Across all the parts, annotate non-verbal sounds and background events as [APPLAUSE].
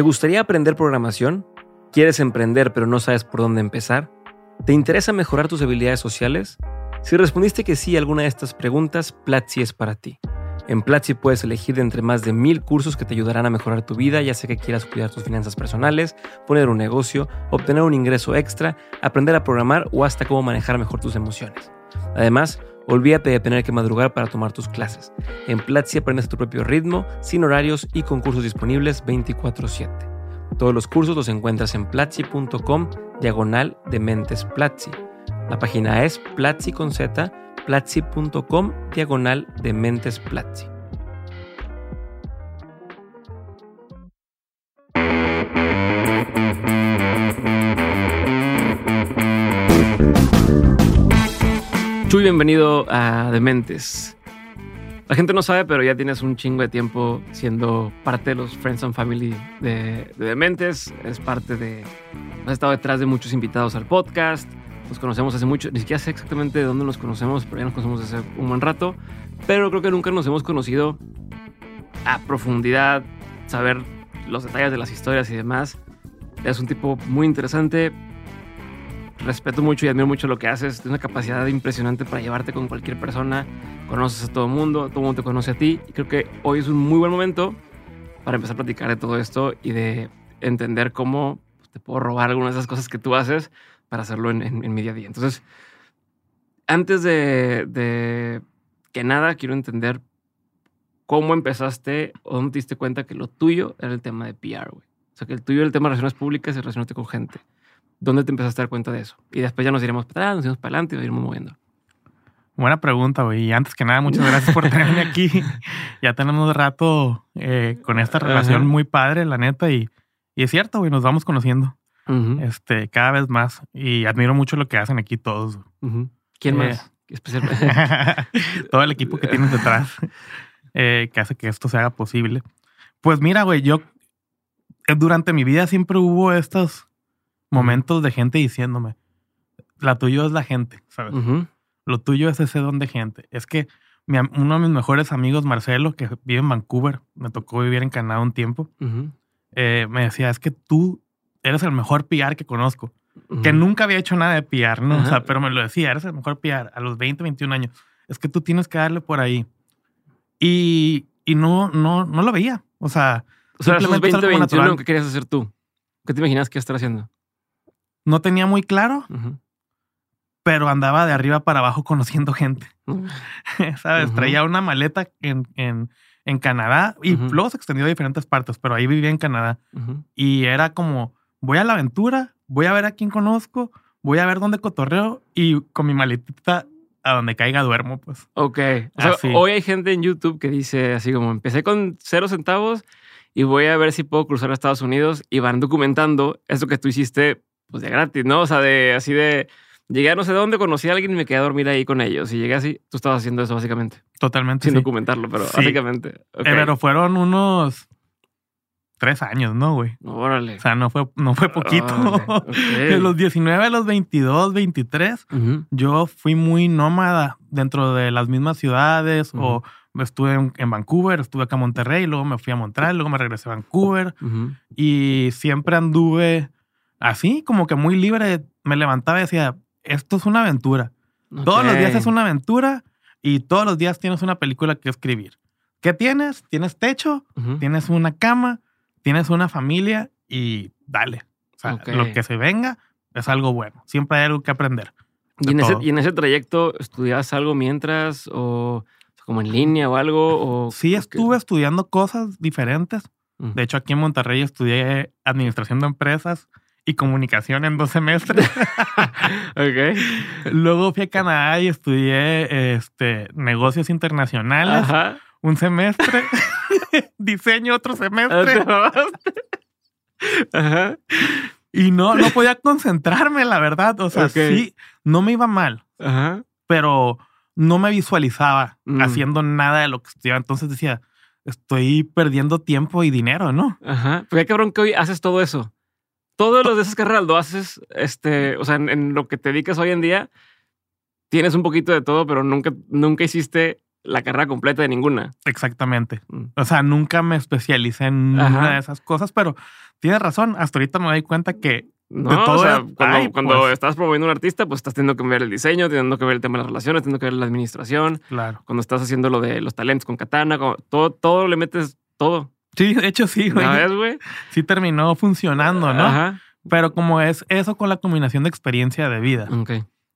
¿Te gustaría aprender programación? ¿Quieres emprender pero no sabes por dónde empezar? ¿Te interesa mejorar tus habilidades sociales? Si respondiste que sí a alguna de estas preguntas, Platzi es para ti. En Platzi puedes elegir de entre más de mil cursos que te ayudarán a mejorar tu vida, ya sea que quieras cuidar tus finanzas personales, poner un negocio, obtener un ingreso extra, aprender a programar o hasta cómo manejar mejor tus emociones. Además, olvídate de tener que madrugar para tomar tus clases. En Platzi aprendes tu propio ritmo, sin horarios y con cursos disponibles 24/7. Todos los cursos los encuentras en platzi.com diagonal de mentes Platzi. La página es platzi con z platzi.com diagonal de mentes Platzi. Chuy, bienvenido a Dementes. La gente no sabe, pero ya tienes un chingo de tiempo siendo parte de los Friends and Family de, de Dementes. Es parte de. Has estado detrás de muchos invitados al podcast. Nos conocemos hace mucho. Ni siquiera sé exactamente de dónde nos conocemos, pero ya nos conocemos hace un buen rato. Pero creo que nunca nos hemos conocido a profundidad, saber los detalles de las historias y demás. Es un tipo muy interesante. Respeto mucho y admiro mucho lo que haces. Tienes una capacidad impresionante para llevarte con cualquier persona. Conoces a todo el mundo, todo el mundo te conoce a ti. Y creo que hoy es un muy buen momento para empezar a platicar de todo esto y de entender cómo te puedo robar algunas de esas cosas que tú haces para hacerlo en, en, en mi día a día. Entonces, antes de, de, que nada, quiero entender cómo empezaste o dónde te diste cuenta que lo tuyo era el tema de PR, güey. O sea, que el tuyo era el tema de relaciones públicas y relacionarte con gente. ¿Dónde te empezaste a dar cuenta de eso? Y después ya nos iremos para atrás, nos iremos para adelante y nos iremos moviendo. Buena pregunta, güey. Y antes que nada, muchas gracias por [LAUGHS] tenerme aquí. ya tenemos rato eh, con esta relación Ajá. muy padre, la neta. Y, y es cierto, güey, nos vamos conociendo uh -huh. este, cada vez más. Y admiro mucho lo que hacen aquí todos. Uh -huh. ¿Quién eh, más? Especialmente. [LAUGHS] todo el equipo que tienes detrás eh, que hace que esto se haga posible. Pues mira, güey, yo durante mi vida siempre hubo estos momentos de gente diciéndome, la tuya es la gente, ¿sabes? Uh -huh. Lo tuyo es ese don de gente. Es que mi, uno de mis mejores amigos, Marcelo, que vive en Vancouver, me tocó vivir en Canadá un tiempo, uh -huh. eh, me decía, es que tú eres el mejor PR que conozco. Uh -huh. Que nunca había hecho nada de PR, ¿no? -huh. O sea, pero me lo decía, eres el mejor PR a los 20, 21 años. Es que tú tienes que darle por ahí. Y, y no, no, no lo veía. O sea, o sea, a los 20, 21, ¿qué querías hacer tú? ¿Qué te imaginas que estar haciendo? No tenía muy claro, uh -huh. pero andaba de arriba para abajo [LAUGHS] conociendo gente. Uh -huh. ¿Sabes? Traía una maleta en, en, en Canadá y luego se extendió a diferentes partes, pero ahí vivía en Canadá. Y era como, voy a la aventura, voy a ver a quién conozco, voy a ver dónde cotorreo y con mi maletita a donde caiga duermo, pues. Ok. O sea, hoy hay gente en YouTube que dice así como, empecé con cero centavos y voy a ver si puedo cruzar a Estados Unidos y van documentando eso que tú hiciste pues de gratis, ¿no? O sea, de así de llegué a no sé dónde, conocí a alguien y me quedé a dormir ahí con ellos. Y llegué así, tú estabas haciendo eso básicamente. Totalmente. Sin sí. documentarlo, pero sí. básicamente. Okay. Eh, pero fueron unos tres años, ¿no, güey? Órale. O sea, no fue, no fue poquito. [LAUGHS] Okay. De los 19 a los 22, 23, uh -huh. yo fui muy nómada dentro de las mismas ciudades uh -huh. o estuve en, en, Vancouver, estuve acá en Monterrey, luego me fui a Montreal, luego me regresé a Vancouver uh -huh. y siempre anduve así, como que muy libre. Me levantaba y decía, esto es una aventura. Okay. Todos los días es una aventura y todos los días tienes una película que escribir. ¿Qué tienes? Tienes techo, tienes una cama, tienes una familia y dale. O sea, okay. lo que se venga es algo bueno. Siempre hay algo que aprender. ¿Y en, ese, ¿Y en, ese, trayecto estudiabas algo mientras o como en línea o algo? O, sí, estuve estudiando cosas diferentes. Uh. De hecho, aquí en Monterrey estudié administración de empresas y comunicación en dos semestres. [LAUGHS] ok. Luego fui a Canadá y estudié este, negocios internacionales. Ajá. Un semestre. [LAUGHS] Diseño otro semestre. Ajá. Y no, no podía concentrarme, la verdad. O sea, okay. sí, no me iba mal. Ajá. Pero no me visualizaba mm. haciendo nada de lo que estudiaba. Entonces decía, estoy perdiendo tiempo y dinero, ¿no? Ajá. Pero qué cabrón que hoy haces todo eso. Todos los de esas carreras lo haces, este, o sea, en, en, lo que te dedicas hoy en día, tienes un poquito de todo, pero nunca, nunca hiciste la carrera completa de ninguna. Exactamente. Mm. O sea, nunca me especialicé en Ajá. una de esas cosas, pero tienes razón. Hasta ahorita me doy cuenta que No, De todo o sea, cuando, ay, cuando pues. estás promoviendo un artista, pues estás teniendo que ver el diseño, teniendo que ver el tema de las relaciones, teniendo que ver la administración. Claro. Cuando estás haciendo lo de los talentos con katana, todo, todo le metes todo. Sí, de hecho sí, güey. ¿Una vez, güey? Sí terminó funcionando, ¿no? Ajá. Pero como es eso con la combinación de experiencia de vida. Ok.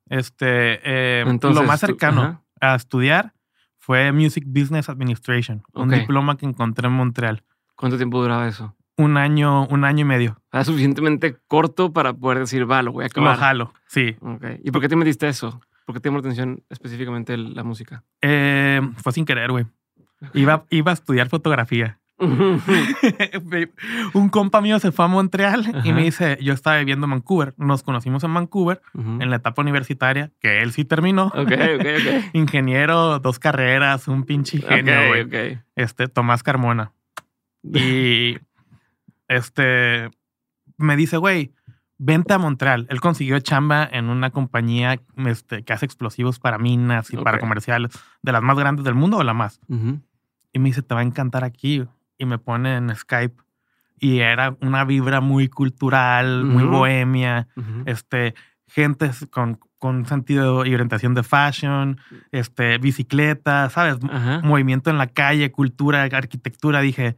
Este, eh, Entonces, lo más cercano a estudiar fue Music Business Administration, un Ok. diploma que encontré en Montreal. ¿Cuánto tiempo duraba eso? Un año, un año y medio. Era suficientemente corto para poder decir, va, lo voy a Lo acabar. jalo, sí. Ok. ¿Y por qué te metiste eso? ¿Por qué te llamó la atención específicamente la música? Eh, fue sin querer, güey. Iba, iba a estudiar fotografía. [LAUGHS] un compa mío se fue a Montreal y me dice, yo estaba viviendo en Vancouver. Nos conocimos en Vancouver en la etapa universitaria, que él sí terminó. Ok, ok, ok. [LAUGHS] Ingeniero, dos carreras, un pinche genio, güey. Este, Tomás Carmona. [LAUGHS] Y este me dice, güey, vente a Montreal. Él consiguió chamba en una compañía este, que hace explosivos para minas y para comerciales, de las más grandes del mundo o la más. Y me dice, te va a encantar aquí. Y me pone en Skype. Y era una vibra muy cultural, muy Ujú. bohemia, Ujú. este, gente con, con sentido y orientación de fashion, este, bicicleta, ¿sabes? Ajá. Movimiento en la calle, cultura, arquitectura. Dije,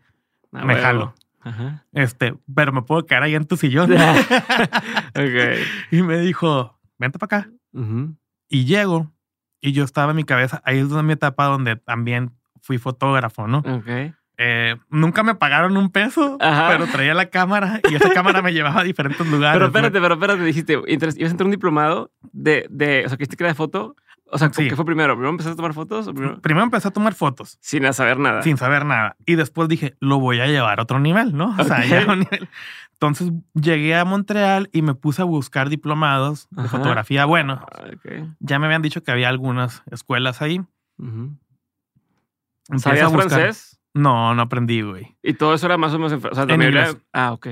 Ah, me huevo. jalo. Ajá. este, pero me puedo quedar ahí en tu sillón. [LAUGHS] Ok. [LAUGHS] y me dijo, vente para acá. Ujú. Y llego y yo estaba en mi cabeza, ahí es donde mi etapa donde también fui fotógrafo, ¿no? Ok. Eh, nunca me pagaron un peso, Ajá. pero traía la cámara y esa cámara me [LAUGHS] llevaba a diferentes lugares. Pero ¿no? espérate, pero espérate, dijiste, ibas a entrar un diplomado de, de, o sea, que de foto. O sea, Sí. ¿qué fue primero? ¿Primero empezaste a tomar fotos o primero? Primero empecé a tomar fotos Sin saber nada. sin saber nada y después dije, lo voy a llevar a otro nivel, ¿no? O sea, Ok. ya a un nivel. Entonces llegué a Montreal y me puse a buscar diplomados de Ajá. fotografía. Bueno, Ah, ya me habían dicho que había algunas escuelas ahí. ¿Sabías francés? No, no aprendí, güey. Y todo eso era más o menos en, o sea, En inglés. Ah, ok.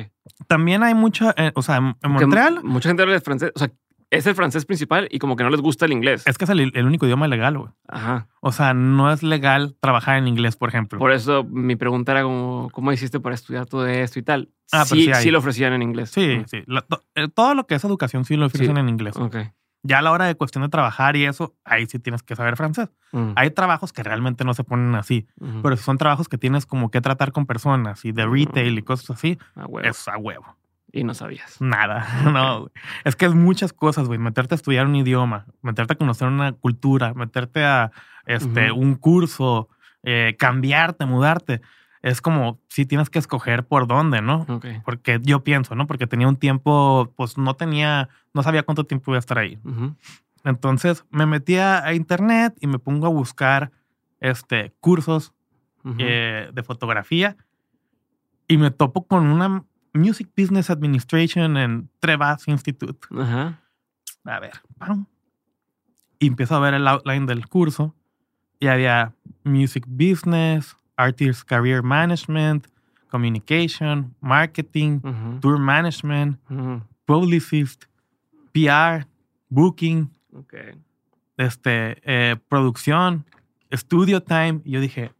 También hay mucho, eh, o sea, en, Montreal Mucha gente habla de francés. O sea, es el francés principal y como que no les gusta el inglés. es que es el, el único idioma legal, güey. Ajá. O sea, no es legal trabajar en inglés, por ejemplo. Por eso mi pregunta era como, ¿cómo hiciste para estudiar todo esto y tal? Ah, pero sí, sí hay. sí lo ofrecían en inglés. Sí, sí. La- to- eh, todo lo que es educación sí lo ofrecen Sí. en inglés. Ok. Ya a la hora de cuestión de trabajar y eso, ahí sí tienes que saber francés. Mm. Hay trabajos que realmente no se ponen así, pero si son trabajos que tienes como que tratar con personas y de retail y cosas así, huevo. es a huevo. Y no sabías. Nada, [LAUGHS] no. Es que es muchas cosas, güey. Meterte a estudiar un idioma, meterte a conocer una cultura, meterte a este, un curso, eh, cambiarte, mudarte. Es como si tienes que escoger por dónde, ¿no? Porque yo pienso, ¿no? Porque tenía un tiempo, pues no tenía, no sabía cuánto tiempo iba a estar ahí. Entonces me metí a, internet y me pongo a buscar este, cursos eh, de fotografía y me topo con una Music Business Administration en Trevas Institute. A ver, pam. y empiezo a ver el outline del curso y había Music Business, Artist Career Management, Communication, Marketing, Ujú. Tour Management, Ujú. Publicist, PR, Booking, Ok. este, eh, producción, Studio Time. Y yo dije,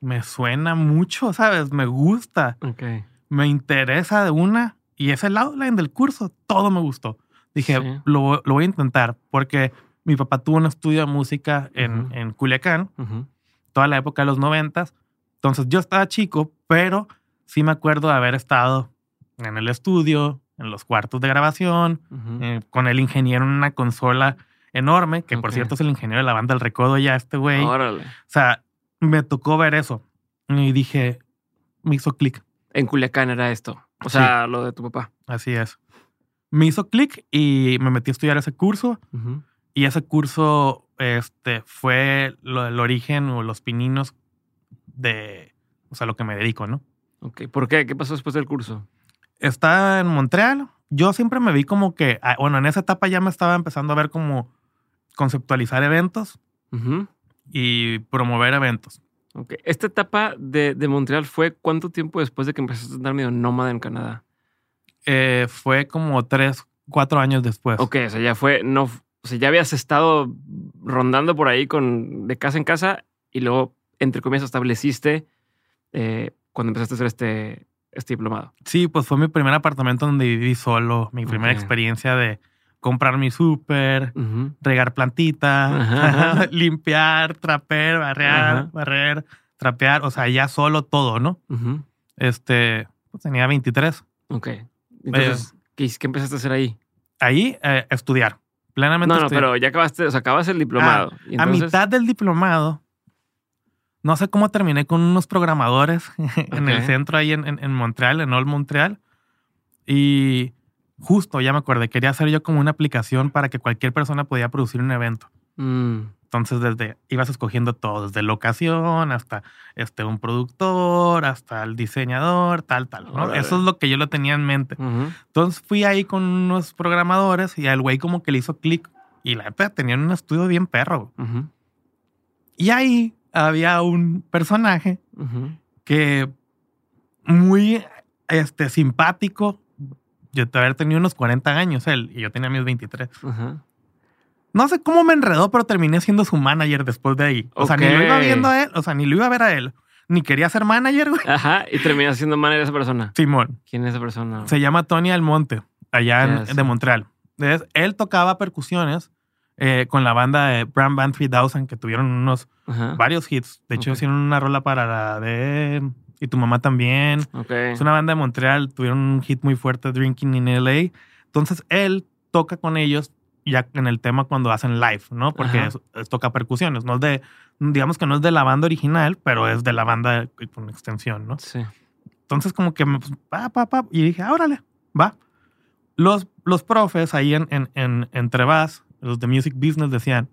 me suena mucho, ¿sabes? Me gusta, Ok. me interesa de una. Y es el outline del curso, todo me gustó. Dije, Sí. lo, lo voy a intentar porque mi papá tuvo un estudio de música en, Ujú. en Culiacán, Ujú. Toda la época de los noventas. Entonces yo estaba chico, pero sí me acuerdo de haber estado en el estudio, en los cuartos de grabación, Ujú. eh, con el ingeniero en una consola enorme, que por Ok. cierto es el ingeniero de la banda El Recodo ya, este güey. O Órale. sea, me tocó ver eso. Y dije, me hizo clic. En Culiacán era esto. O sea, lo de tu papá. Así es. Me hizo clic y me metí a estudiar ese curso. Ujú. Y ese curso este, fue lo, el origen o los pininos de, o sea, lo que me dedico, ¿no? Ok. ¿Por qué? ¿Qué pasó después del curso? Está en Montreal. Yo siempre me vi como que, ah, bueno, en esa etapa ya me estaba empezando a ver como conceptualizar eventos y promover eventos. Ok. Esta etapa de, de Montreal fue cuánto tiempo después de que empezaste a andar medio nómada en Canadá. Eh, fue como tres, cuatro años después. Ok, o sea, ya fue, no, o sea, ya habías estado rondando por ahí con de casa en casa y luego, entre comillas, estableciste eh, cuando empezaste a hacer este, este diplomado. Sí, pues fue mi primer apartamento donde viví solo, mi primera experiencia de comprar mi súper, regar plantita, [LAUGHS] Ajá. limpiar, trapear, barrer, barrer, trapear, o sea, ya solo todo, ¿no? Este, pues tenía 23. Ok. Entonces, ¿qué, qué empezaste a hacer ahí? Ahí, eh, estudiar, plenamente No, no, estudiar. pero ya acabaste, o sea, acabas el diplomado. y A mitad del diplomado, no sé cómo terminé con unos programadores [LAUGHS] en el centro ahí en, en- en Montreal, en Old Montreal. Y justo, ya me acordé, quería hacer yo como una aplicación para que cualquier persona podía producir un evento. Mm, Entonces, desde ibas escogiendo todo, desde locación hasta este, un productor, hasta el diseñador, tal, tal. Eso es lo que yo lo tenía en mente. Entonces fui ahí con unos programadores y al güey como que le hizo clic. Y la neta tenían un estudio bien perro. Y ahí había un personaje que muy este, simpático. Yo te haber tenido unos 40 años él y yo tenía mis 23. Ajá. No sé cómo me enredó, pero terminé siendo su manager después de ahí. O sea, ni lo iba viendo a él, o sea, ni lo iba a ver a él, ni quería ser manager, güey. Ajá, y terminas siendo manager de esa persona. Simón. ¿Quién es esa persona? Se llama Tony Almonte, allá ¿Qué en- de Montreal. Es- él tocaba percusiones eh, con la banda de Brand Band 3000, que tuvieron unos Ajá. varios hits. De hecho, hicieron una rola para la de Y tu mamá también. Ok. Es una banda de Montreal, tuvieron un hit muy fuerte, Drinking in LA. Entonces, él toca con ellos ya en el tema cuando hacen live, ¿no? Porque es- es- toca percusiones. No es de, digamos que no es de la banda original, pero es de la banda con extensión, ¿no? Sí. Entonces, como que me, pues, pa, pa, pa, y dije, "Ah, órale, va. Los, los profes ahí en, en, en, en los de Music Business decían,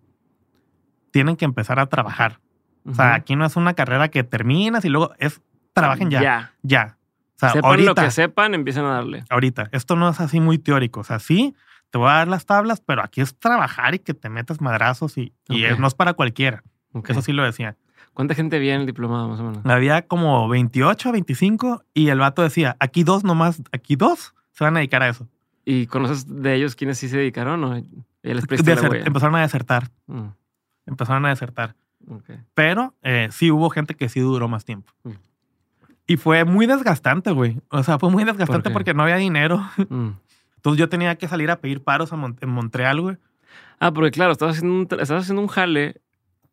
tienen que empezar a trabajar. O sea, aquí no es una carrera que terminas y luego es, trabajen ya, ya. Ya. O sea, sepan ahorita, lo que sepan, empiezan a darle. ahorita. Esto no es así muy teórico. O sea, sí, te voy a dar las tablas, pero aquí es trabajar y que te metas madrazos y, y es- no es para cualquiera. Eso sí lo decían. ¿Cuánta gente había en el diplomado, más o menos? Había como 28, 25 y el vato decía, aquí dos nomás, aquí dos se van a dedicar a eso. ¿Y conoces de ellos quiénes sí se dedicaron o les empezaron a desertar, Mm, empezaron a desertar. Pero eh, sí hubo gente que sí duró más tiempo. Mm. Y fue muy desgastante, güey. O sea, fue muy desgastante porque no había dinero. Mm. Entonces yo tenía que salir a pedir paros a Mon- en Montreal, güey. Ah, porque claro, estabas haciendo un, estabas haciendo un jale.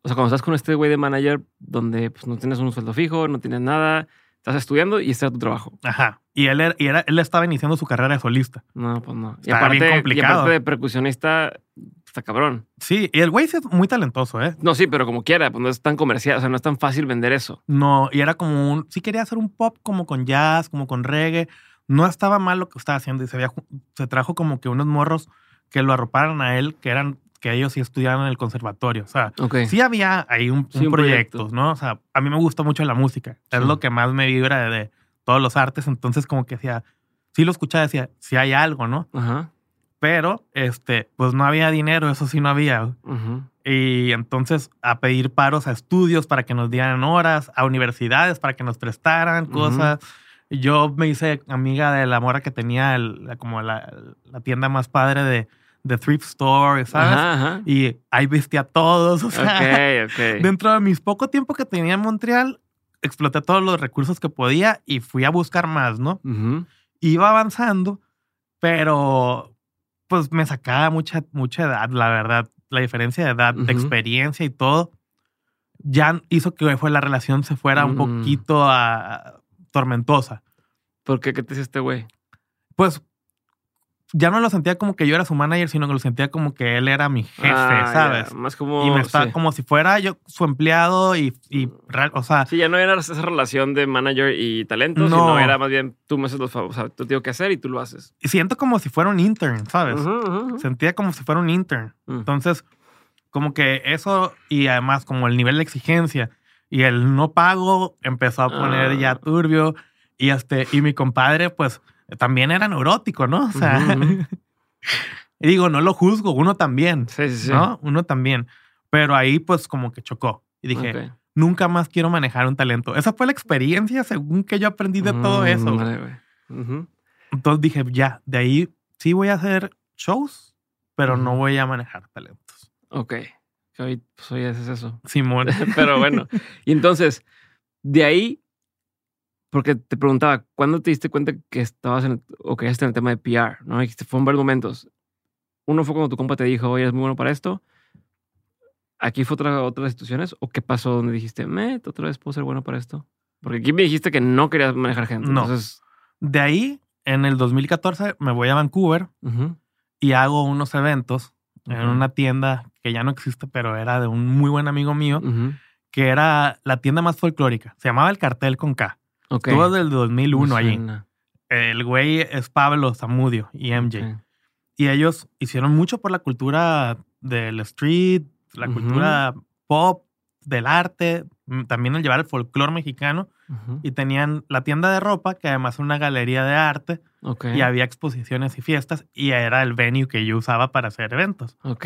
O sea, cuando estás con este güey de manager donde pues, no tienes un sueldo fijo, no tienes nada, estás estudiando y era tu trabajo. Ajá. Y él, era, y era- él estaba iniciando su carrera de solista. No, pues no. Y Está aparte, bien y complicado. aparte de percusionista, está cabrón. Sí, y el güey es muy talentoso, ¿eh? No, sí, pero como quiera, pues no es tan comercial, o sea, no es tan fácil vender eso. No, y era como un... Sí quería hacer un pop como con jazz, como con reggae. No estaba mal lo que estaba haciendo y se, había ju- se trajo como que unos morros que lo arroparan a él, que eran que ellos sí estudiaban en el conservatorio. O sea, Ok. sí había ahí un, Sí, un un proyecto, proyecto. ¿no? O sea, a mí me gusta mucho la música. Es Sí. lo que más me vibra de, de todos los artes. Entonces, como que decía, sí lo escuchaba, decía, sí hay algo, ¿no? Ajá. Pero, este, pues no había dinero, eso sí no había. Y entonces a pedir paros a estudios para que nos dieran horas, a universidades para que nos prestaran cosas. Yo me hice amiga de la mora que tenía el- la- como la, la tienda más padre de, de thrift store, ¿sabes? Ajá, ajá. Y ahí vestía a todos. O sea, [LAUGHS] dentro de mis poco tiempo que tenía en Montreal, exploté todos los recursos que podía y fui a buscar más, ¿no? Iba avanzando, pero pues me sacaba mucha, mucha edad, la verdad. La diferencia de edad, de experiencia y todo, ya hizo que fue, la relación se fuera un Mm. poquito ah, tormentosa. ¿Por qué? ¿Qué te hizo este güey? Pues ya no lo sentía como que yo era su manager, sino que lo sentía como que él era mi jefe, Ah, ya, ¿sabes? Más como. y me estaba sí. como si fuera yo su empleado y, y o sea, Sí, ya no era esa relación de manager y talento, No. sino era más bien tú me haces los favores. O sea, tú tengo que hacer y tú lo haces. siento como si fuera un intern, ¿sabes? Sentía como si fuera un intern. Mm. Entonces, como que eso y además como el nivel de exigencia y el no pago empezó a poner Ah. ya turbio y este y mi compadre pues también era neurótico, ¿no? O sea, Ujú, ujú. y [LAUGHS] digo, no lo juzgo, uno también, Sí, sí, sí. ¿no? Uno también. Pero ahí pues como que chocó y dije, Ok. nunca más quiero manejar un talento. Esa fue la experiencia según que yo aprendí de todo Mm, eso. vale, güey. Ujú. Entonces dije, ya, de ahí sí voy a hacer shows, pero no Ujú. voy a manejar talentos. Ok. Que Hoy, pues hoy haces eso. Simón. [LAUGHS] Pero bueno. Y entonces, de ahí, Porque te preguntaba, ¿cuándo te diste cuenta que estabas en, o que estabas en el tema de PR? ¿no? Dijiste, fueron varios momentos. Uno fue cuando tu compa te dijo, oye, es muy bueno para esto. ¿Aquí fue otra, otras situaciones? ¿O qué pasó donde dijiste, me, otra vez puedo ser bueno para esto? Porque aquí me dijiste que no querías manejar gente. No. Entonces, De ahí, en el 2014, me voy a Vancouver ujú, y hago unos eventos en Ujú. una tienda que ya no existe, pero era de un muy buen amigo mío, ujú. que era la tienda más folclórica. Se llamaba El Cartel con K. Ok. Estuvo desde el 2001 Me allí. El güey es Pablo Zamudio y MJ. Ok. Y ellos hicieron mucho por la cultura del street, la Ujú. cultura pop, del arte, mm, también el llevar el folclore mexicano. Ujú. Y tenían la tienda de ropa, que además era una galería de arte, Ok. y había exposiciones y fiestas, y era el venue que yo usaba para hacer eventos. Ok.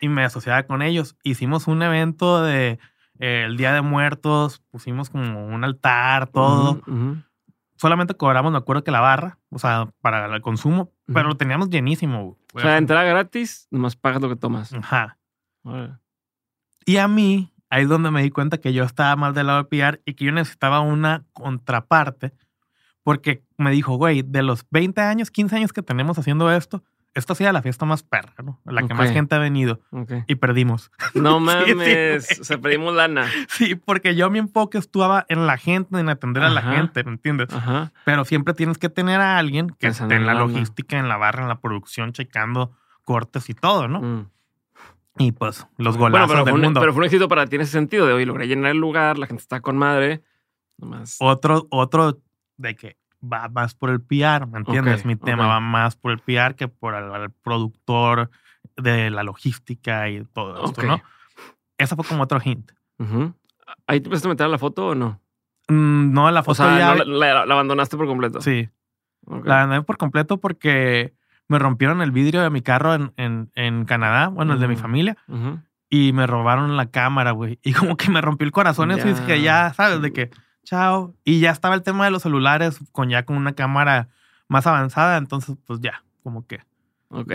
Y me asociaba con ellos. Hicimos un evento de eh, el Día de Muertos, pusimos como un altar, todo. Solamente cobramos, me acuerdo que la barra, o sea, para el consumo, pero lo teníamos llenísimo. O sea, entrada gratis, nomás pagas lo que tomas. Ajá. Y a mí, ahí es donde me di cuenta que yo estaba más del lado de PR y que yo necesitaba una contraparte, porque me dijo, güey, de los 20 años, 15 años que tenemos haciendo esto, esto ha sido la fiesta más perra, ¿no? La que más gente ha venido Ok. y perdimos. No [LAUGHS] sí, mames. güey. o sea, perdimos lana. Sí, porque yo mi enfoque estaba en la gente, en atender a la gente, ¿me entiendes? Ajá. Pero siempre tienes que tener a alguien que Pensando esté en la lana. logística, en la barra, en la producción, checando cortes y todo, ¿no? Mm. Y pues los Bueno, golazos pero del un, mundo. pero fue un éxito para ti en ese sentido de hoy logré llenar el lugar, la gente está con madre. Nomás. otro, otro de que va más por el PR, ¿me entiendes? Mi tema va más por el PR que por el, el productor de la logística y todo esto. ¿no? Esa fue como otro hint. ¿Ahí te empezaste a meter a la foto o no? Mm, No, la O foto sea, ya... no, la, la- la abandonaste por completo. Sí, la gané por completo porque me rompieron el vidrio de mi carro en, en, en Canadá, bueno, el de mi familia, y me robaron la cámara, güey. Y como que me rompió el corazón eso y dije, ya, ¿sabes? De que, chao. Y ya estaba el tema de los celulares con ya con una cámara más avanzada, entonces pues ya, como que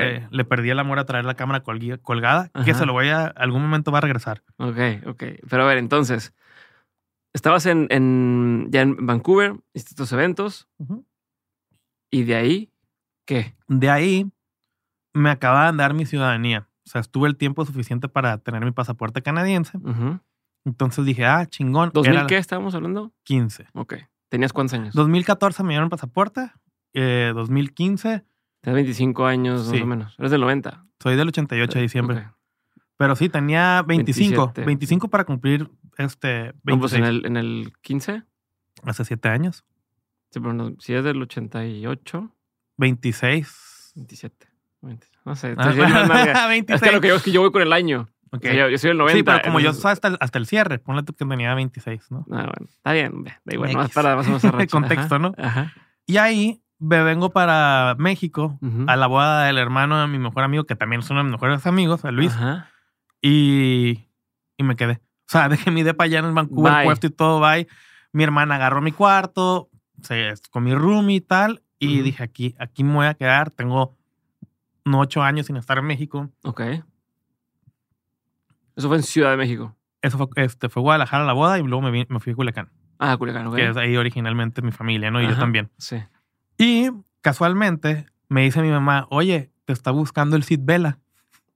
eh, le perdí el amor a traer la cámara colgada, que se lo voy a, algún momento va a regresar. Ok, ok. Pero a ver, entonces, estabas en, en- ya en Vancouver, hiciste estos eventos, y de ahí, ¿qué? De ahí me acababan de dar mi ciudadanía. O sea, estuve el tiempo suficiente para tener mi pasaporte canadiense. Entonces dije, ah, chingón. ¿2000 Era qué estábamos hablando? 15. Ok. ¿Tenías cuántos años? 2014 me dieron pasaporte. eh, 2015, Tenías 25 años Sí. más o menos. Eres del 90. soy del 88 de diciembre. Ok. Pero sí, tenía 25. 27. 25 para cumplir este No, pues 26. en el, en el 15. Hace 7 años. Sí, pero no, si es del 88, 26. 27. 20. No sé. Ah, estoy diciendo una nalga. 26. Es que lo que yo es que yo voy con el año. Ok. O sea, yo, yo soy del 90. sí, pero como yo soy hasta el, hasta el cierre, ponle tú que tenía 26, ¿no? Ah, bueno. Está bien. Da igual. X. para más o menos. [LAUGHS] Contexto, Ajá, ¿no? Ajá. Y ahí me vengo para México Ujú. a la boda del hermano de mi mejor amigo, que también es uno de mis mejores amigos, Luis, Ajá. y, y me quedé. O sea, [LAUGHS] dejé mi depa allá en Vancouver, Bye. puesto y todo, bye. Mi hermana agarró mi cuarto, se, con mi room y tal, y Ujú. dije, aquí, aquí me voy a quedar. Tengo no ocho años sin estar en México. Ok. Eso fue en Ciudad de México. Eso fue, este, fue Guadalajara la boda y luego me, vi- me fui a Culiacán, Ah, Culiacán, ok. que es ahí originalmente mi familia, ¿no? Y yo también. Sí. Y casualmente me dice mi mamá, oye, te está buscando el Cid Vela.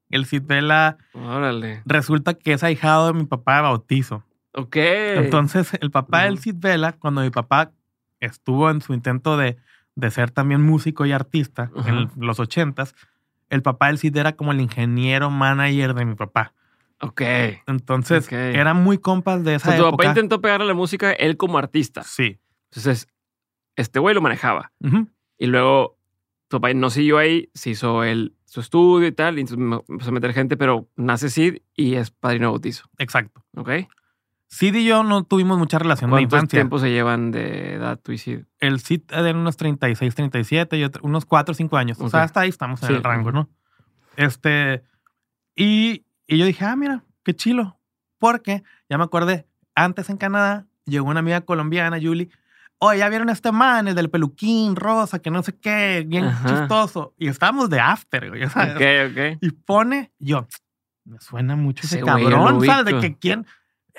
El Cid Vela Órale. resulta que es ahijado de mi papá de bautizo. Ok. Entonces, el papá del. Cid Vela, cuando mi papá estuvo en su intento de, de ser también músico y artista en Ajá. los ochentas, el papá del Cid era como el ingeniero manager de mi papá. Ok. Entonces, Ok. eran muy compas de O esa sea, tu época. papá intentó pegarle la música él como artista. Sí. Entonces, este güey lo manejaba. Y luego tu papá no siguió ahí, se hizo él su estudio y tal. Y entonces empezó a meter gente, pero nace Sid y es padrino de bautizo. Exacto. ¿Ok? Sid y yo no tuvimos mucha relación de ¿Cuántos infancia. tiempos se llevan de edad tú y Sid? El Cid era unos 36, 37 y otro- unos 4 o 5 años. O sea, hasta ahí estamos en Sí, el rango. ¿no? Este, y, y yo dije, ah, mira, qué chilo. Porque ya me acordé, antes en Canadá llegó una amiga colombiana, Julie. Oye, ya vieron a este man, el del peluquín rosa, que no sé qué, bien Ajá. chistoso. Y estábamos de after, güey, sabes. Ok, ok. Y pone, yo, me suena mucho ese, cabrón, ¿sabes? De que quién,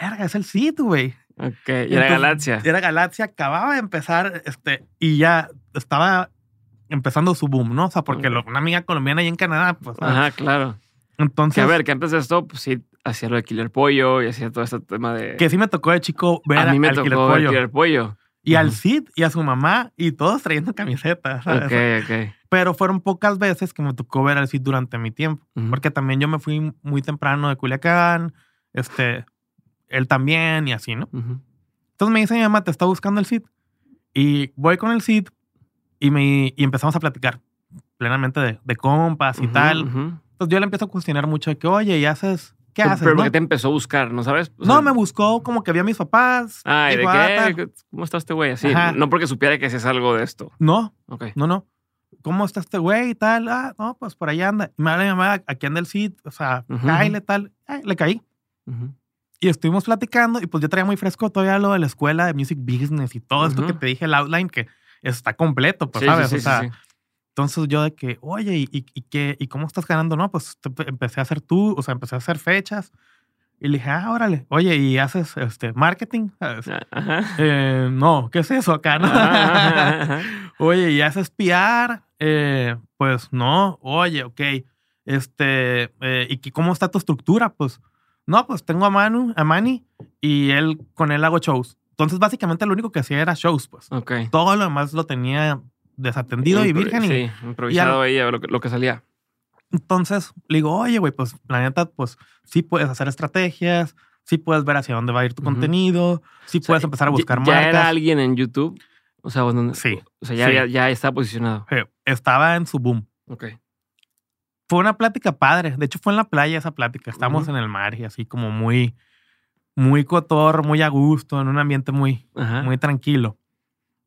verga, es el Cid, güey. Ok, y era Entonces, Galaxia. Era Galaxia, acababa de empezar, este, y ya estaba empezando su boom, ¿no? O sea, porque lo- una amiga colombiana ahí en Canadá, pues. Ajá, claro. Que Entonces, a ver, que antes de esto, pues sí, hacía lo de Killer Pollo y hacía todo este tema de. que sí me tocó de chico ver a mí me al tocó Killer Pollo. Killer Pollo. Y al. Cid y a su mamá y todos trayendo camisetas. ¿sabes? Ok, ok. Pero fueron pocas veces que me tocó ver al Cid durante mi tiempo. Porque también yo me fui muy temprano de Culiacán. Este, él también y así, ¿no? Entonces me dice mi mamá, te está buscando el Cid. Y voy con el Cid y, me, y empezamos a platicar plenamente de, de compas y tal. Entonces yo le empiezo a cuestionar mucho de que, oye, ¿y haces? ¿Qué haces? Pero no? porque te empezó a buscar, ¿no sabes? O No, me buscó como que vi a mis papás. Ay, ¿de dijo, "Ah, tal". qué? ¿Cómo está este güey? Así. Ajá. No porque supiera que hacías algo de esto. No, Ok. no, no. ¿Cómo está este güey y tal? Ah, no, pues por allá anda. Y me habla mi mamá, aquí anda el Cid, o sea, cáile tal. Ay, le caí. Y estuvimos platicando y pues yo traía muy fresco todavía lo de la escuela de music business y todo esto que te dije, el outline, que está completo, pues, Sí, sí, ¿sabes? sí, o sea, sí. Entonces yo de que, oye, ¿y, y, y qué, ¿y cómo estás ganando? No, pues empecé a hacer tú, o sea, empecé a hacer fechas. Y le dije, ah, órale, oye, ¿y haces este marketing? ¿Sabes? Ah, Ajá. Eh, no, ¿qué es eso acá? No? Ajá, ajá. [LAUGHS] Oye, ¿y haces PR? Eh, pues no, oye, ok. Este, eh, ¿y cómo está tu estructura? Pues, no, pues tengo a Manu, a Manny, y él, con él hago shows. Entonces, básicamente lo único que hacía era shows, pues. Ok. Todo lo demás lo tenía desatendido y virgen. y- Sí, improvisado ahí a ver lo que, lo que salía. entonces le digo, oye, güey, pues la neta, pues sí puedes hacer estrategias, sí puedes ver hacia dónde va a ir tu contenido, sí O sea, puedes empezar a ya- buscar ya, marcas. era alguien en YouTube? O sea, donde- Sí, O sea, ya, sí. ya, ya está posicionado. Estaba en su boom. Ok. Fue una plática padre. De hecho, fue en la playa esa plática. Estábamos Ujú. en el mar y así como muy, muy cotor, muy a gusto, en un ambiente muy, muy tranquilo.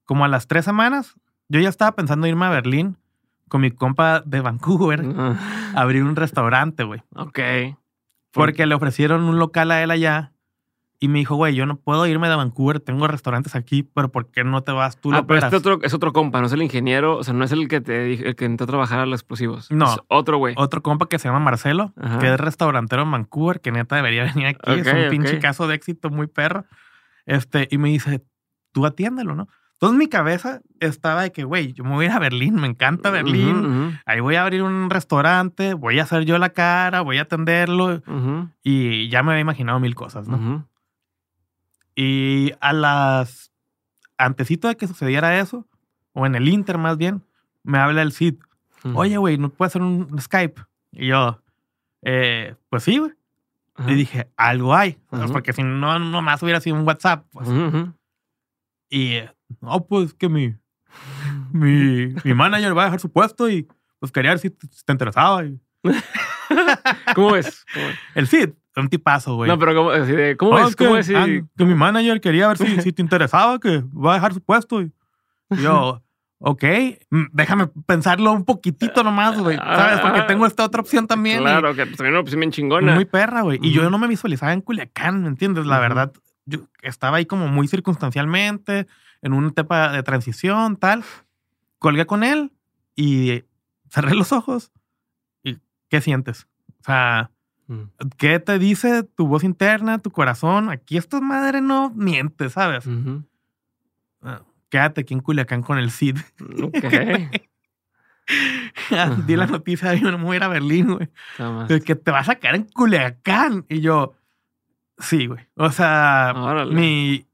Como a las tres semanas, yo ya estaba pensando irme a Berlín con mi compa de Vancouver a [LAUGHS] abrir un restaurante, güey. Ok. Porque le ofrecieron un local a él allá y me dijo, güey, yo no puedo irme de Vancouver, tengo restaurantes aquí, pero ¿por qué no te vas tú? lo Ah, pero este operas?" otro, es otro compa, no es el ingeniero, o sea, no es el que te dije- el que entró a trabajar a los explosivos. No. Es otro güey. Otro compa que se llama Marcelo, Ajá. que es restaurantero en Vancouver, que neta debería venir aquí. es Ok, un pinche caso de éxito muy perro. Este, y me dice, tú atiéndelo, ¿no? Entonces mi cabeza estaba de que, güey, yo me voy a ir a Berlín, me encanta Berlín. Ujú, ujú, Ahí voy a abrir un restaurante, voy a hacer yo la cara, voy a atenderlo. ujú, Y ya me había imaginado mil cosas, ¿no? Y a las. Antesito de que sucediera eso, o en el Inter más bien, me habla el Cid. Oye, güey, ¿no puedes hacer un Skype? Y yo, eh, pues sí, güey. Y dije, algo hay. Porque si no, nomás hubiera sido un WhatsApp. Pues. Y, no, pues que mi, mi, mi manager va a dejar su puesto y pues quería ver si te, si te interesaba. Y [LAUGHS] ¿Cómo ves? ¿Cómo ves? el Cid, un tipazo, güey. No, pero ¿cómo, así de- ¿cómo No, ves? ¿Cómo que, ves? si- ah, que mi manager quería ver si, si te interesaba, que va a dejar su puesto. Y yo, [LAUGHS] ok, mm, déjame pensarlo un poquitito nomás, güey. ¿Sabes? Porque tengo esta otra opción también. y Claro, que pues, también una opción bien chingona. Muy perra, güey. Y yo Ujú. no me visualizaba en Culiacán, ¿me entiendes? La Ujú. verdad, yo estaba ahí como muy circunstancialmente, en una etapa de transición, tal. Colgué con él y cerré los ojos. ¿Y qué sientes? O sea, Mm. ¿Qué te dice tu voz interna, tu corazón? Aquí esta madre no miente, ¿sabes? Ah, Quédate aquí en Culiacán con el Cid. Ok. [LAUGHS] Di la noticia, yo no me voy a ir a Berlín, güey. De que te vas a quedar en Culiacán. Y yo, sí, güey. O sea, Órale. mi...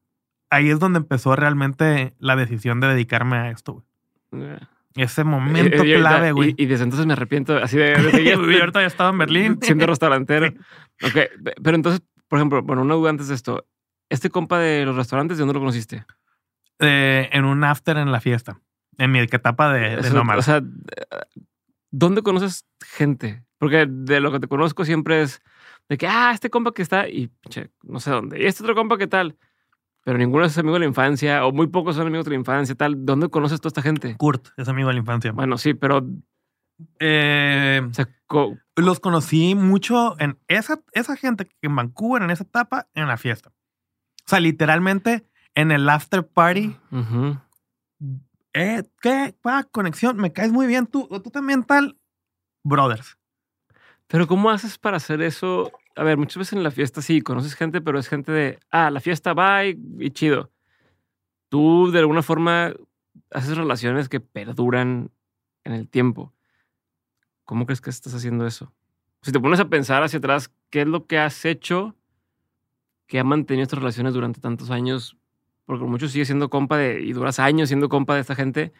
Ahí es donde empezó realmente la decisión de dedicarme a esto, güey. Ese momento Y- y- y- clave, y- güey. Y, desde entonces me arrepiento así de, de seguir [LAUGHS] Y ahorita ya estaba en [LAUGHS] Berlín. siendo restaurantero. [LAUGHS] Ok, pe- pero entonces, por ejemplo, bueno, una duda antes de esto. Este compa de los restaurantes, ¿de dónde lo conociste? Eh, en un after en la fiesta. En mi etapa de, de nómada. O sea, ¿dónde conoces gente? Porque de lo que te conozco siempre es de que, ah, este compa que está y, pinche, no sé dónde. Y este otro compa que tal. Pero ninguno es amigo de la infancia, o muy pocos son amigos de la infancia, tal. ¿Dónde conoces toda esta gente? Kurt es amigo de la infancia. Bueno, sí, pero, Eh, o sea, co- los conocí mucho en esa, esa gente que en Vancouver, en esa etapa, en la fiesta. O sea, literalmente en el after party. Eh, ¿Qué? Pa, conexión. Me caes muy bien tú. Tú también tal. Brothers. Pero ¿cómo haces para hacer eso a ver, muchas veces en la fiesta sí conoces gente, pero es gente de, ah, la fiesta va y, chido. Tú de alguna forma haces relaciones que perduran en el tiempo. ¿Cómo crees que estás haciendo eso? Si te pones a pensar hacia atrás, ¿qué es lo que has hecho que ha mantenido estas relaciones durante tantos años? Porque mucho sigues siendo compa de, y duras años siendo compa de esta gente.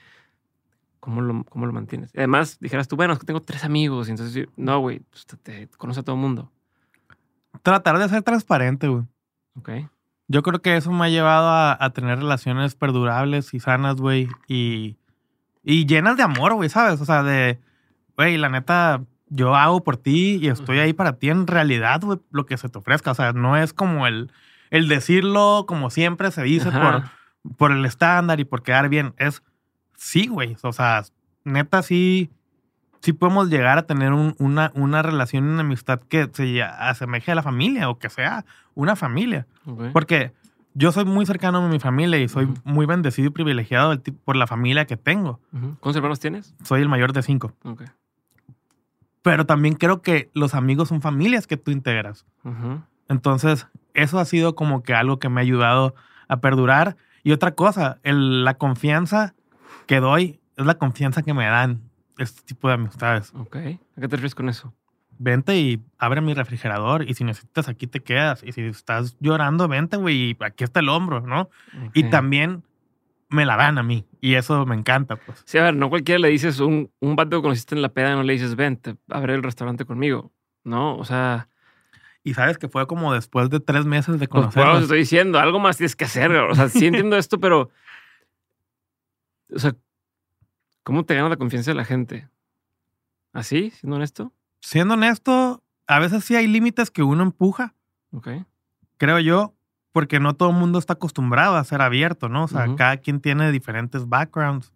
¿Cómo lo, cómo lo mantienes? Además, dijeras tú, bueno, es que tengo tres amigos. Y entonces, no, güey, pues te, te conoce a todo el mundo. Tratar de ser transparente, güey. Ok. Yo creo que eso me ha llevado a, a tener relaciones perdurables y sanas, güey. Y, y llenas de amor, güey, ¿sabes? O sea, de, güey, la neta, yo hago por ti y estoy ahí para ti en realidad, güey, lo que se te ofrezca. O sea, no es como el, el decirlo como siempre se dice por, por el estándar y por quedar bien. Es, sí, güey. O sea, neta, sí, sí podemos llegar a tener un- una, una relación, una amistad que se asemeje a la familia o que sea una familia. Porque yo soy muy cercano a mi familia y soy muy bendecido y privilegiado del por la familia que tengo. ¿Cuántos hermanos tienes? Soy el mayor de cinco. Pero también creo que los amigos son familias que tú integras. Entonces, eso ha sido como que algo que me ha ayudado a perdurar. Y otra cosa, el- la confianza que doy es la confianza que me dan este tipo de amistades. Ok. ¿A qué te refieres con eso? Vente y abre mi refrigerador y si necesitas aquí te quedas. Y si estás llorando, vente, güey, y aquí está el hombro, ¿no? Y también me la dan a mí. Y eso me encanta, pues. Sí, a ver, no cualquiera le dices un, un vato que conociste en la peda, no le dices, ven, te abre el restaurante conmigo. No, o sea, Y sabes que fue como después de tres meses de pues, conocernos. estoy diciendo, algo más tienes que hacer. O sea, sí [LAUGHS] entiendo esto, pero. O sea, ¿cómo te gana la confianza de la gente? ¿Así? ¿Siendo honesto? Siendo honesto, a veces sí hay límites que uno empuja, Ok. creo yo, porque no todo el mundo está acostumbrado a ser abierto, ¿no? O sea, cada quien tiene diferentes backgrounds.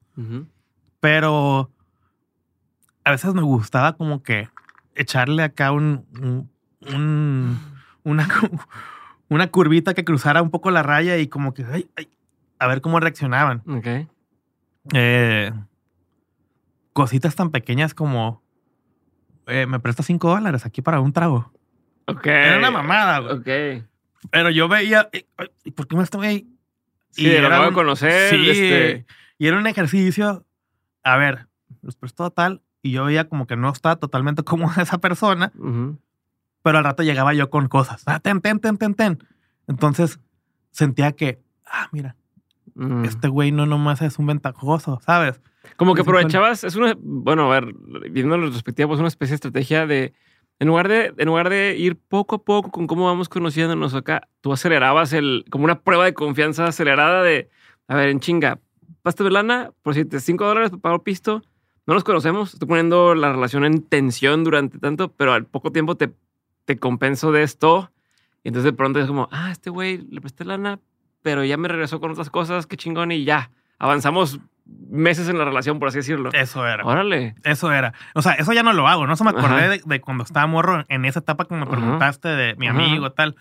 Pero a veces me gustaba como que echarle acá un, un- un- una, [LAUGHS] una curvita que cruzara un poco la raya y como que, ay, ay, a ver cómo reaccionaban. Ok. Eh, cositas tan pequeñas como, eh, me prestas cinco dólares aquí para un trago. Ok. Era una mamada, güey. Ok. Pero yo veía, ¿y por qué me estoy Sí, lo era un- conocer. Sí, este, y era un ejercicio. A ver, los prestó tal y yo veía como que no estaba totalmente [LAUGHS] cómoda esa persona, pero al rato llegaba yo con cosas. Ah, ten, ten, ten, ten, ten. Entonces sentía que, ah, mira, este güey no nomás es un ventajoso, ¿sabes? Como que aprovechabas, es una, bueno, a ver, viendo la retrospectiva, pues una especie de estrategia de, en lugar de, en lugar de ir poco a poco con cómo vamos conociéndonos acá, tú acelerabas el, como una prueba de confianza acelerada de, a ver, en chinga, pasta de lana, por si te 5 dólares para pagar pisto, no nos conocemos, estoy poniendo la relación en tensión durante tanto, pero al poco tiempo te, te compenso de esto, y entonces de pronto es como, ah, este güey le presté lana, pero ya me regresó con otras cosas, qué chingón, y ya, avanzamos meses en la relación, por así decirlo. Eso era. Órale. Eso era. O sea, eso ya no lo hago. No se me acordé Ajá. de, de cuando estaba morro en esa etapa que me Ajá. preguntaste de mi Ajá. amigo tal.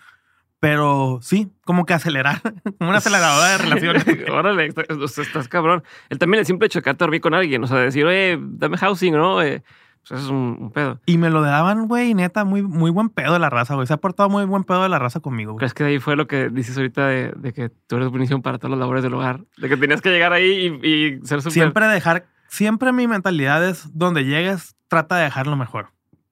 Pero sí, como que acelerar, [LAUGHS] como una aceleradora de relaciones. [LAUGHS] Órale, estás cabrón. Él también el simple hecho de quedarte a dormir con alguien, o sea, decir, oye, dame housing, ¿no? Eh, pues eso es un, un pedo. Y me lo daban, güey, neta, muy, muy buen pedo de la raza, güey. Se ha portado muy buen pedo de la raza conmigo, güey. ¿Crees que de ahí fue lo que dices ahorita de, de que tú eres buenísimo para todas las labores del hogar? De que tenías que llegar ahí y, y ser súper... Siempre dejar, siempre mi mentalidad es donde llegues, trata de dejarlo mejor.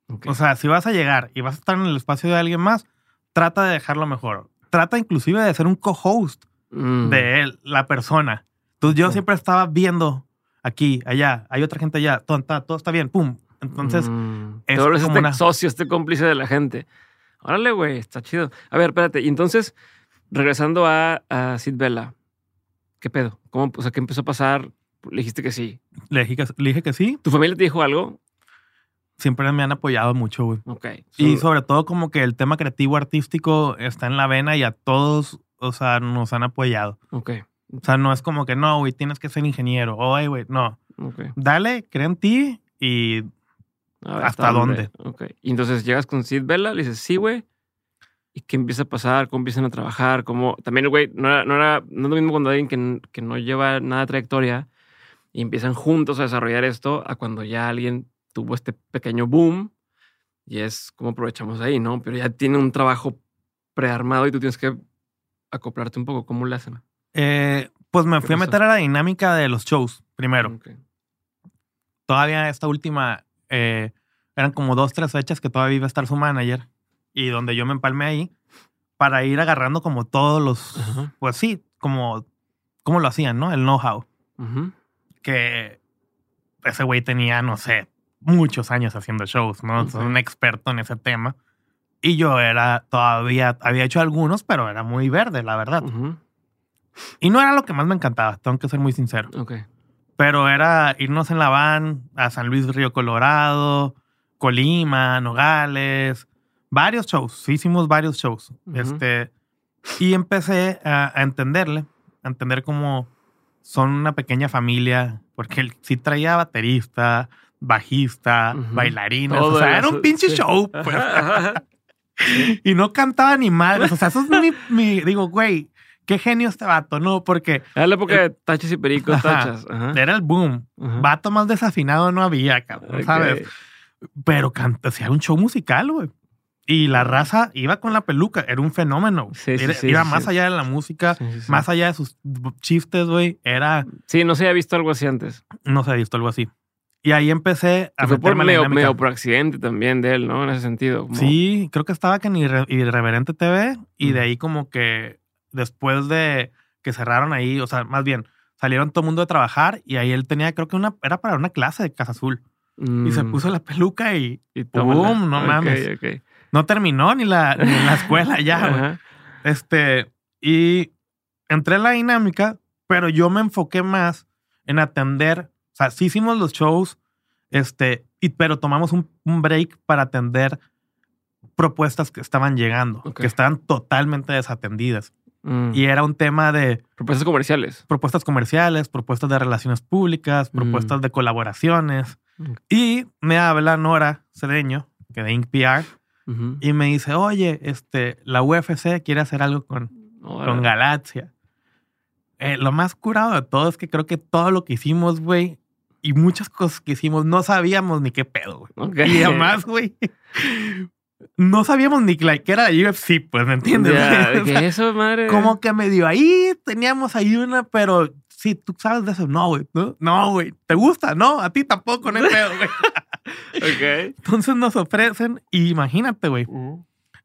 Ok. O sea, si vas a llegar y vas a estar en el espacio de alguien más, trata de dejarlo mejor. Trata inclusive de ser un co-host Mm. de él, la persona. Entonces yo Ok. siempre estaba viendo aquí, allá, hay otra gente allá, todo, está- todo está bien, pum. Entonces, Mm. es como este una- socio, este cómplice de la gente. Órale, güey, está chido. A ver, espérate. Y entonces, regresando a, a Sid Vela, ¿qué pedo? ¿Cómo, o sea, qué empezó a pasar? Le dijiste que sí. le dije, que, le dije que sí. ¿Tu familia te dijo algo? Siempre me han apoyado mucho, güey. Ok. Y So- sobre todo como que el tema creativo artístico está en la vena y a todos, o sea, nos han apoyado. Ok. O sea, no es como que no, güey, tienes que ser ingeniero. Oye, güey, no. Ok. Dale, cree en ti y ver, ¿Hasta dónde? Ok. Y entonces llegas con Sid Vela, le dices, sí, güey. ¿Y qué empieza a pasar? ¿Cómo empiezan a trabajar? ¿Cómo? También güey, no era, no era, no es lo mismo cuando alguien que, que no lleva nada de trayectoria y empiezan juntos a desarrollar esto a cuando ya alguien tuvo este pequeño boom Y es como aprovechamos ahí, ¿no? Pero ya tiene un trabajo prearmado y tú tienes que acoplarte un poco. ¿Cómo le hacen? Eh, pues me ¿Qué fui a meter a la dinámica de los shows primero. Ok. Todavía esta última, eh, eran como dos, tres fechas que todavía iba a estar su manager y donde yo me empalmé ahí para ir agarrando como todos los, pues sí, como, como lo hacían, ¿no? El know-how. Que ese güey tenía, no sé, muchos años haciendo shows, ¿no? Es Ok. un experto en ese tema. Y yo era todavía, había hecho algunos, pero era muy verde, la verdad. Y no era lo que más me encantaba, tengo que ser muy sincero. Ok. Pero era irnos en la van a San Luis Río Colorado, Colima, Nogales, varios shows. Hicimos varios shows. Ujú. Este, y empecé a, a entenderle, a entender cómo son una pequeña familia, porque él sí traía baterista, bajista, Ujú. bailarines. Todo o sea, era un pinche sí. show. pues. [LAUGHS] Y no cantaba ni madres. O sea, eso es mi, mi- digo, güey, qué genio este vato, ¿no? Porque Era la época de tachas y pericos, Ajá. tachas. Ajá. era el boom. Ajá. Vato más desafinado no había, cabrón. ¿sabes? Pero canta, hacía un show musical, güey. Y la raza iba con la peluca, era un fenómeno. Sí, sí, Era- sí, iba más allá de la música, más allá de sus chistes, güey. Era, Sí, no se había visto algo así antes. no se ha visto algo así. Y ahí empecé a fue por medio, por accidente también de él, ¿no? En ese sentido. como- Sí, creo que estaba que en Irre- Irreverente TV y de ahí como que después de que cerraron ahí, o sea, más bien, salieron todo el mundo de trabajar y ahí él tenía, creo que una, era para una clase de Casa Azul. Y se Mm, puso la peluca y y. No mames. no terminó ni la, ni la escuela ya, güey. Este, y entré en la dinámica, pero yo me enfoqué más en atender, o sea, sí hicimos los shows, este, y, pero tomamos un, un break para atender propuestas que estaban llegando, que estaban totalmente desatendidas. Mm. Y era un tema de Propuestas comerciales. propuestas comerciales, propuestas de relaciones públicas, Mm. propuestas de colaboraciones. Y me habla Nora Cedeño, que de Inc. PR, Ujú. y me dice, oye, este, la UFC quiere hacer algo con, con Galaxia. Eh, lo más curado de todo es que creo que todo lo que hicimos, güey, y muchas cosas que hicimos, no sabíamos ni qué pedo, güey. Y además, güey, [LAUGHS] no sabíamos ni que que era la UFC, pues, ¿me entiendes? ¿qué [LAUGHS] sea, eso, madre? como que medio ahí teníamos ahí una, pero sí, tú sabes de eso. No, güey, no, no, güey, ¿te gusta? No, a ti tampoco, no hay pedo, güey. [LAUGHS] [LAUGHS] Ok. Entonces nos ofrecen, y imagínate, güey,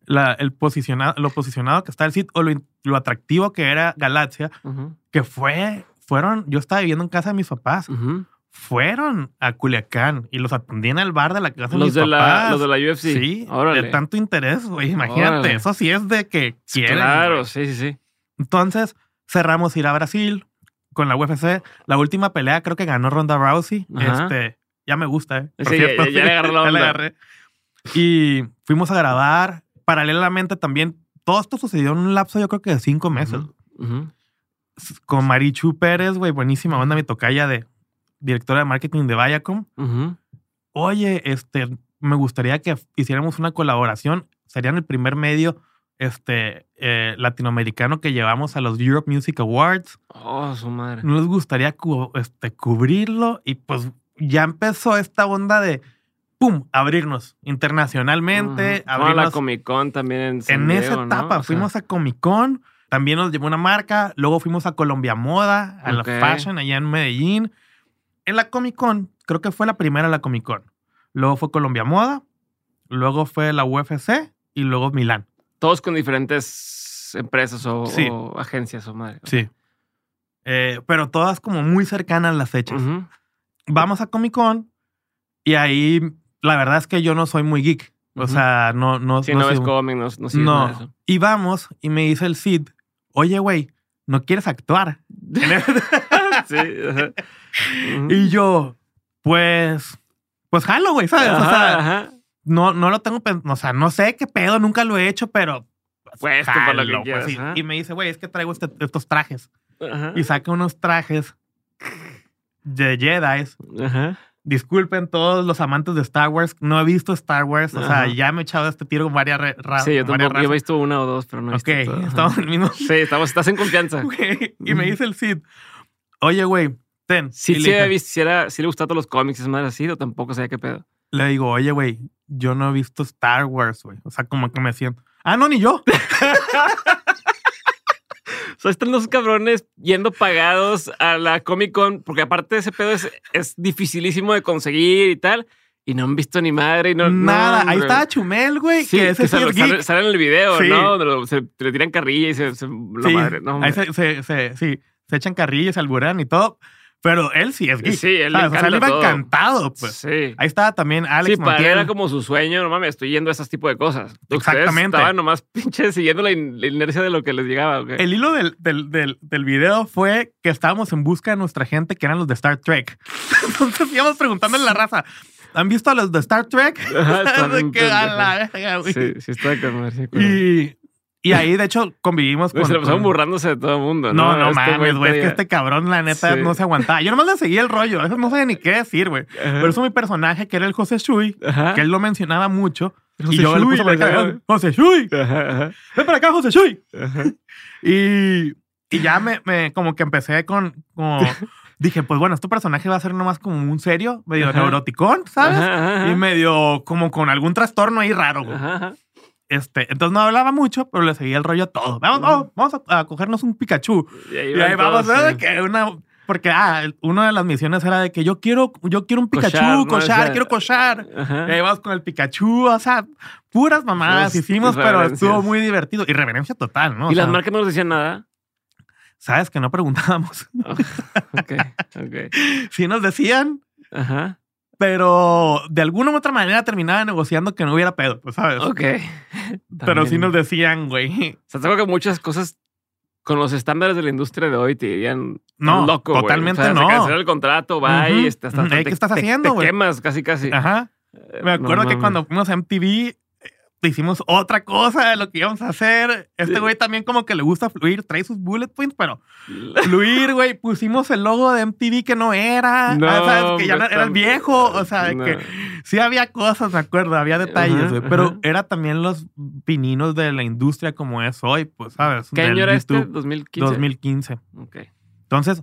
la- el posicionado, lo posicionado que está el sitio o lo, lo atractivo que era Galaxia, Ujú. que fue, fueron, yo estaba viviendo en casa de mis papás, Ujú. Fueron a Culiacán y los atendí en el bar de la casa de Los mis de, la, papás. los de la UFC. Sí, Órale. de tanto interés, güey, imagínate, Órale. eso sí es de que quieren. Claro, sí, sí, sí. Entonces cerramos ir a Brasil con la UFC. La última pelea creo que ganó Ronda Rousey. Ajá. Este, ya me gusta, ¿eh? Por Sí, ya- ya le agarré la Ya agarré. Y fuimos a grabar. Paralelamente también, todo esto sucedió en un lapso yo creo que de cinco meses. Con Marichu Pérez, güey, buenísima onda, mi tocaya de directora de marketing de Viacom. Oye, este, me gustaría que hiciéramos una colaboración. Serían el primer medio este, eh, latinoamericano que llevamos a los Europe Music Awards. Oh, su madre. nos gustaría cu- este, cubrirlo y pues ya empezó esta onda de, ¡pum!, abrirnos internacionalmente. Fueron a la Comic Con también en San en esa Diego, ¿no? etapa. O sea, fuimos a Comic Con, también nos llevó una marca, luego fuimos a Colombia Moda, a la Fashion allá en Medellín. En la Comic Con, creo que fue la primera la Comic Con. Luego fue Colombia Moda, luego fue la UFC y luego Milán. Todos con diferentes empresas o, Sí. o agencias o madre. Sí. Eh, pero todas como muy cercanas las fechas. Vamos a Comic Con y ahí la verdad es que yo no soy muy geek. O sea, no, no, Si no no, soy- ves cómic, no, no no. eso. Y vamos y me dice el Cid, oye, güey, ¿no quieres actuar? [LAUGHS] sí. ajá. Y yo, pues, pues jalo, güey, ¿sabes? o Ajá, sea, ajá. no, no lo tengo, o sea, no sé qué pedo, nunca lo he hecho, pero... Puesto para lo que jalo, sí. ajá. Y me dice, güey, es que traigo este- estos trajes. Y saca unos trajes de Jedi. Ajá. Disculpen todos los amantes de Star Wars. No he visto Star Wars. O sea, Ajá. ya me he echado este tiro con varias, re- ra- Sí, yo tampoco. Yo he razas. visto una o dos, pero no he Ok, visto. Ajá. estamos en el mismo. Sí, estamos, estás en confianza. [LAUGHS] Y me dice el Cid, oye, güey, ten. Sí, le sí, visto, si, era, si le gustaba todos los cómics, es más así, o tampoco sabía qué pedo. le digo, oye, güey, yo no he visto Star Wars, güey. O sea, como que me siento. Ah, no, ni yo. [LAUGHS] O sea, están los cabrones yendo pagados a la Comic Con, porque aparte de ese pedo es, es dificilísimo de conseguir y tal. Y no han visto ni madre y no. Nada. no, Ahí estaba Chumel, güey. Sí, que ese que sale, sale- sale en el video, Sí. ¿no? Donde lo- se le tiran carrilla y se. se la Sí, madre. No, ahí se, se- sí, se echan carrillas, se alburean y todo. Pero él sí es geek. Sí, él le ¿sabes? O sea, él encanta iba todo. encantado, pues. sí. Ahí estaba también Alex sí, para él era como su sueño, no mames, estoy yendo a esas tipo de cosas. Exactamente. Estaban nomás [LAUGHS] pinches siguiendo la, in- la inercia de lo que les llegaba. ¿ok? El hilo del, del, del, del video fue que estábamos en busca de nuestra gente, que eran los de Star Trek. [LAUGHS] Entonces íbamos preguntándole a la raza, ¿han visto a los de Star Trek? Ajá, [LAUGHS] están que a la. Sí, sí, está con. Y, y ahí, de hecho, convivimos con... Se lo pasaron con- burlándose de todo el mundo. No, No, no, Este mames, güey. Es que este cabrón, la neta, Sí. no se aguantaba. Yo nomás le seguía el rollo. Eso no sabía ni qué decir, güey. Pero eso mi personaje, que era el José Shui, Ajá. que él lo mencionaba mucho. José y yo le Shui, puse por le acá, decía. José Shui, Ajá, ajá, ven para acá, José Shui. Y, y ya me, me- como que empecé con, como, [LAUGHS] dije, pues bueno, este personaje va a ser nomás como un serio, medio neuroticón, ¿sabes? Y medio como con algún trastorno ahí raro, güey. Este, entonces no hablaba mucho, pero le seguía el rollo a todo. Vamos, vamos, vamos a, a cogernos un Pikachu. Y ahí, Y ahí van vamos, sí. Que una, porque ah, una de las misiones era de que yo quiero, yo quiero un Pikachu, Cochar, ¿no? cochar, Esa- quiero cochar. Ajá. Y ahí vamos con el Pikachu, o sea, puras mamadas Pues, hicimos, pero irreverencias. estuvo muy divertido. Y reverencia total, ¿no? O y las sea, marcas no nos decían nada. Sabes que no preguntábamos. [LAUGHS] Ok, ok. [LAUGHS] sí nos decían, Ajá. Pero de alguna u otra manera terminaba negociando que no hubiera pedo, pues, ¿sabes? Ok. Pero sí nos decían, güey. O sea, tengo que muchas cosas con los estándares de la industria de hoy te dirían No, loco, güey. totalmente o sea, no. Se cancela el contrato, va y Ujú. este, hasta, Ujú. te, ¿Qué estás te- haciendo, te güey? quemas casi, casi. Ajá. Eh, Me acuerdo no que cuando fuimos a MTV hicimos otra cosa de lo que íbamos a hacer. Este güey también como que le gusta fluir, trae sus bullet points, pero [LAUGHS] fluir, güey, pusimos el logo de MTV que no era. No, Ah, ¿sabes? Que ya no- era el viejo. O sea, de No. que sí había cosas, me acuerdo, había detalles, Ajá, güey. Pero ajá. era también los pininos de la industria como es hoy, pues, ¿sabes? ¿Qué año era este? YouTube, 2015. 2015. Ok. Entonces,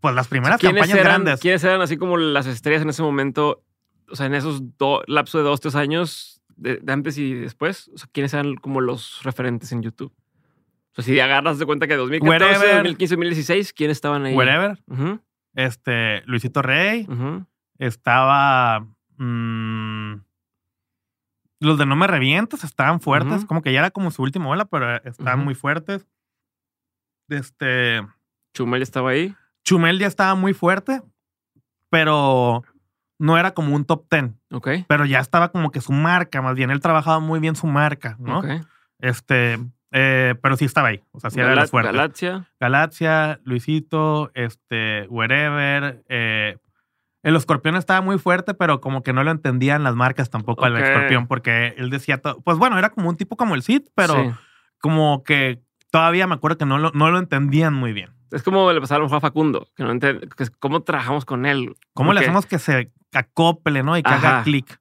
pues las primeras ¿Quiénes campañas eran, grandes. ¿Quiénes eran así como las estrellas en ese momento? O sea, en esos do- lapso de dos, tres años, de, de antes y después. O sea, ¿quiénes eran como los referentes en YouTube? O sea, si agarras de cuenta que 2014, Wherever. 2015, 2016, ¿quiénes estaban ahí? Wherever. Este, Luisito Rey. estaba. mm, los de No Me Revientes estaban fuertes. Como que ya era como su última ola, pero estaban muy fuertes. Este. Chumel estaba ahí. Chumel ya estaba muy fuerte, pero no era como un top ten. Ok. Pero ya estaba como que su marca, más bien. Él trabajaba muy bien su marca, ¿no? ok. Este. eh, pero sí estaba ahí. O sea, sí era los fuertes. Galaxia. Galaxia, Luisito, este, Wherever. Eh, el escorpión estaba muy fuerte, pero como que no lo entendían las marcas tampoco al escorpión, porque él decía todo. Pues bueno, era como un tipo como el Cid, pero Sí. como que todavía me acuerdo que no lo, no lo entendían muy bien. Es como le pasaba a lo mejor a Facundo, que no entiende, que es cómo trabajamos con él. ¿Cómo le hacemos que se acople, no? Y que haga clic.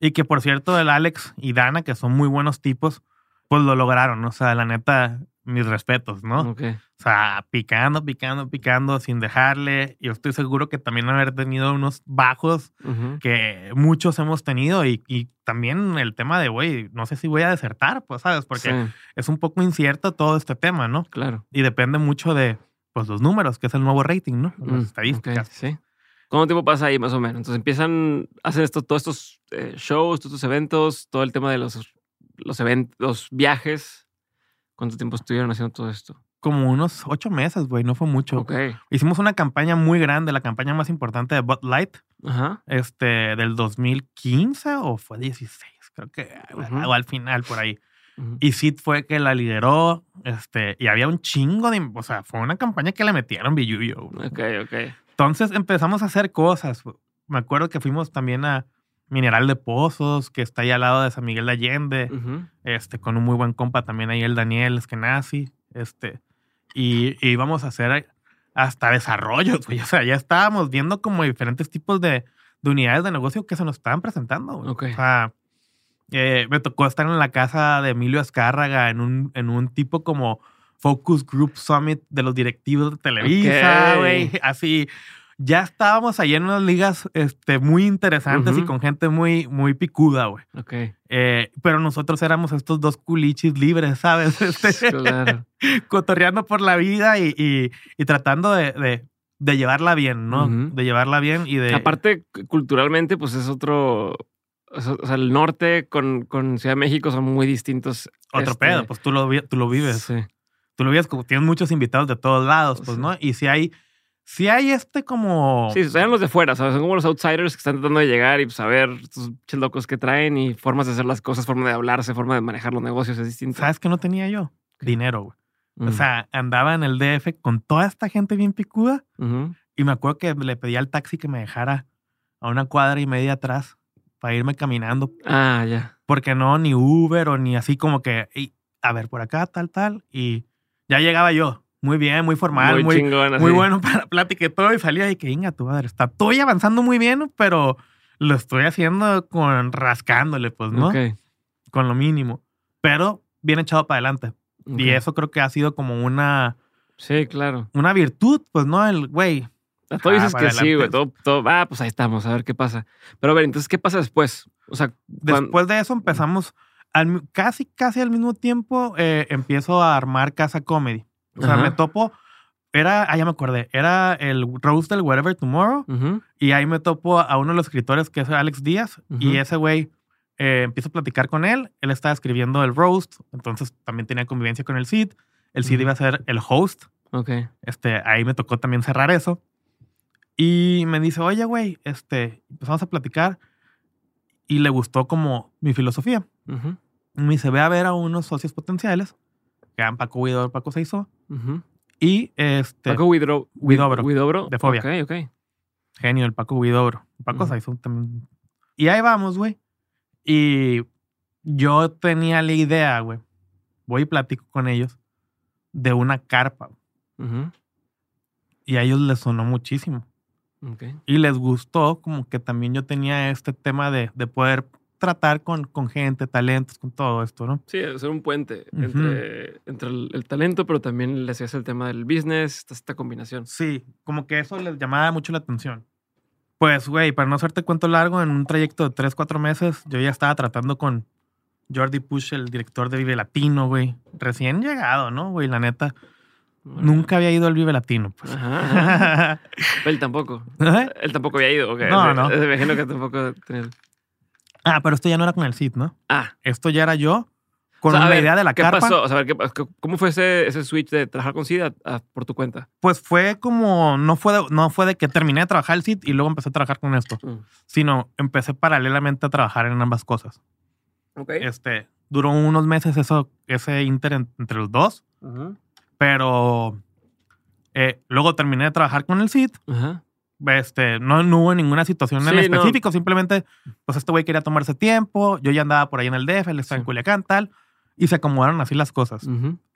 Y que por cierto, el Alex y Dana, que son muy buenos tipos, pues lo lograron. ¿no? O sea, la neta, mis respetos, ¿no? Ok. O sea, picando, picando, picando, sin dejarle. Yo estoy seguro que también haber tenido unos bajos Ujú. que muchos hemos tenido y, y también el tema de, güey, no sé si voy a desertar, pues, ¿sabes? Porque Sí, es un poco incierto todo este tema, ¿no? claro. Y depende mucho de, pues, los números, que es el nuevo rating, ¿no? Las Mm, estadísticas. sí. ¿Cuánto tiempo pasa ahí más o menos? Entonces empiezan, hacen esto, todos estos eh, shows, todos estos eventos, todo el tema de los, los eventos, los viajes. ¿Cuánto tiempo estuvieron haciendo todo esto? Como unos ocho meses, güey, no fue mucho. Ok. Hicimos una campaña muy grande, la campaña más importante de Bud Light, Ajá. este, del 2015 o fue 16, creo que, Ujú. o al final por ahí. Ujú. Y Sid fue que la lideró, este, y había un chingo de, o sea, fue una campaña que le metieron billuyo. Ok, ok. Entonces empezamos a hacer cosas. Me acuerdo que fuimos también a Mineral de Pozos, que está ahí al lado de San Miguel de Allende, este, con un muy buen compa también ahí, el Daniel Eskenazi, este, y, y íbamos a hacer hasta desarrollos, güey. O sea, ya estábamos viendo como diferentes tipos de, de unidades de negocio que se nos estaban presentando. güey. Ok. O sea, eh, me tocó estar en la casa de Emilio Azcárraga en un, en un tipo como Focus Group Summit de los directivos de Televisa, güey. Así. ya estábamos ahí en unas ligas este, muy interesantes y Ujú. con gente muy, muy picuda, güey. Ok. Eh, pero nosotros éramos estos dos culichis libres, ¿sabes? [LAUGHS] Este, Claro. cotorreando por la vida y, y- y tratando de, de- de llevarla bien, ¿no? Ujú. De llevarla bien y de... Aparte, cu- culturalmente, pues es otro. O sea, el norte con, con Ciudad de México son muy distintos. otro este, pedo, pues tú lo, tú lo vives. Sí. Tú lo vives como tienes muchos invitados de todos lados, pues. ¿no? Y si hay, si hay este como... Sí, eran los de fuera, ¿sabes? Son como los outsiders que están tratando de llegar y pues, saber estos pinches locos que traen y formas de hacer las cosas, forma de hablarse, forma de manejar los negocios es distinta. ¿Sabes qué no tenía yo? Dinero, güey. Mm. O sea, andaba en el DF con toda esta gente bien picuda y me acuerdo que le pedí al taxi que me dejara a una cuadra y media atrás para irme caminando. Ah, ya. Porque no, ni Uber o ni así como que, "Ey, a ver, por acá, tal, tal. Y ya llegaba yo. Muy bien, muy formal, muy, muy, chingón. así. bueno para plática y todo. Y salía y que, inga, tu madre, está, estoy avanzando muy bien, pero lo estoy haciendo con rascándole, pues, ¿no? Ok, Con lo mínimo. Pero bien echado para adelante. Y ok. eso creo que ha sido como una, Sí, claro. una virtud, pues, ¿no? El güey. Tú Ah, dices que sí, güey. adelante. Todo, todo, ah, pues ahí estamos, a ver qué pasa. Pero a ver, entonces, ¿qué pasa después? O sea, cuan- Después de eso empezamos, al casi, casi al mismo tiempo, eh, empiezo a armar Casa Comedy. O sea, Ajá. me topo, era, ah, ya me acordé, era el roast del Whatever Tomorrow. Ujú, Y ahí me topo a uno de los escritores que es Alex Díaz. Y Ujú. ese güey, eh, empiezo a platicar con él. Él estaba escribiendo el roast, entonces también tenía convivencia con el Cid. El Cid Ujú. iba a ser el host. Ok. Este, ahí me tocó también cerrar eso. Y me dice, oye, güey, este, empezamos a platicar y le gustó como mi filosofía. Ujú, Y me dice, ve a ver a unos socios potenciales, que eran Paco Huidobro, Paco Seizo, ujú. y este, Paco Widro, Huidobro, Widobro. de Fobia. Ok, ok. genio, el Paco Huidobro. Paco Ujú. Seizo también. Y ahí vamos, güey. Y yo tenía la idea, güey, voy y platico con ellos, de una carpa. Y a ellos les sonó muchísimo. Y les gustó como que también yo tenía este tema de, de poder tratar con, con gente, talentos, con todo esto, ¿no? Sí, ser un puente Ujú. entre, entre el, el talento, pero también le hacías el tema del business, esta, esta combinación. Sí, como que eso les llamaba mucho la atención. Pues, güey, para no hacerte cuento largo, en un trayecto de 3, 4 meses, yo ya estaba tratando con Jordi Push, el director de Vive Latino, güey. Recién llegado, ¿no, güey? La neta, nunca había ido al Vive Latino, pues. Ajá, ajá. [LAUGHS] Él tampoco. ¿Eh? Él tampoco había ido. ok. No, no. Me imagino que tampoco tenía- ah, pero esto ya no era con el CID, ¿no? Ah, Esto ya era yo con o sea, a una ver, idea de la ¿qué carpa. pasó? O sea, a ver, ¿qué pasó? ¿cómo fue ese, ese switch de trabajar con SIDA a- por tu cuenta? Pues fue como, no fue, de, no fue de que terminé de trabajar el CID y luego empecé a trabajar con esto, Mm. sino empecé paralelamente a trabajar en ambas cosas. Ok. Este, duró unos meses eso, ese inter en- entre los dos, pero eh, luego terminé de trabajar con el CID. Ajá. Este, no, no hubo ninguna situación en Sí, no. específico, simplemente, pues este güey quería tomarse tiempo, yo ya andaba por ahí en el DF, él estaba en. Culiacán, tal, y se acomodaron así las cosas.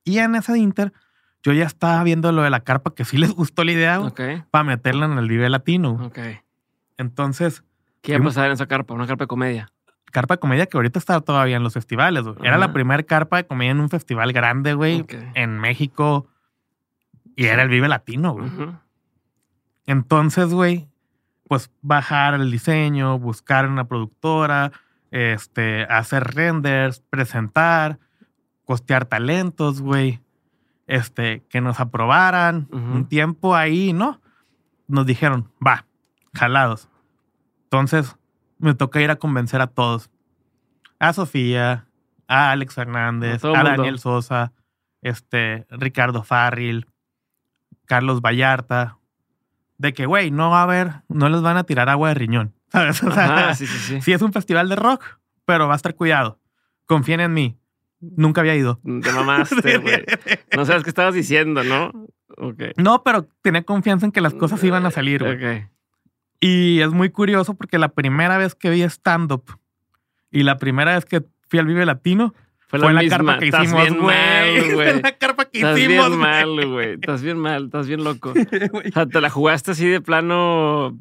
Y en ese inter, yo ya estaba viendo lo de la carpa, que sí les gustó la idea, para meterla en el Vive Latino. Ok. Entonces, ¿Qué iba a pasar en esa carpa? Una carpa de comedia. carpa de comedia que ahorita está todavía en los festivales, güey. Era la primera carpa de comedia en un festival grande, güey, en México. Y era el Vive Latino, güey. Entonces, güey, pues bajar el diseño, buscar una productora, este, hacer renders, presentar, costear talentos, güey. Este, que nos aprobaran un tiempo ahí, ¿no? Nos dijeron, va, jalados. Entonces, me toca ir a convencer a todos. A Sofía, a Alex Fernández, A. Daniel Sosa, este, Ricardo Farril, Carlos Vallarta, de que, güey, no va a haber, no les van a tirar agua de riñón. [LAUGHS] ¿Sabes? O sea, Ajá, sí, sí, sí. sí es un festival de rock, pero va a estar cuidado. Confíen en mí. Nunca había ido. Te mamaste, [LAUGHS] güey. No sabes qué estabas diciendo, ¿no? No, pero tenía confianza en que las cosas iban a salir, güey. Ok. Y es muy curioso porque la primera vez que vi stand-up y la primera vez que fui al Vive Latino Fue, fue, la, misma. carpa que hicimos, güey. Mal, Fue güey. la carpa que Estás hicimos, bien mal, güey. Estás bien mal. Estás bien loco. [LAUGHS] O sea, te la jugaste así de plano. O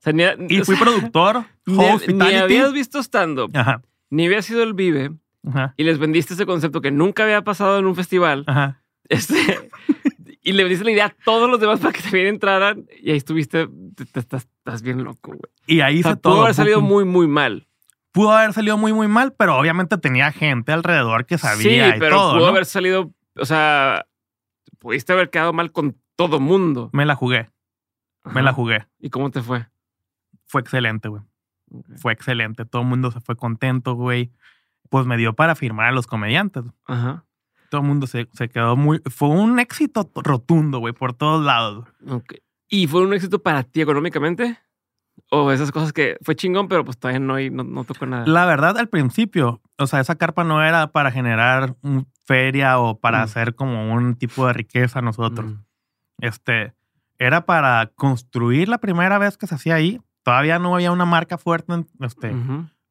sea, ni, Y o fui sea, productor, [LAUGHS] ni- host, ni, vitality. habías visto stand-up, Ajá, ni habías sido el Vive ajá, y les vendiste ese concepto que nunca había pasado en un festival. ajá. Este, [LAUGHS] Y le diste la idea a todos los demás para que también entraran. Y ahí estuviste. Te, te- estás, estás bien loco, güey. Y ahí O sea, hice pudo todo. haber salido muy, muy mal. Pudo haber salido muy, muy mal, pero obviamente tenía gente alrededor que sabía sí, y pero todo. pudo ¿no? haber salido. O sea, pudiste haber quedado mal con todo mundo. Me la jugué, me la jugué. ¿Y cómo te fue? Fue excelente, güey. Fue excelente. Todo el mundo se fue contento, güey. Pues me dio para firmar a los comediantes. Ajá. Todo el mundo se, se quedó muy... Fue un éxito rotundo, güey, por todos lados. Ok. ¿Y fue un éxito para ti económicamente? O esas cosas que fue chingón, pero pues todavía no, hay, no, no tocó nada. La verdad, al principio, o sea, esa carpa no era para generar un feria o para Mm. hacer como un tipo de riqueza a nosotros. Mm. Este, era para construir la primera vez que se hacía ahí. Todavía no había una marca fuerte este,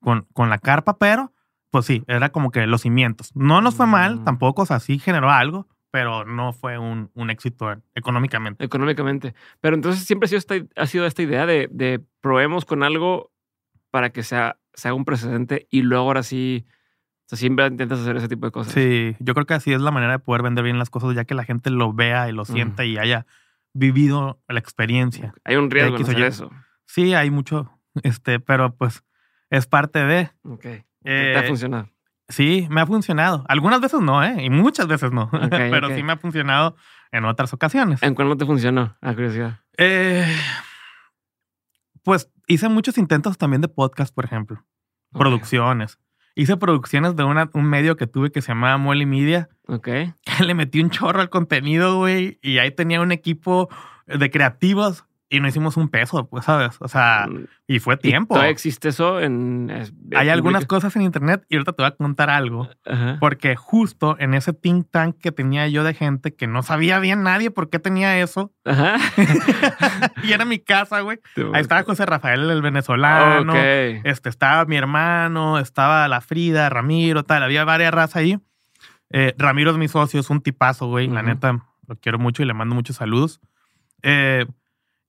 con, con la carpa, pero pues sí, era como que los cimientos. No nos fue mal, Mm. tampoco, o sea, sí generó algo, pero no fue un, un éxito económicamente. Económicamente. Pero entonces siempre ha sido esta, ha sido esta idea de, de probemos con algo para que sea, se haga un precedente y luego ahora sí, o sea, siempre intentas hacer ese tipo de cosas. Sí, yo creo que así es la manera de poder vender bien las cosas, ya que la gente lo vea y lo sienta y haya vivido la experiencia. Hay un riesgo en hacer eso. Sí, hay mucho, este, pero pues es parte de. Ok. Te Eh, ha funcionado. Sí, me ha funcionado. Algunas veces no, ¿eh? Y muchas veces no. [LAUGHS] Pero ok. sí me ha funcionado en otras ocasiones. ¿En cuál no te funcionó? A curiosidad. Eh, pues hice muchos intentos también de podcast, por ejemplo. Producciones. Hice producciones de una- un medio que tuve que se llamaba Molly Media. Ok. Que [LAUGHS] le metí un chorro al contenido, güey. Y ahí tenía un equipo de creativos y no hicimos un peso, pues, ¿sabes? O sea, Mm, y fue ¿y tiempo. ¿Todavía existe eso en. es- Hay en algunas público? cosas en internet y ahorita te voy a contar algo. Ajá. Porque justo en ese think tank que tenía yo de gente que no sabía bien nadie por qué tenía eso. Ajá. [LAUGHS] y era mi casa, güey. Ahí estaba José Rafael, el venezolano. Ok. Este, estaba mi hermano, estaba la Frida, Ramiro, tal. Había varias razas ahí. Eh, Ramiro es mi socio, es un tipazo, güey. La Ujú. neta, lo quiero mucho y le mando muchos saludos. Eh,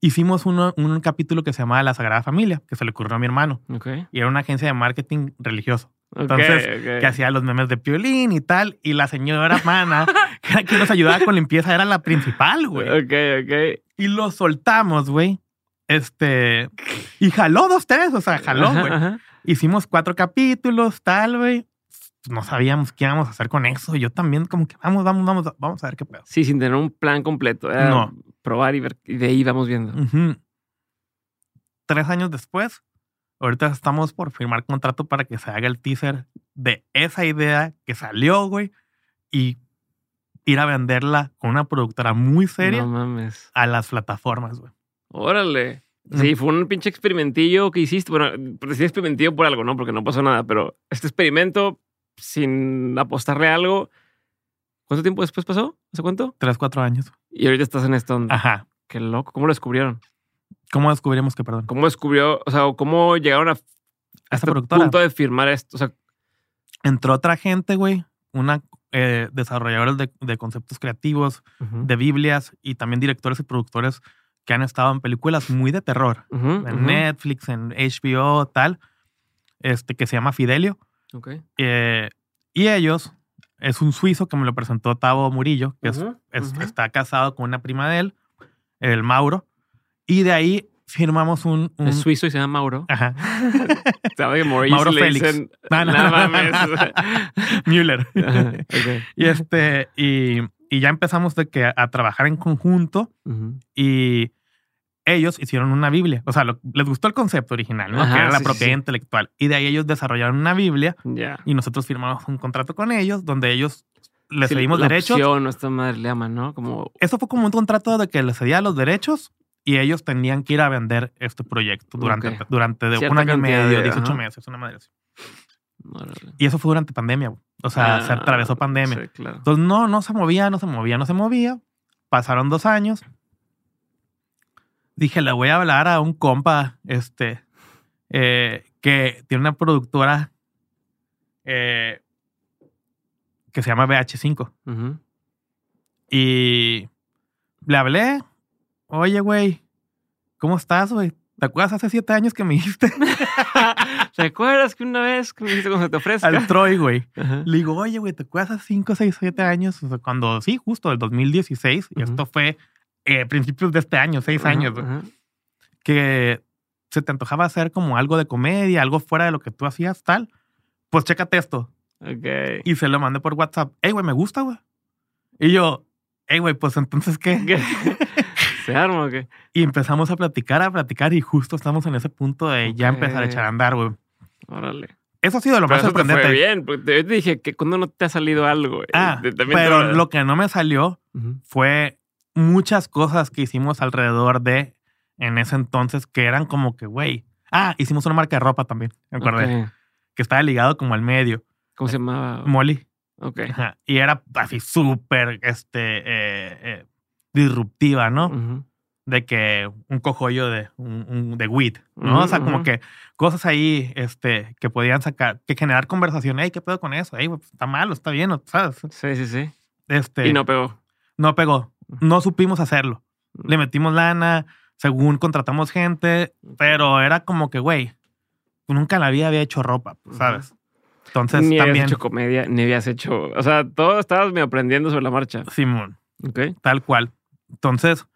hicimos uno- un capítulo que se llamaba La Sagrada Familia, que se le ocurrió a mi hermano. Y era una agencia de marketing religioso. Entonces, que hacía los memes de piolín y tal. Y la señora Mana, [LAUGHS] que era quien nos ayudaba con limpieza, era la principal, güey. Ok, ok. Y lo soltamos, güey. Este. Y jaló dos, tres, o sea, jaló, güey. Hicimos cuatro capítulos, tal, güey. No sabíamos qué íbamos a hacer con eso. Yo también, como que vamos, vamos, vamos, vamos a ver qué pedo. Sí, sin tener un plan completo. Era No. Probar y ver. Y de ahí vamos viendo. Ujú. Tres años después, ahorita estamos por firmar contrato para que se haga el teaser de esa idea que salió, güey, y ir a venderla con una productora muy seria No mames. a las plataformas, güey. Órale. Sí, fue un pinche experimentillo que hiciste. Bueno, decía experimentillo por algo, ¿no? Porque no pasó nada, pero este experimento sin apostarle a algo. ¿Cuánto tiempo después pasó? ¿Hace cuánto? Tres, cuatro años. Y ahorita estás en esto. Ajá. Qué loco. ¿Cómo lo descubrieron? ¿Cómo descubrimos que, perdón? ¿Cómo descubrió? O sea, ¿cómo llegaron a, a Esta este punto de firmar esto? O sea, Entró otra gente, güey, una eh, desarrolladores de, de conceptos creativos, de Biblias y también directores y productores que han estado en películas muy de terror. En. Netflix, en HBO, tal. Este, que se llama Fidelio. Ok. Eh, y ellos, es un suizo que me lo presentó Tavo Murillo, que es- está casado con una prima de él, el Mauro. Y de ahí firmamos un... un- Es suizo y se llama Mauro. Ajá. Sabe que Mauricio Mauro le Félix. dicen- No, no, No no, mames. [LAUGHS] Müller. [LAUGHS] Ajá, y este, y, y ya empezamos de que a trabajar en conjunto y ellos hicieron una Biblia. O sea, lo- les gustó el concepto original, ¿no? Ajá, que era la sí, propiedad sí. intelectual. Y de ahí ellos desarrollaron una Biblia y nosotros firmamos un contrato con ellos donde ellos les Sí, cedimos la derechos. opción, o esta madre le llaman, ¿no? Como. Eso fue como un contrato de que les cedía los derechos y ellos tenían que ir a vender este proyecto durante, durante de un año y medio, de- 18 ajá. meses, una madre así. Y eso fue durante pandemia, güey. O sea, se Ah, atravesó pandemia. Sí, claro. Entonces, no, no se movía, no se movía, no se movía. Pasaron dos años. Dije, le voy a hablar a un compa, este, eh, que tiene una productora eh, que se llama BH5. Ujú. Y le hablé, oye, güey, ¿cómo estás, güey? ¿te acuerdas hace siete años que me dijiste [LAUGHS] ¿Te acuerdas que una vez que me dijiste cuando se te ofrezca? al Troy, güey? Le digo, oye, güey, ¿te acuerdas hace cinco, seis, siete años? O sea, cuando, sí, justo del 2016, y Ujú. esto fue eh, principios de este año, seis años, que se te antojaba hacer como algo de comedia, algo fuera de lo que tú hacías, tal. Pues chécate esto. Ok. Y se lo mandé por WhatsApp. Ey, güey, me gusta, güey. Y yo, ey, güey, pues entonces, ¿qué? ¿Qué? [LAUGHS] ¿Se arma o qué? Y empezamos a platicar, a platicar, y justo estamos en ese punto de ya empezar a echar a andar, güey. Órale. Eso ha sido lo Pero más eso te fue sorprendente. bien, porque yo te dije que cuando no te ha salido algo. Ah, pero lo- que no me salió fue muchas cosas que hicimos alrededor de en ese entonces que eran como que, güey. Ah, hicimos una marca de ropa también, me que estaba ligado como al medio. ¿Cómo se llamaba? Molly. Ok. Ajá, Y era así súper este, eh, eh, disruptiva, ¿no? De que un cojollo de, un, un- de weed, ¿no? O sea, como que cosas ahí este, que podían sacar, que generar conversación. Ey, ¿qué pedo con eso? Ey, pues, está malo, está bien, ¿sabes? Sí, sí, sí. Este, Y no pegó. no pegó. No supimos hacerlo. Le metimos lana, según contratamos gente, pero era como que, güey, nunca en la vida había hecho ropa, ¿sabes? Entonces ni también, habías hecho comedia, ni habías hecho. O sea, todo estabas medio aprendiendo sobre la marcha. Simón, Ok. tal cual. Entonces,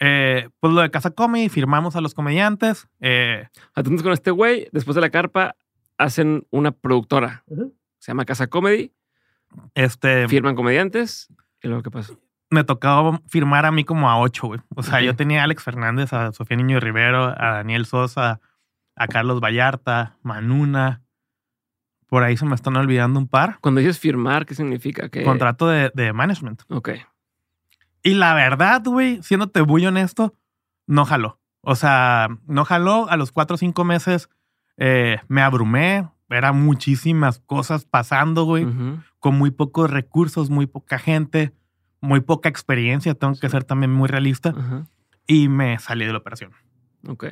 eh, pues lo de Casa Comedy, firmamos a los comediantes. eh, Entonces con este güey, después de la carpa, hacen una productora. Se llama Casa Comedy. este, Firman comediantes. ¿Y luego qué pasó? Me tocaba firmar a mí como a ocho, güey. O sea, yo tenía a Alex Fernández, a Sofía Niño Rivero, a Daniel Sosa, a Carlos Vallarta, Manuna. Por ahí se me están olvidando un par. Cuando dices firmar, ¿qué significa? Contrato de, de management. Ok. Y la verdad, güey, siéndote muy honesto, no jaló. O sea, no jaló. A los cuatro o cinco meses eh, me abrumé. Era muchísimas cosas pasando, güey. Con muy pocos recursos, muy poca gente, muy poca experiencia. Tengo que ser también muy realista. Ajá. Y me salí de la operación. Ok.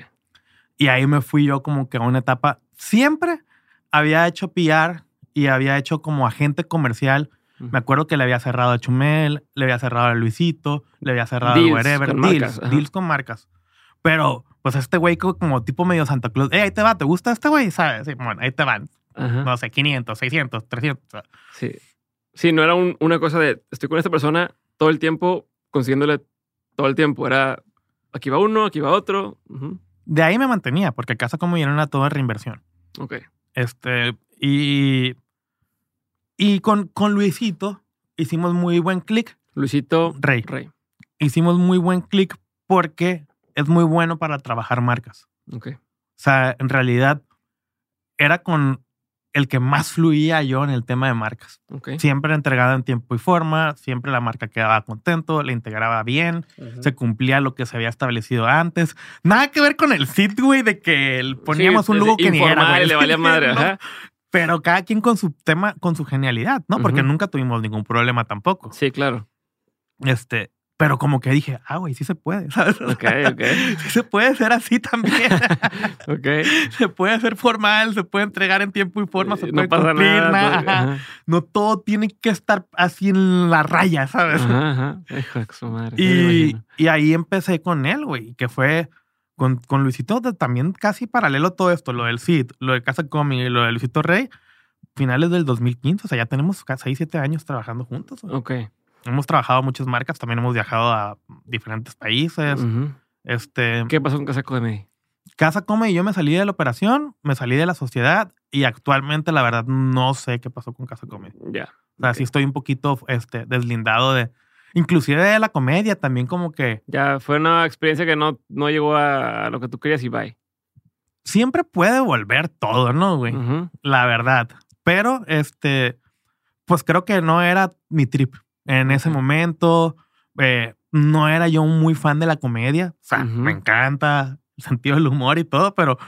Y ahí me fui yo como que a una etapa. Siempre había hecho PR y había hecho como agente comercial. Me acuerdo que le había cerrado a Chumel, le había cerrado a Luisito, le había cerrado Deals a Wherever. con deals, marcas, ajá. deals con marcas. Pero, pues este güey como, como tipo medio Santa Claus. Eh, ahí te va, ¿te gusta este güey? ¿Sabes? Sí, bueno, ahí te van. Ajá. No sé, 500, 600, 300. Sí. Sí, no era un- una cosa de estoy con esta persona todo el tiempo, consiguiéndole todo el tiempo. Era aquí va uno, aquí va otro. De ahí me mantenía, porque casa como era una toda reinversión. Ok. Este, y, y con, con Luisito hicimos muy buen clic. Luisito Rey. Rey. Hicimos muy buen clic porque es muy bueno para trabajar marcas. Ok. O sea, en realidad era con el que más fluía yo en el tema de marcas. Siempre entregado en tiempo y forma, siempre la marca quedaba contento, le integraba bien, se cumplía lo que se había establecido antes. Nada que ver con el sit, güey, de que poníamos Sí, un logo que ni era. informal, güey. le valía [LAUGHS] madre. No, Ajá. Pero cada quien con su tema, con su genialidad, ¿no? Porque nunca tuvimos ningún problema tampoco. Sí, claro. Este, pero como que dije, ah, güey, sí se puede, [LAUGHS] ¿sabes? Ok, ok. Sí se puede ser así también. [LAUGHS] Ok. [LAUGHS] se puede hacer formal, se puede entregar en tiempo y forma, se Eh, puede no pasa cumplir, nada. nada, todo- ajá. No todo tiene que estar así en la raya, ¿sabes? Ajá, ajá. Hijo de su madre. Y, y ahí empecé con él, güey, que fue con, con Luisito también casi paralelo todo esto, lo del CID, lo de Casa Comi, lo de Luisito Rey, finales del 2015, o sea, ya tenemos casi 6, 7 años trabajando juntos. güey. Ok. Hemos trabajado muchas marcas, también hemos viajado a diferentes países. Este, ¿Qué pasó con Casa Comedy? Casa Come y yo me salí de la operación, me salí de la sociedad y actualmente la verdad no sé qué pasó con Casa Come. Ya. O sea, Ok. sí estoy un poquito este, deslindado de, inclusive de la comedia también como que Ya fue una experiencia que no, no llegó a lo que tú querías y bye. siempre puede volver todo, ¿no, güey? La verdad. Pero, este, pues creo que no era mi trip en ese momento. eh, no era yo muy fan de la comedia. O sea, Ujú. me encanta el [LAUGHS] sentido del humor y todo, pero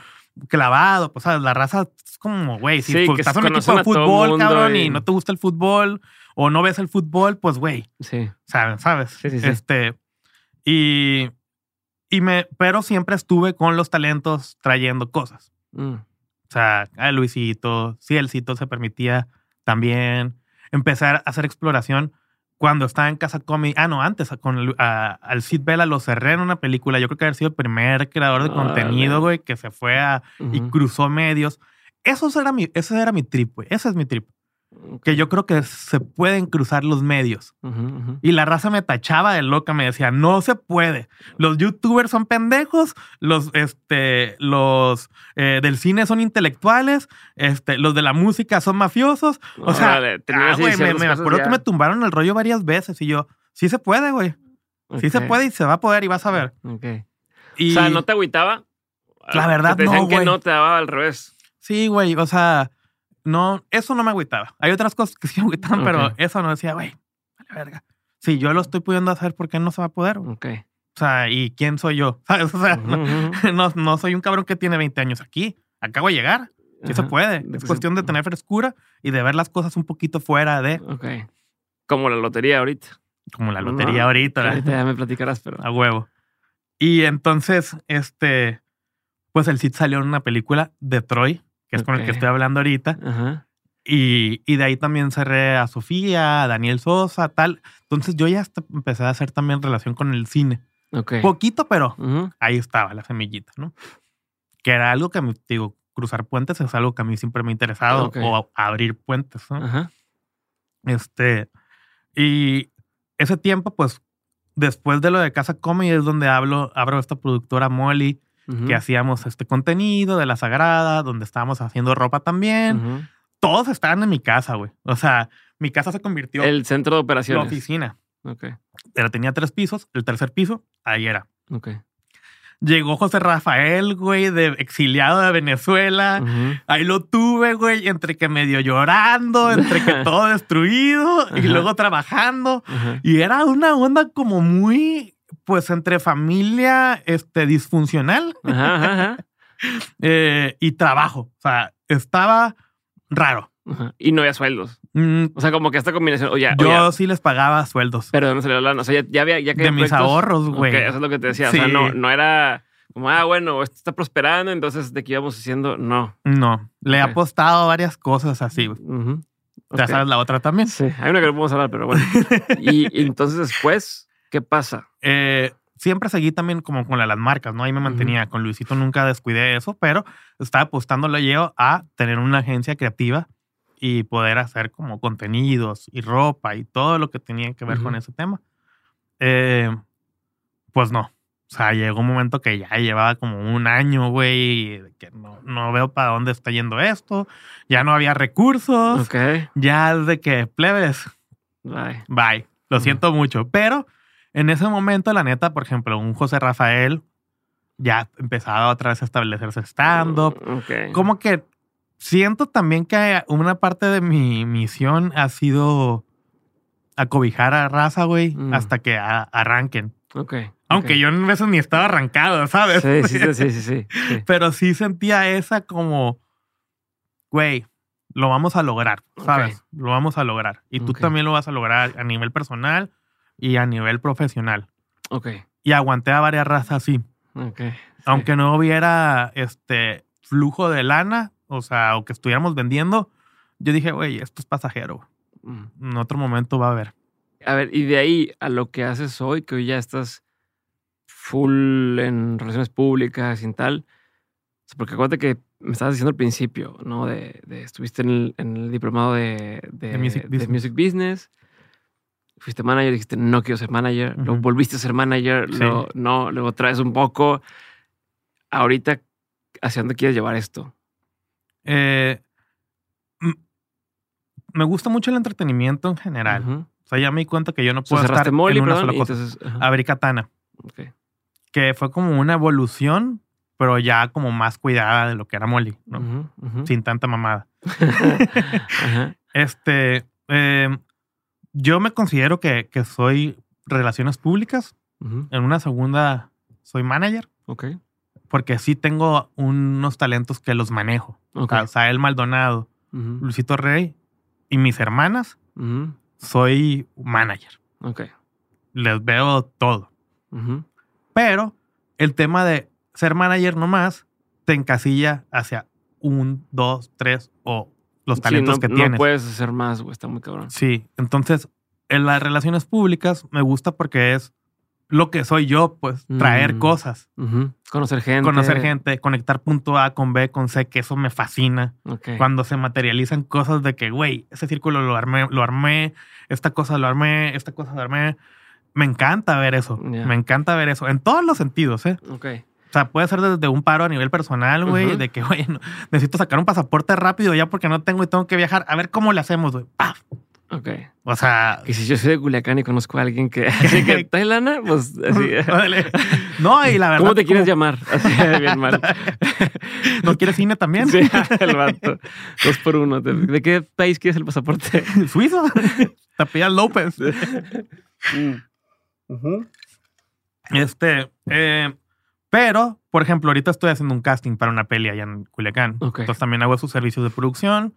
clavado, pues, ¿sabes? La raza es como, güey, si Sí, estás en un equipo de fútbol, cabrón, y... y- no te gusta el fútbol o no ves el fútbol, pues, güey, Sí. ¿sabes? ¿Sabes? Sí, sí, sí. Este, y, y me, pero siempre estuve con los talentos trayendo cosas. Mm. O sea, a Luisito, si Elcito se permitía también empezar a hacer exploración. Cuando estaba en Casa Comi, ah, no, antes, con el- a- al Sid Vela lo cerré en una película. Yo creo que haber sido el primer creador de contenido, güey, que se fue a y cruzó medios. Eso era mi, ese era mi trip, güey. Ese es mi trip. Que yo creo que se pueden cruzar los medios. Y la raza me tachaba de loca, me decía, no se puede. Los youtubers son pendejos, los, este, los eh, del cine son intelectuales, este, los de la música son mafiosos. O sea, ah, güey, me, me acuerdo ya. que me tumbaron el rollo varias veces y yo, sí se puede, güey. Sí se puede y se va a poder y vas a ver. Y, O sea, ¿no te agüitaba? La verdad, te no, que no, te daba al revés. Sí, güey, o sea, no, eso no me agüitaba. Hay otras cosas que sí me agüitaban, pero eso no decía, güey, vale verga. Si yo lo estoy pudiendo hacer, ¿por qué no se va a poder? Ok. O sea, ¿y quién soy yo? [LAUGHS] ¿Sabes? O sea, [LAUGHS] no, no soy un cabrón que tiene 20 años aquí. Acabo de llegar. Sí se puede. De Es cuestión de tener frescura y de ver las cosas un poquito fuera de, Ok. Como la lotería ahorita. como la No, lotería ahorita, ¿verdad? Ahorita ya me platicarás, pero. a huevo. Y entonces, este, pues el Cid salió en una película, Detroit, que es con el que estoy hablando ahorita. Ajá. Y, y de ahí también cerré a Sofía, a Daniel Sosa, tal. Entonces yo ya hasta empecé a hacer también relación con el cine. Ok. Poquito, pero ahí estaba la semillita, ¿no? Que era algo que, me, digo, cruzar puentes es algo que a mí siempre me ha interesado, Ok. o abrir puentes, ¿no? Ajá. Este, y ese tiempo, pues, después de lo de Casa Comedy es donde hablo, abro esta productora Molly, Que hacíamos este contenido de la Sagrada, donde estábamos haciendo ropa también. Todos estaban en mi casa, güey. O sea, mi casa se convirtió El centro de la operaciones. oficina. Ok. Pero tenía tres pisos, el tercer piso, ahí era. Ok. Llegó José Rafael, güey, de exiliado de Venezuela. Ahí lo tuve, güey, entre que medio llorando, entre que [LAUGHS] todo destruido y Ajá. luego trabajando. Ajá. Y era una onda como muy, pues, entre familia este, disfuncional Ajá, ajá, ajá. [LAUGHS] eh, y trabajo. O sea, estaba raro. Ajá. Y no había sueldos. Mm, O sea, como que esta combinación. Oye, yo oye, sí les pagaba sueldos. pero ¿de dónde salió la? O sea, ya, ya había. Ya que De mis proyectos. ahorros, güey. Eso es lo que te decía. O sea, no, no era como, ah, bueno, esto está prosperando, entonces de qué íbamos haciendo. No. No, le he Ok. apostado varias cosas así. Ujú. Ya sabes la otra también. Sí, hay una que no podemos hablar, pero bueno. [LAUGHS] y, y entonces después, ¿qué pasa? Eh, siempre seguí también como con la- las marcas, ¿no? Ahí me mantenía. Con Luisito nunca descuidé eso, pero estaba apostándole yo a tener una agencia creativa y poder hacer como contenidos y ropa y todo lo que tenía que ver con Ujú. ese tema. Eh, pues no. O sea, llegó un momento que ya llevaba como un año, güey, que no, no veo para dónde está yendo esto. Ya no había recursos. Ok. Ya es de que plebes, Bye. Bye. Lo siento mucho. Pero en ese momento, la neta, por ejemplo, un José Rafael ya empezaba otra vez a establecerse stand-up. Ok. Como que siento también que una parte de mi misión ha sido acobijar a raza, güey, Mm. hasta que a- arranquen. Ok. Aunque yo en veces ni estaba arrancado, ¿sabes? Sí, sí, [LAUGHS] sí, sí, sí, sí. Pero sí sentía esa como, güey, lo vamos a lograr, ¿sabes? Lo vamos a lograr. Y tú también lo vas a lograr a nivel personal y a nivel profesional. Ok. Y aguanté a varias razas así. Ok. sí. Aunque no hubiera este flujo de lana, o sea, o que estuviéramos vendiendo, yo dije, güey, esto es pasajero. Mm. En otro momento va a haber. A ver, y de ahí a lo que haces hoy, que hoy ya estás full en relaciones públicas y tal. Porque acuérdate que me estabas diciendo al principio, ¿no? De, de- estuviste en el, en el diplomado de, de, De music de business. music business. Fuiste manager, dijiste no quiero ser manager. Luego Ujú. volviste a ser manager, Sí. luego no, luego traes un poco. Ahorita, ¿hacia dónde quieres llevar esto? Eh, me gusta mucho el entretenimiento en general. O sea, ya me di cuenta que yo no O sea, puedo estar Molly, en una perdón, sola cosa. entonces, Abrí Katana. ok. que fue como una evolución, pero ya como más cuidada de lo que era Molly, ¿no? Sin tanta mamada. [LAUGHS] Este, eh, yo me considero que, que soy relaciones públicas. En una segunda, soy manager, Ok. porque sí tengo unos talentos que los manejo. Ok. O sea, Sael Maldonado, Ujú, Luisito Rey y mis hermanas, soy manager. Ok. Les veo todo. Pero el tema de ser manager nomás te encasilla hacia un, dos, tres o los Sí, talentos no, que no tienes. puedes hacer más, güey. Está muy cabrón. Sí, entonces en las relaciones públicas me gusta porque es lo que soy yo, pues, traer Mm. cosas. Conocer gente. conocer gente, conectar punto A con B, con C, que eso me fascina. Ok. Cuando se materializan cosas de que, güey, ese círculo lo armé, lo armé, esta cosa lo armé, esta cosa lo armé. Me encanta ver eso. Me encanta ver eso. En todos los sentidos, ¿eh? Ok. O sea, puede ser desde un paro a nivel personal, güey, de que, [LAUGHS] güey, no- necesito sacar un pasaporte rápido ya porque no tengo y tengo que viajar. A ver cómo le hacemos, güey. ¡Paf! Ok. O sea, Y si yo soy de Culiacán y conozco a alguien que, [LAUGHS] así que [LAUGHS] ¿trae lana? Pues así. órale. no, y la verdad. ¿Cómo te quieres llamar? Así, bien mal. ¿No quieres cine también? Sí, el vato. Dos por uno. ¿De, qué país quieres el pasaporte? Suizo. Apellidas López. Este, eh, pero, por ejemplo, ahorita estoy haciendo un casting para una peli allá en Culiacán. Entonces también hago sus servicios de producción.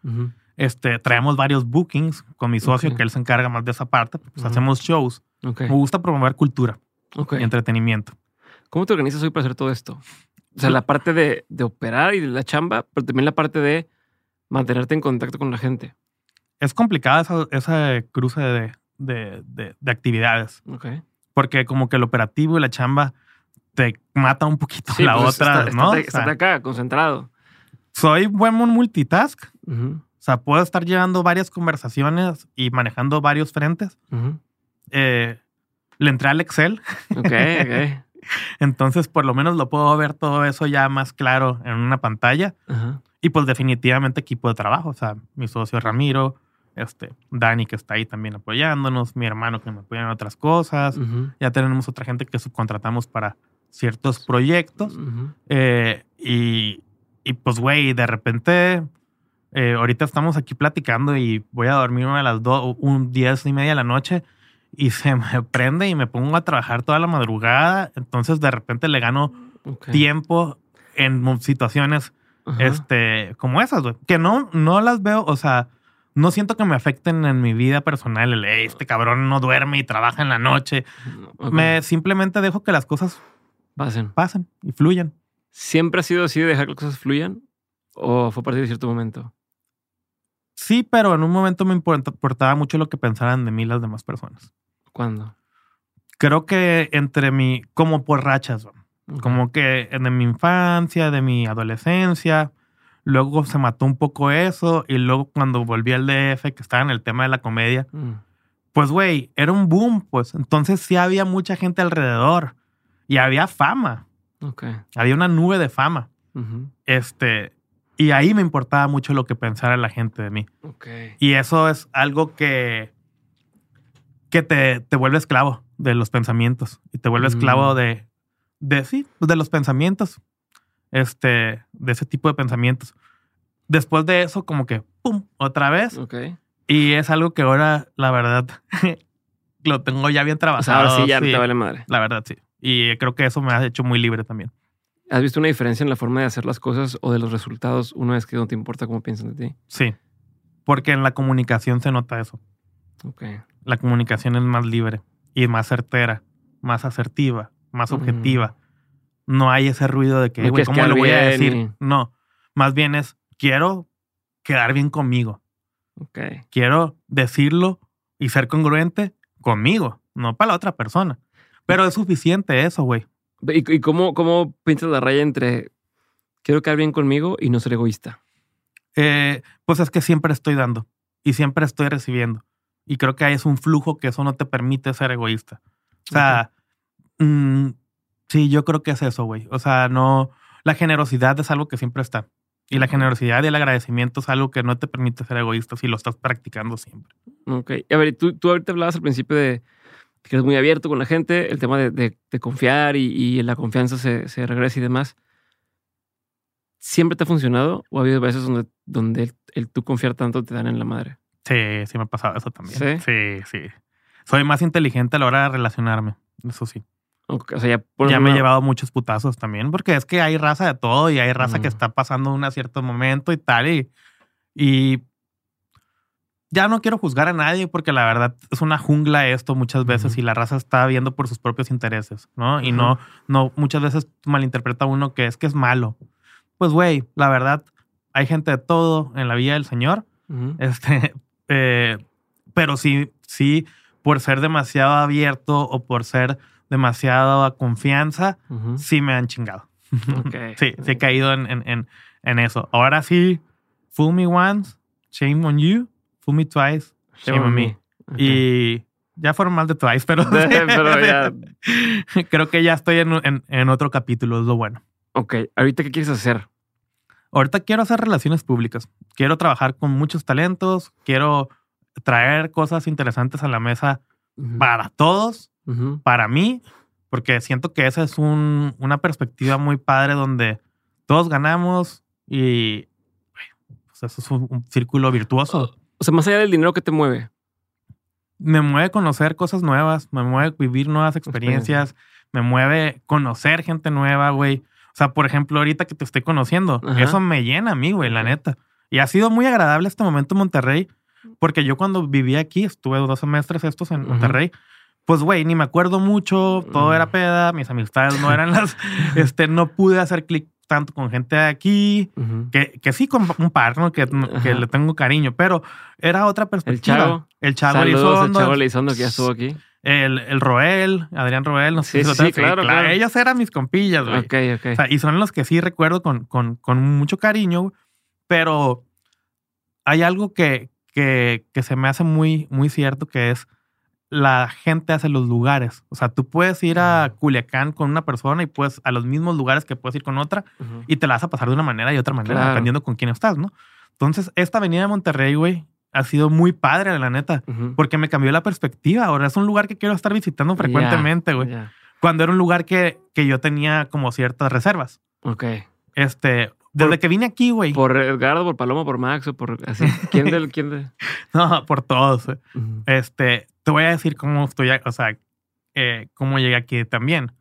Este, traemos varios bookings con mi socio, que él se encarga más de esa parte. Pues hacemos shows. Me gusta promover cultura y entretenimiento. ¿Cómo te organizas hoy para hacer todo esto? O sea, la parte de, de operar y de la chamba, pero también la parte de mantenerte en contacto con la gente. Es complicada esa, esa cruce de, de- de- de actividades, porque como que el operativo y la chamba te mata un poquito Sí, la pues, otra, está- ¿no? estate- O sea, estate acá, concentrado. soy buen multitask. O sea, puedo estar llevando varias conversaciones y manejando varios frentes. Eh, le entré al Excel, Ok, ok. [LAUGHS] entonces por lo menos lo puedo ver todo eso ya más claro en una pantalla. Y pues definitivamente equipo de trabajo. O sea, mi socio Ramiro, este, Dani que está ahí también apoyándonos, mi hermano que me apoya en otras cosas. Ya tenemos otra gente que subcontratamos para ciertos proyectos. Eh, y, y pues, güey, de repente, eh, ahorita estamos aquí platicando y voy a dormirme a las dos, un diez y media de la noche y [LAUGHS] se me prende y me pongo a trabajar toda la madrugada. Entonces, de repente le gano tiempo en situaciones este, como esas, güey. Que no, no las veo, o sea, no siento que me afecten en mi vida personal. El, "Ey, este cabrón no duerme y trabaja en la noche. Me simplemente dejo que las cosas Pasen. pasen y fluyan. ¿Siempre ha sido así de dejar que las cosas fluyan? ¿O fue a partir de cierto momento? Sí, pero en un momento me importa- importaba mucho lo que pensaran de mí las demás personas. ¿Cuándo? Creo que entre mi, como por rachas, como que de mi infancia, de mi adolescencia, luego se mató un poco eso y luego cuando volví al DF, que estaba en el tema de la comedia, Mm, pues güey, era un boom, pues entonces sí había mucha gente alrededor y había fama, había una nube de fama. Este, y ahí me importaba mucho lo que pensara la gente de mí. Y eso es algo que, que te, te vuelve esclavo de los pensamientos. Y te vuelve esclavo Mm. de, de, sí, de los pensamientos. Este, de ese tipo de pensamientos. Después de eso, como que, ¡pum! Otra vez. Y es algo que ahora, la verdad, [LAUGHS] lo tengo ya bien O trabajado. sea, ahora sí ya te vale madre. La verdad, sí. Y creo que eso me ha hecho muy libre también. ¿Has visto una diferencia en la forma de hacer las cosas o de los resultados una vez que no te importa cómo piensan de ti? Sí. Porque en la comunicación se nota eso. Ok. la comunicación es más libre y más certera, más asertiva, más objetiva. No hay ese ruido de que, No güey, ¿cómo lo voy a decir? No, más bien es, quiero quedar bien conmigo. Ok. Quiero decirlo y ser congruente conmigo, no para la otra persona. Pero es suficiente eso, güey. ¿Y, y cómo, cómo pintas la raya entre quiero quedar bien conmigo y no ser egoísta? Eh, pues es que siempre estoy dando y siempre estoy recibiendo. Y creo que es un flujo que eso no te permite ser egoísta. O sea, mm, sí, yo creo que es eso, güey. O sea, no, la generosidad es algo que siempre está. Y la generosidad y el agradecimiento es algo que no te permite ser egoísta si lo estás practicando siempre. Ok. A ver, tú, tú ahorita hablabas al principio de que eres muy abierto con la gente, el tema de, de- de confiar y, y la confianza se, se regresa y demás. ¿Siempre te ha funcionado o ha habido veces donde, donde el, el tú confiar tanto te dan en la madre? Sí, sí me ha pasado eso también. ¿Sí? Sí, sí. Soy más inteligente a la hora de relacionarme. Eso sí. O, o sea, ya, ya me he llevado muchos putazos también, porque es que hay raza de todo y hay raza que Mm. está pasando un cierto momento y tal. Y, y ya no quiero juzgar a nadie porque la verdad es una jungla esto muchas veces y la raza está viendo por sus propios intereses, ¿no? Y no, no, muchas veces malinterpreta uno que es que es malo. Pues, güey, la verdad, hay gente de todo en la vida del Señor. [LAUGHS] Este, eh, pero sí, sí por ser demasiado abierto o por ser demasiado a confianza, sí me han chingado. [LAUGHS] Sí, sí he caído en, en, en, en eso. Ahora sí, fool me once, shame on you, me twice, shame, on me. Ok. Y ya fueron más de twice, pero, [LAUGHS] Pero [LAUGHS] ya. creo que ya estoy en, en, en otro capítulo, es lo bueno. Ok, ahorita qué quieres hacer? Ahorita quiero hacer relaciones públicas. Quiero trabajar con muchos talentos. Quiero traer cosas interesantes a la mesa para todos, para mí, porque siento que esa es un- una perspectiva muy padre donde todos ganamos y pues eso es un, un círculo virtuoso. O sea, más allá del dinero que te mueve. Me mueve conocer cosas nuevas, me mueve vivir nuevas experiencias, me mueve conocer gente nueva, güey. O sea, por ejemplo, ahorita que te estoy conociendo, Ajá. eso me llena a mí, güey, la neta. Y ha sido muy agradable este momento en Monterrey, porque yo cuando vivía aquí, estuve dos semestres estos en. Monterrey, pues, güey, ni me acuerdo mucho, todo Mm. era peda, mis amistades no eran [LAUGHS] las, este, no pude hacer clic tanto con gente de aquí, que, que sí con un par, ¿no? Que, que le tengo cariño, pero era otra perspectiva. Chavo. El Chavo Saludos al Elizondo, Chavo Elizondo que ya estuvo aquí. el, el Roel, Adrián Roel, no sé Sí, si lo sí, tengo- claro, claro. Ellos eran mis compillas, güey. Ok, ok. O sea, y son los que sí recuerdo con, con, con mucho cariño, güey. pero hay algo que, que, que se me hace muy, muy cierto que es la gente hace los lugares. O sea, tú puedes ir a Culiacán con una persona y puedes a los mismos lugares que puedes ir con otra y te la vas a pasar de una manera y otra manera, Claro. dependiendo con quién estás, ¿no? Entonces, esta avenida de Monterrey, güey, ha sido muy padre, la neta. Porque me cambió la perspectiva. Ahora es un lugar que quiero estar visitando frecuentemente, güey. Cuando era un lugar que, que yo tenía como ciertas reservas. Ok. Este, desde Por- que vine aquí, güey. ¿Por Edgardo, por Paloma, por Max o por así? ¿Quién del, [LAUGHS] quién de? No, por todos. Ujú. Este, te voy a decir cómo estoy, o sea, eh, cómo llegué aquí también.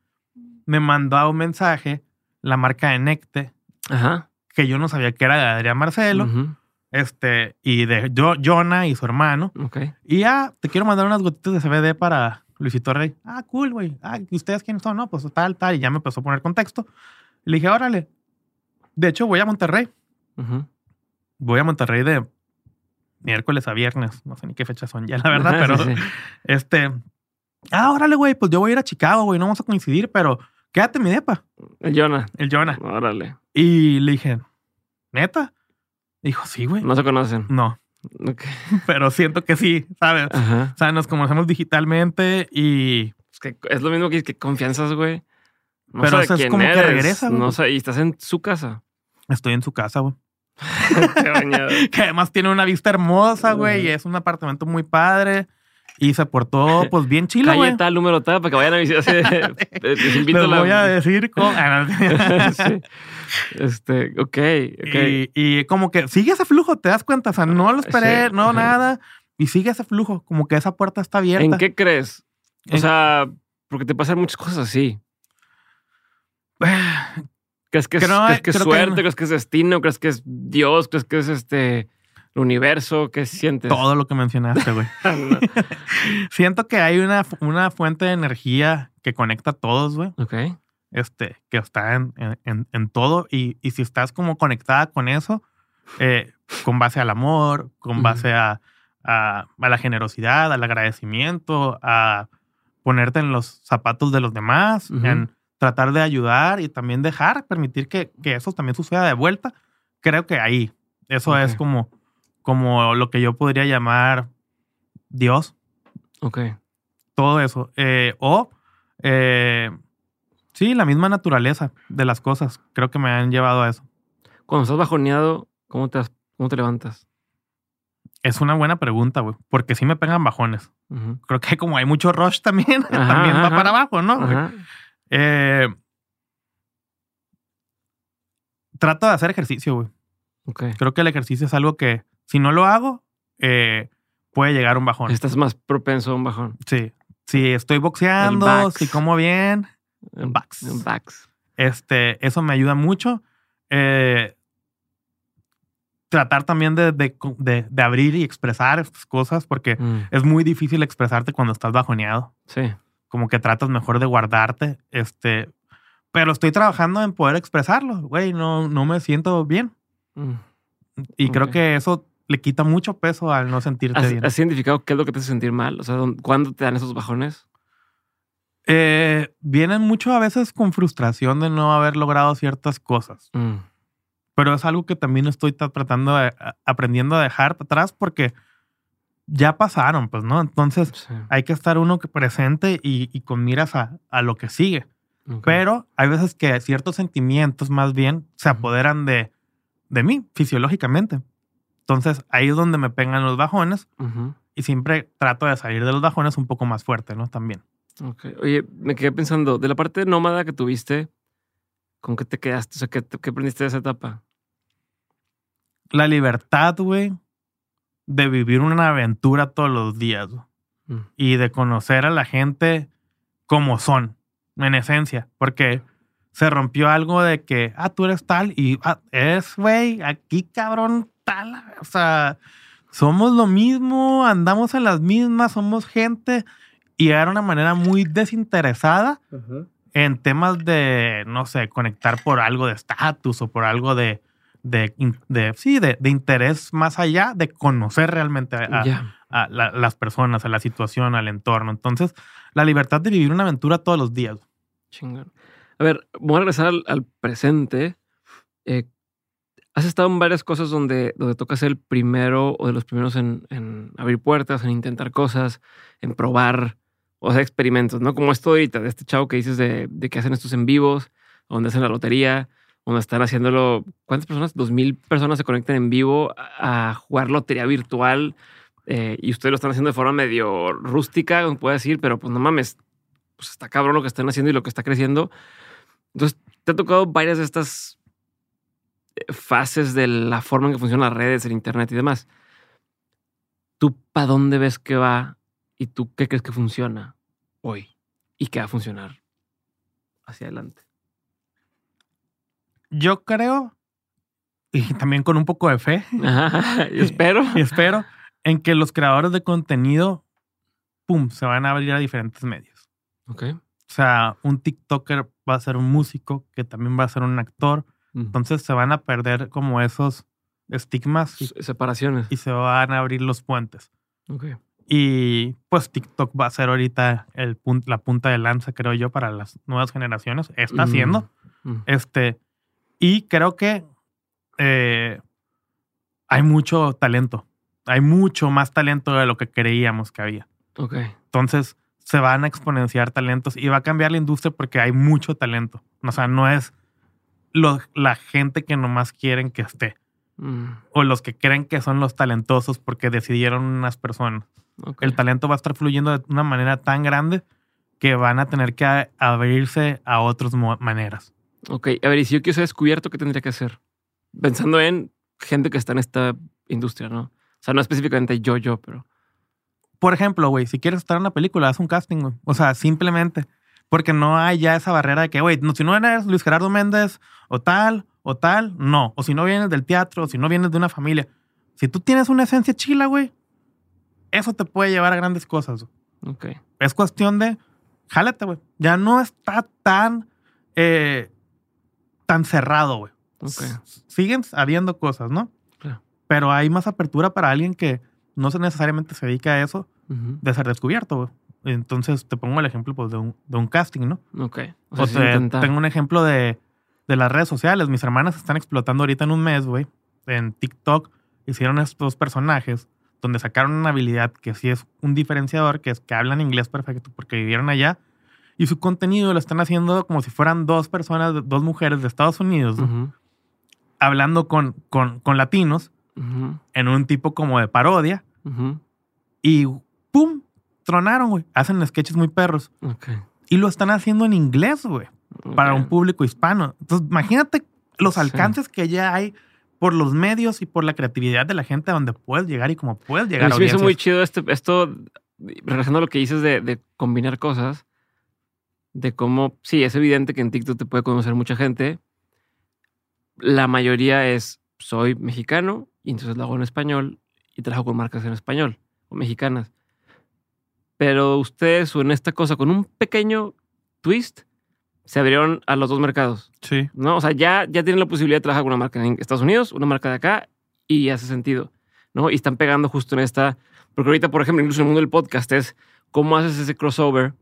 Me mandó un mensaje la marca de Necte, Ajá. que yo no sabía que era de Adrián Marcelo, Ujú. este, y de Jo- Jonah y su hermano. Ok. Y ya, te quiero mandar unas gotitas de CBD para Luisito Rey. Ah, cool, güey. Ah, ¿y ustedes quiénes son? No, pues tal, tal. Y ya me empezó a poner contexto. Le dije, órale. De hecho, voy a Monterrey. Voy a Monterrey de miércoles a viernes. No sé ni qué fechas son ya, la verdad, [LAUGHS] Ajá, pero sí, sí. este. Ah, órale, güey. Pues yo voy a ir a Chicago, güey. No vamos a coincidir, pero quédate en mi depa, El Jonah. el Jonah. Órale. Y le dije, ¿neta? Dijo, sí, güey. No se conocen. No, Ok. [LAUGHS] pero siento que sí, ¿sabes? Ajá. O sea, nos conocemos digitalmente y Es que es lo mismo que, que confianzas, güey. No Pero sé eso es quién como que eres. regresa, güey. No sé, y estás en su casa. Estoy en su casa, güey. [LAUGHS] [LAUGHS] Que además tiene una vista hermosa, güey, y es un apartamento muy padre. Y se portó, [LAUGHS] pues, bien chilo, güey. Tal, número tal, para que vayan a visitar. Les invito Les a la... voy a decir cómo. Ah. Sí. Este, ok, ok. y, y como que sigue ese flujo, ¿te das cuenta? O sea, no lo esperé, Sí, no nada. Y sigue ese flujo, como que esa puerta está abierta. ¿En qué crees? O En- sea, porque te pasan muchas cosas así. [SIGHS] ¿Crees que es, Creo- crees que es que suerte? ¿Crees que es destino? ¿Crees que es Dios? ¿Crees que es este el universo? ¿Qué sientes? Todo lo que mencionaste, güey. [LAUGHS] No. [LAUGHS] Siento que hay una, una fuente de energía que conecta a todos, güey. Ok. este, que está en, en- en- todo. Y, y si estás como conectada con eso, eh, con base al amor, con base a, a- a la generosidad, al agradecimiento, a ponerte en los zapatos de los demás, en tratar de ayudar y también dejar, permitir que, que eso también suceda de vuelta, creo que ahí, eso es como, como lo que yo podría llamar Dios Ok. todo eso. Eh, o, eh, sí, la misma naturaleza de las cosas. Creo que me han llevado a eso. Cuando estás bajoneado, ¿cómo te, cómo te levantas? Es una buena pregunta, güey. Porque sí me pegan bajones. Creo que como hay mucho rush también, [LAUGHS] Ajá, también va para abajo, ¿no? Eh, trato de hacer ejercicio, güey. Ok. Creo que el ejercicio es algo que, si no lo hago, eh, puede llegar un bajón. Estás más propenso a un bajón. Sí. Si estoy boxeando, si como bien, En Backs. Backs. Este, eso me ayuda mucho. Eh, tratar también de, de- de- de abrir y expresar estas cosas porque Mm, es muy difícil expresarte cuando estás bajoneado. Sí. Como que tratas mejor de guardarte. Este, pero estoy trabajando en poder expresarlo, güey. No, no me siento bien. Mm, Y creo que eso le quita mucho peso al no sentirte ¿Has, bien. has identificado qué es lo que te hace sentir mal? O sea, ¿dónde- ¿cuándo te dan esos bajones? Eh, vienen mucho a veces con frustración de no haber logrado ciertas cosas. Mm, Pero es algo que también estoy ta- tratando de, aprendiendo a dejar atrás porque ya pasaron, pues, ¿no? Entonces sí. hay que estar uno que presente y, y con miras a, a lo que sigue. Ok. Pero hay veces que ciertos sentimientos más bien se apoderan de, de mí fisiológicamente. Entonces ahí es donde me pegan los bajones Ujú. y siempre trato de salir de los bajones un poco más fuerte, ¿no? También. Ok. Oye, me quedé pensando, de la parte nómada que tuviste, ¿con qué te quedaste? O sea, ¿qué, qué aprendiste de esa etapa? La libertad, güey, de vivir una aventura todos los días Mm, y de conocer a la gente como son, en esencia, porque se rompió algo de que, ah, tú eres tal y ah, es, güey, aquí cabrón, tal. O sea, somos lo mismo, andamos en las mismas, somos gente. Y era una manera muy desinteresada en temas de, no sé, conectar por algo de estatus o por algo de, de, sí, de, de interés más allá de conocer realmente a, Ya. a la- las personas, a la situación, al entorno. Entonces, la libertad de vivir una aventura todos los días. Chingón. A ver, voy a regresar al, al presente. Eh, has estado en varias cosas donde, donde toca ser el primero o de los primeros en, en abrir puertas, en intentar cosas, en probar o hacer experimentos, ¿no? Como esto ahorita, de este chavo que dices de, de que hacen estos en vivos, donde hacen la lotería, donde están haciéndolo. ¿Cuántas personas? Dos mil personas se conectan en vivo a, jugar lotería virtual. eh, y ustedes lo están haciendo de forma medio rústica, como puede decir, pero pues no mames, pues está cabrón lo que están haciendo y lo que está creciendo. Entonces, te ha tocado varias de estas eh, fases de la forma en que funcionan las redes, el internet y demás. ¿Tú para dónde ves que va y tú qué crees que funciona hoy y que va a funcionar hacia adelante? Yo creo, y también con un poco de fe, Ajá, yo [LAUGHS] espero. y espero, en que los creadores de contenido, pum, se van a abrir a diferentes medios. Ok. O sea, un TikToker va a ser un músico, que también va a ser un actor. Entonces se van a perder como esos estigmas y, Se- Separaciones. y se van a abrir los puentes. Ok. Y pues TikTok va a ser ahorita el la punta de lanza, creo yo, para las nuevas generaciones. Está Mm, haciendo. mm. Este, y creo que eh, hay mucho talento. Hay mucho más talento de lo que creíamos que había. Entonces se van a exponenciar talentos y va a cambiar la industria porque hay mucho talento. O sea, no es lo- la gente que nomás quieren que esté Mm, o los que creen que son los talentosos porque decidieron unas personas. El talento va a estar fluyendo de una manera tan grande que van a tener que abrirse a otras maneras. Ok, a ver, y si yo quiero ser descubierto, ¿qué tendría que hacer? Pensando en gente que está en esta industria, ¿no? O sea, no específicamente yo, yo, pero... Por ejemplo, güey, si quieres estar en una película, haz un casting, güey. O sea, simplemente. Porque no hay ya esa barrera de que, güey, no, si no eres Luis Gerardo Méndez o tal, o tal, no. O si no vienes del teatro, o si no vienes de una familia. Si tú tienes una esencia chila, güey, eso te puede llevar a grandes cosas. güey. Ok. Es cuestión de, jálate, güey. Ya no está tan, eh, tan cerrado, güey. Ok. Siguen habiendo cosas, ¿no? Claro. Pero hay más apertura para alguien que no se necesariamente se dedica a eso de ser descubierto, güey. Entonces te pongo el ejemplo pues, de, un, de un casting, ¿no? Ok. O O sea, te- tengo un ejemplo de, de las redes sociales. Mis hermanas están explotando ahorita en un mes, güey. En TikTok hicieron estos personajes donde sacaron una habilidad que sí es un diferenciador, que es que hablan inglés perfecto porque vivieron allá. Y su contenido lo están haciendo como si fueran dos personas, dos mujeres de Estados Unidos, ¿no? Ujú. hablando con, con, con latinos Ujú. en un tipo como de parodia. Ujú. Y ¡pum! Tronaron, güey. Hacen sketches muy perros. Ok. Y lo están haciendo en inglés, güey. Para Ok. un público hispano. Entonces, imagínate los Sí. alcances que ya hay por los medios y por la creatividad de la gente a donde puedes llegar y cómo puedes llegar a me hizo muy chido este, esto, regresando a lo que dices de, de combinar cosas, de cómo, sí, es evidente que en TikTok te puede conocer mucha gente. La mayoría es, soy mexicano y entonces lo hago en español y trabajo con marcas en español o mexicanas. Pero ustedes o en esta cosa, con un pequeño twist, se abrieron a los dos mercados. Sí. ¿no? O sea, ya, ya tienen la posibilidad de trabajar con una marca en Estados Unidos, una marca de acá, y hace sentido. ¿no? Y están pegando justo en esta. Porque ahorita, por ejemplo, incluso en el mundo del podcast es cómo haces ese crossover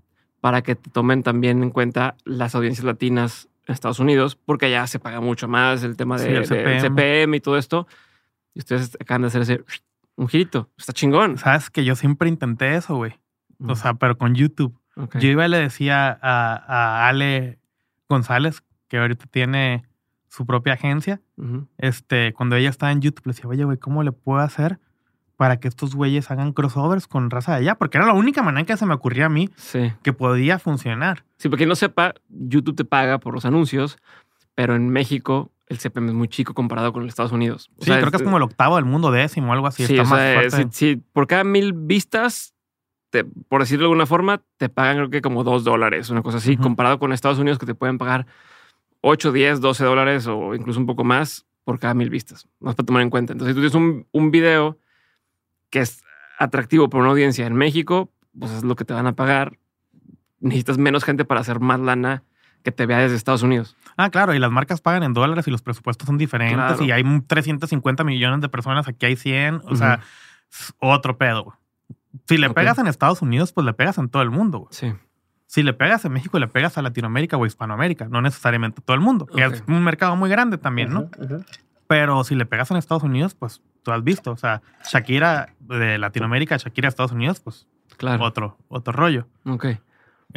para que te tomen también en cuenta las audiencias latinas en Estados Unidos, porque allá se paga mucho más el tema de, Sí, el de- CPM. Y todo esto. Y ustedes acaban de hacer ese un girito. Está chingón. Sabes que yo siempre intenté eso, güey. O sea, pero con YouTube. Yo iba y le decía a, a Ale González, que ahorita tiene su propia agencia, este, cuando ella estaba en YouTube, le decía, oye, güey, ¿cómo le puedo hacer para que estos güeyes hagan crossovers con raza de allá? Porque era la única manera que se me ocurría a mí Sí. que podía funcionar. Sí, porque no sepa, YouTube te paga por los anuncios, pero en México el CPM es muy chico comparado con los Estados Unidos. O Sí, sea, creo que es como el octavo del mundo décimo algo así. Sí, está o más sea, fuerte. si, si por cada mil vistas, te- por decirlo de alguna forma, te pagan creo que como dos dólares, una cosa así, comparado con Estados Unidos que te pueden pagar 8, 10, 12 dólares o incluso un poco más por cada mil vistas. Más para tomar en cuenta. Entonces, si tú tienes un, un video que es atractivo para una audiencia en México, pues es lo que te van a pagar. Necesitas menos gente para hacer más lana que te vea desde Estados Unidos. Ah, claro, y las marcas pagan en dólares y los presupuestos son diferentes. Claro. Y hay 350 millones de personas, aquí hay 100. O sea, es otro pedo. Si le Ok. pegas en Estados Unidos, pues le pegas en todo el mundo. güey. Sí. Si le pegas en México, le pegas a Latinoamérica o Hispanoamérica, no necesariamente todo el mundo, que Ok. es un mercado muy grande también, ¿no? Pero si le pegas en Estados Unidos, pues tú has visto, o sea, Shakira de Latinoamérica, Shakira de Estados Unidos, pues Claro. otro, otro rollo. Ok.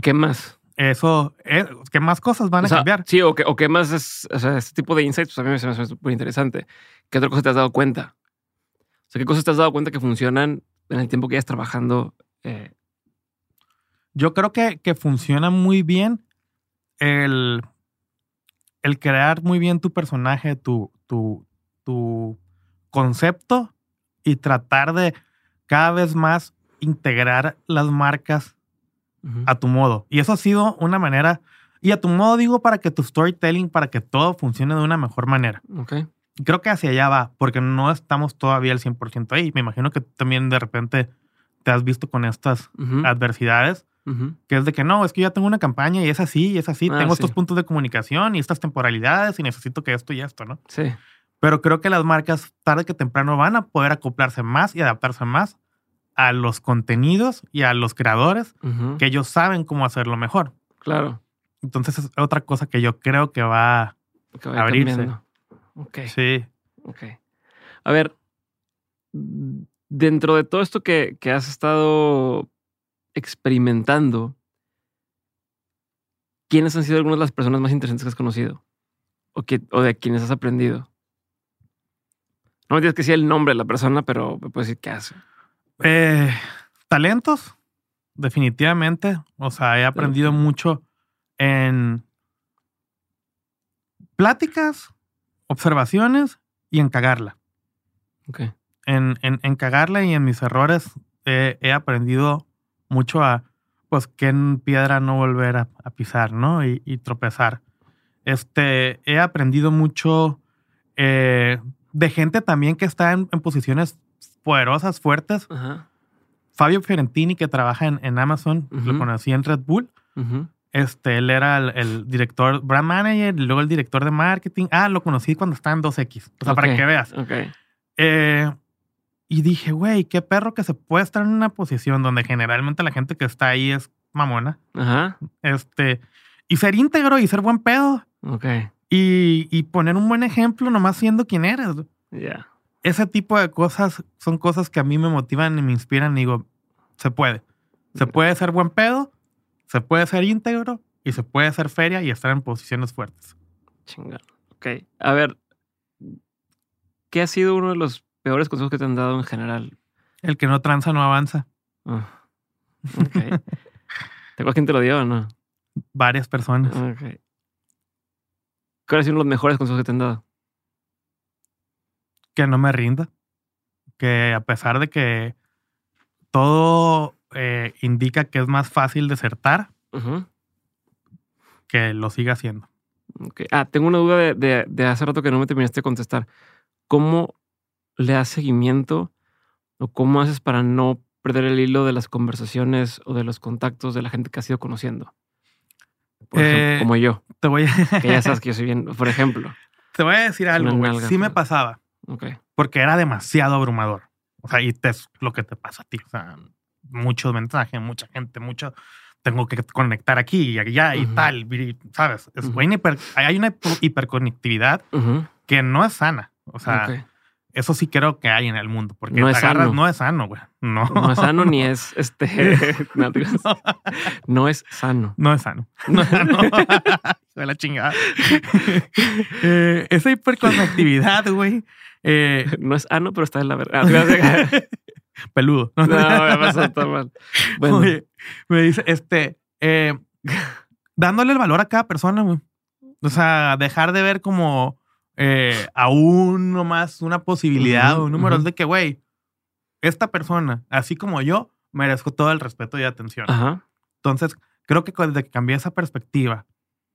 ¿Qué más? Eso, eh, ¿qué más cosas van O a sea, cambiar? Sí, o qué, o qué más es, o sea, este tipo de insights, pues a mí se me hace súper interesante. ¿Qué otra cosa te has dado cuenta? O sea, ¿qué cosas te has dado cuenta que funcionan en el tiempo que llevas trabajando? eh, Yo creo que, que funciona muy bien el, el crear muy bien tu personaje, tu, tu, tu concepto y tratar de cada vez más integrar las marcas a tu modo. Y eso ha sido una manera, y a tu modo digo para que tu storytelling, para que todo funcione de una mejor manera. Ok. Y creo que hacia allá va, porque no estamos todavía al 100% ahí. Me imagino que también de repente te has visto con estas adversidades, que es de que no, es que ya tengo una campaña y es así, y es así, Ah, tengo sí. estos puntos de comunicación y estas temporalidades y necesito que esto y esto, ¿no? Sí. Pero creo que las marcas tarde que temprano van a poder acoplarse más y adaptarse más a los contenidos y a los creadores que ellos saben cómo hacerlo mejor. Claro. Entonces es otra cosa que yo creo que va Que vaya Abrirse. cambiando. Ok. Sí. Ok. A ver, dentro de todo esto que, que has estado experimentando, ¿quiénes han sido algunas de las personas más interesantes que has conocido? O, que, o de quienes has aprendido. No me tienes que decir el nombre de la persona, pero me puedes decir qué hace. Eh, talentos, definitivamente. O sea, he aprendido mucho en pláticas, observaciones y en cagarla. Ok. En, en, en cagarla y en mis errores eh, he aprendido mucho a, pues, que en piedra no volver a, a pisar, ¿no? Y, y tropezar. Este, he aprendido mucho eh, de gente también que está en, en posiciones poderosas, fuertes. Ajá. Fabio Fiorentini, que trabaja en, en Amazon, lo conocí en Red Bull. Este, él era el, el director, brand manager, y luego el director de marketing. Ah, lo conocí cuando estaba en 2X. O sea, para que veas. Ok. Eh, y dije, güey, qué perro que se puede estar en una posición donde generalmente la gente que está ahí es mamona. Ajá. Este, y ser íntegro y ser buen pedo. Ok. Y, y poner un buen ejemplo nomás siendo quien eres. Ya. Ese tipo de cosas son cosas que a mí me motivan y me inspiran. Y digo, se puede. Se puede ser buen pedo, se puede ser íntegro y se puede ser feria y estar en posiciones fuertes. Chingón. Ok. A ver, ¿qué ha sido uno de los peores consejos que te han dado en general? El que no tranza no avanza. Ah, ok. [LAUGHS] ¿Te acuerdas quién te lo dio o no? Varias personas. Ok. ¿Cuál ha sido uno de los mejores consejos que te han dado? que no me rinda. Que a pesar de que todo eh, indica que es más fácil desertar, que lo siga haciendo. Ok. Ah, tengo una duda de, de- de hace rato que no me terminaste de contestar. ¿Cómo le das seguimiento o cómo haces para no perder el hilo de las conversaciones o de los contactos de la gente que has ido conociendo? Por ejemplo, Eh, como yo, Te voy a, que ya sabes [LAUGHS] que yo soy bien, por ejemplo. te voy a decir algo, güey. Sí me pasaba, Ok. porque era demasiado abrumador. O sea, y te, es lo que te pasa a ti. O sea, muchos mensajes, mucha gente, mucho. Tengo que conectar aquí y allá y tal, y- ¿sabes? Es una hiper- hay una hiper- hiperconectividad que no es sana. O sea. Eso sí creo que hay en el mundo. Porque No es agarras- sano. no es sano, güey. No. No es sano ni es [LAUGHS] este. [LAUGHS] no. No es sano. No es sano. [LAUGHS] No es sano. De la chingada. Eh, esa hiperconectividad, güey. eh, No es ano, pero está en la verdad. No, peludo. me pasó está mal. Bueno, Oye, me dice, este, eh, dándole el valor a cada persona, güey. O sea, dejar de ver como eh, a uno más una posibilidad Ujú, o un número ujú. de que, güey, esta persona, así como yo, merezco todo el respeto y atención. ajá. Entonces, creo que desde que cambié esa perspectiva,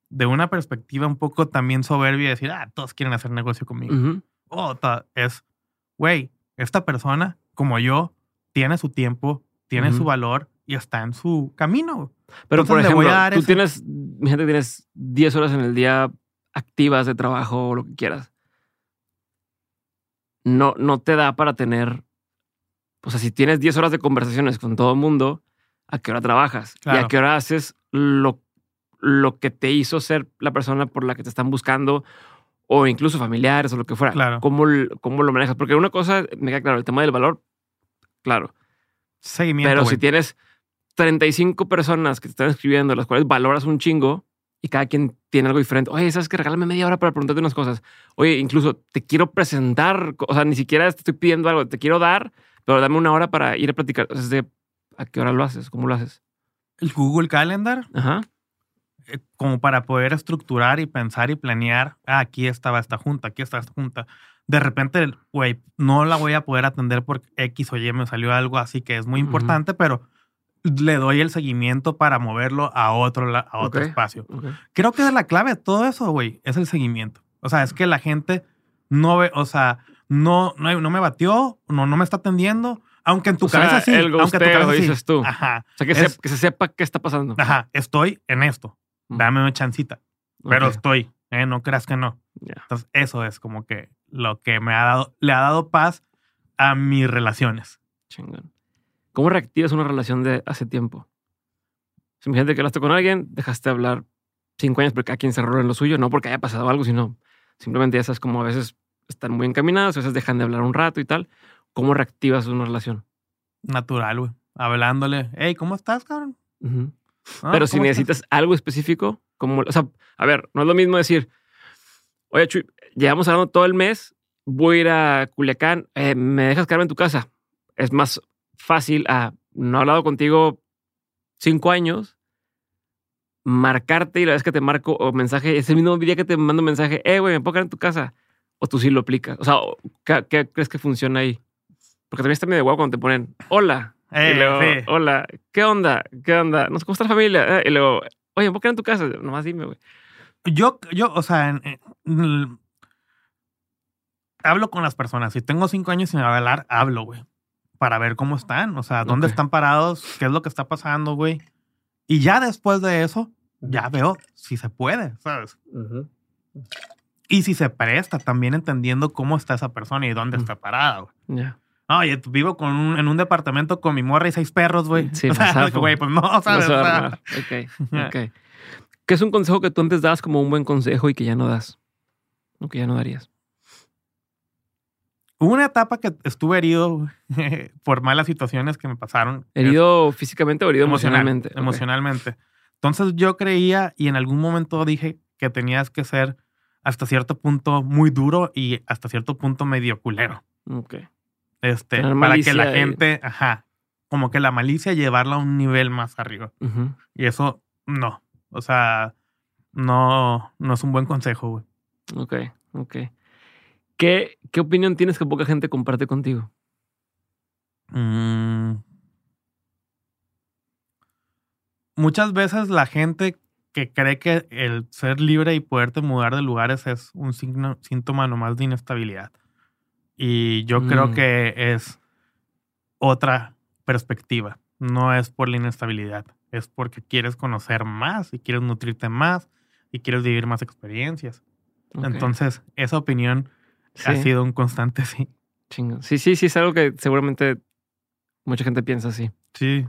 de una perspectiva un poco también soberbia, decir, ah, todos quieren hacer negocio conmigo. ujú, Otra es, güey, esta persona, como yo, tiene su tiempo, tiene Ujú. su valor y está en su camino. Pero Entonces, por ejemplo, voy a dar tú ese- tienes, gente tienes 10 horas en el día activas de trabajo o lo que quieras. No, no te da para tener. O sea, si tienes 10 horas de conversaciones con todo el mundo, ¿a qué hora trabajas? Y a qué hora haces lo, lo que te hizo ser la persona por la que te están buscando, o incluso familiares o lo que fuera. Claro. ¿Cómo, cómo lo manejas? Porque una cosa, me queda claro, el tema del valor, claro. Seguimiento. Pero si tienes 35 personas que te están escribiendo, las cuales valoras un chingo y cada quien tiene algo diferente. Oye, ¿sabes que Regálame media hora para preguntarte unas cosas. Oye, incluso te quiero presentar, o sea, ni siquiera te estoy pidiendo algo, te quiero dar, pero dame una hora para ir a platicar. O sea, ¿a qué hora lo haces? ¿Cómo lo haces? El Google Calendar, Ajá. eh, como para poder estructurar y pensar y planear, ah, aquí estaba esta junta, aquí estaba esta junta. De repente, güey, no la voy a poder atender porque X o Y me salió algo así que es muy importante, pero le doy el seguimiento para moverlo a otro, a otro espacio. Creo que la clave de todo eso, güey, es el seguimiento. O sea, es que la gente no ve, o sea, no, no, no me batió, no, no me está atendiendo, aunque en tu O sea, cabeza sí. el aunque en tu cabeza sí. dices tú. Ajá, O sea, que, Es- se- que se sepa qué está pasando. ajá, estoy en esto. Mm. Dame una chancita, pero estoy, ¿eh? No creas que no. Entonces, eso es como que lo que me ha dado, le ha dado paz a mis relaciones. Chingón. ¿Cómo reactivas una relación de hace tiempo? Si imagínate que hablaste con alguien, dejaste de hablar cinco años porque cada quien se cerró en lo suyo, no porque haya pasado algo, sino simplemente ya sabes como a veces están muy encaminadas, a veces dejan de hablar un rato y tal. ¿Cómo reactivas una relación? Natural, güey. Hablándole, hey, ¿cómo estás, cabrón? Ah, Pero si ¿cómo estás?" necesitas algo específico, como, o sea, a ver, no es lo mismo decir, oye, Chuy, llevamos hablando todo el mes, voy a ir a Culiacán, eh, ¿me dejas quedarme en tu casa? Es más fácil a, no he hablado contigo cinco años, marcarte y la vez que te marco o mensaje, ese mismo día que te mando mensaje, eh, güey, ¿me puedo quedar en tu casa? O tú sí lo aplicas. O sea, ¿qué, qué crees que funciona ahí? Porque también está medio guapo cuando te ponen, hola, Eh, y luego, sí. hola, ¿qué onda? ¿Qué onda? No sé cómo está la familia. Eh, Y luego, oye, ¿por qué en tu casa? Nomás dime, güey. Yo, yo, o sea, en- en- hablo con las personas. Si tengo cinco años sin hablar, hablo, güey. Para ver cómo están. O sea, dónde Ok. están parados, qué es lo que está pasando, güey. Y ya después de eso, ya veo si se puede, ¿sabes? Y si se presta, también entendiendo cómo está esa persona y dónde Mm. está parada, güey. Ya. Oye, vivo con un- en un departamento con mi morra y seis perros, güey. Sí, [LAUGHS] o sea, güey, pues no, ¿sabes? O sea. Ok, [LAUGHS] ok. ¿Qué es un consejo que tú antes dabas como un buen consejo y que ya no das? O que ya no darías. Hubo una etapa que estuve herido [LAUGHS] por malas situaciones que me pasaron. ¿Herido físicamente o herido Emocional, emocionalmente? Emocionalmente. Entonces yo creía y en algún momento dije que tenías que ser hasta cierto punto muy duro y hasta cierto punto medio culero. Ok. Este, Tener para que la y- gente, ajá, como que la malicia llevarla a un nivel más arriba. Y eso no. O sea, no, no es un buen consejo, güey. Ok, ok. ¿Qué, ¿Qué opinión tienes que poca gente comparte contigo? Mm. Muchas veces la gente que cree que el ser libre y poderte mudar de lugares es un signo, síntoma nomás de inestabilidad. Y yo creo Mm. que es otra perspectiva. No es por la inestabilidad, es porque quieres conocer más y quieres nutrirte más y quieres vivir más experiencias. Entonces, esa opinión ha sido un constante, [LAUGHS] sí. Chingo. Sí, sí, sí, es algo que seguramente mucha gente piensa así. Sí.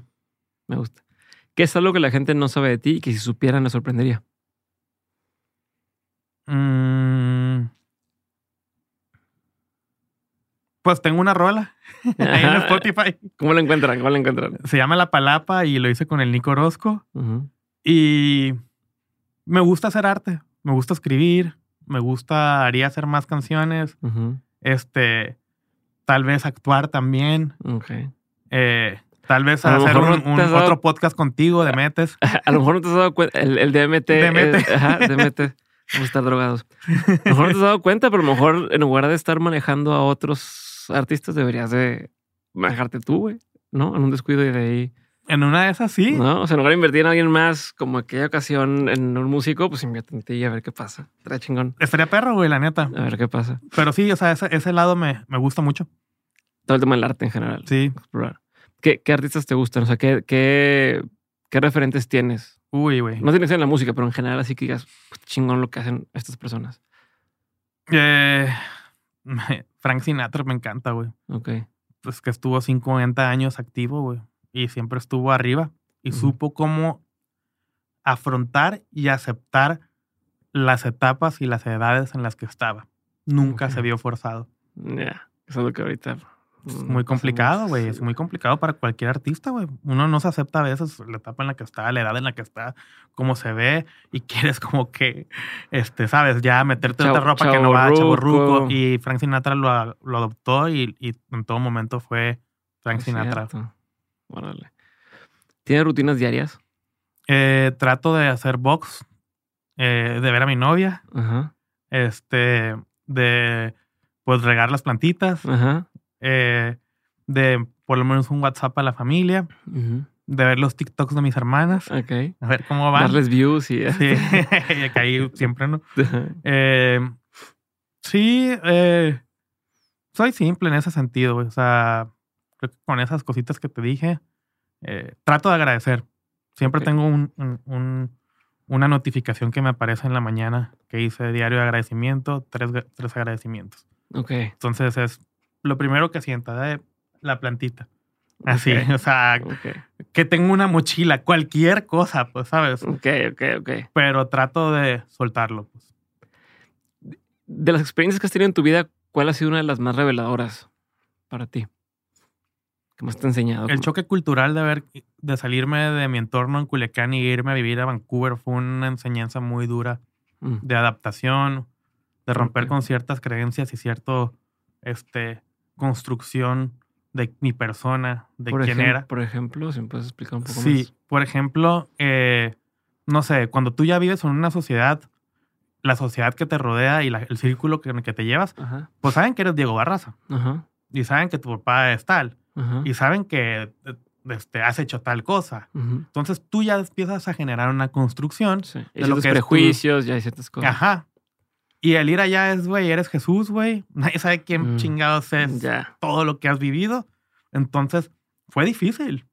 Me gusta. ¿Qué es algo que la gente no sabe de ti y que si supieran le sorprendería? Mm. Pues tengo una rola [LAUGHS] ahí en. Spotify. ¿Cómo lo encuentran? ¿Cómo lo encuentran? Se llama La Palapa y lo hice con el Nico Orozco. Y me gusta hacer arte. Me gusta escribir. Me gustaría hacer más canciones. Este. Tal vez actuar también. Eh, tal vez A hacer un, no un te has dado- otro podcast contigo de Metes. [LAUGHS] A lo mejor no te has dado cuenta. El, el DMT. DMT. es- ajá, DMT. Vamos a estar drogados. A lo mejor no te has dado cuenta, pero a lo mejor en lugar de estar manejando a otros artistas, deberías de manejarte tú, güey. ¿No? En un descuido y de ahí. En una de esas sí. ¿No? O sea, en lugar de invertir en alguien más, como aquella ocasión en un músico, pues invierte en ti y a ver qué pasa. Trae chingón. Estaría perro, güey, la neta. A ver qué pasa. Pero sí, o sea, ese, ese lado me, me gusta mucho. Todo el tema del arte en general. Sí. Explorar. ¿Qué, qué artistas te gustan? O sea, ¿qué, qué, qué referentes tienes? Uy, güey. No tiene que ser en la música, pero en general así que digas, "Pues, chingón lo que hacen estas personas. Eh, [LAUGHS] Frank Sinatra me encanta, güey. Ok. Pues que estuvo 50 años activo, güey. Y siempre estuvo arriba. Y supo cómo afrontar y aceptar las etapas y las edades en las que estaba. Nunca se vio forzado. Ya. Eso es lo que ahorita. Es mm, muy pasa complicado, güey. Es muy complicado para cualquier artista, güey. Uno no se acepta a veces la etapa en la que está, la edad en la que está, cómo se ve y [LAUGHS] quieres como que, este, sabes, ya meterte otra Chavo- ropa que no va, chavorruco. chaborruco. Y Frank Sinatra lo, adoptó y, y en todo momento fue Frank Es Sinatra. Órale. ¿Tienes rutinas diarias? Eh, trato de hacer box, eh, de ver a mi novia, Ajá. este, de pues regar las plantitas, Ajá. eh, de por lo menos un WhatsApp a la familia, de ver los TikToks de mis hermanas, a ver cómo van. Darles views y Sí, [LAUGHS] que ahí siempre, ¿no? Sí, soy simple en ese sentido. O sea, creo que con esas cositas que te dije, eh, trato de agradecer. Siempre tengo un, un- un- una notificación que me aparece en la mañana que hice diario de agradecimiento, tres, tres agradecimientos. Ok. Entonces es lo primero que sienta, de la plantita. Así, o sea, que tengo una mochila, cualquier cosa, pues, ¿sabes? Ok, ok, ok. Pero trato de soltarlo, pues. De las experiencias que has tenido en tu vida, ¿cuál ha sido una de las más reveladoras para ti? ¿Qué más te ha enseñado? El choque cultural de haber, de salirme de mi entorno en Culiacán y irme a vivir a Vancouver fue una enseñanza muy dura Mm, de adaptación, de romper con ciertas creencias y cierto, este, construcción de mi persona, de por quién era. Por ejemplo, si me puedes explicar un poco Sí, más. por ejemplo, eh, no sé, cuando tú ya vives en una sociedad, la sociedad que te rodea y la- el círculo que, en el que te llevas, Ajá. pues saben que eres Diego Barraza Ajá. y saben que tu papá es tal Ajá. y saben que este, has hecho tal cosa. Entonces tú ya empiezas a generar una construcción. Sí. de lo que es tu- prejuicios, ya hay ciertas cosas. Ajá. Y el ir allá es, güey, eres Jesús, güey. [LAUGHS] Nadie sabe quién Mm. chingados es Ya. todo lo que has vivido. Entonces fue difícil.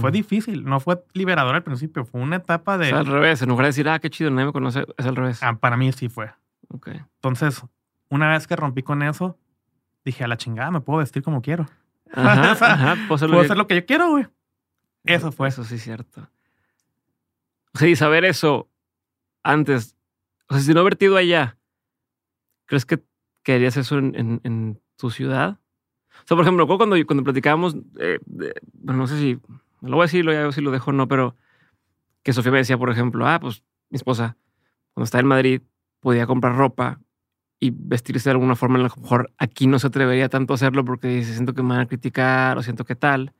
Fue difícil. No fue liberador al principio. Fue una etapa O de. sea, al revés. En lugar de decir, ah, qué chido, nadie me conoce, es al revés. Ah, para mí sí fue. Entonces, una vez que rompí con eso, dije, a la chingada, me puedo vestir como quiero. Ajá, [LAUGHS] O sea, ajá. Puedo hacer lo que- hacer lo que yo quiero, güey. Eso fue. Eso sí es cierto. O sea, y saber eso antes. O sea, si no haber ido allá, ¿crees que querías eso en, en- en tu ciudad? O sea, por ejemplo, cuando, cuando platicábamos, eh, de- bueno, no sé si, lo voy a decir, ya si lo dejo o no, pero que Sofía me decía, por ejemplo, ah, pues mi esposa, cuando estaba en Madrid, podía comprar ropa y vestirse de alguna forma a lo mejor aquí no se atrevería tanto a hacerlo porque dice, siento que me van a criticar o siento que tal.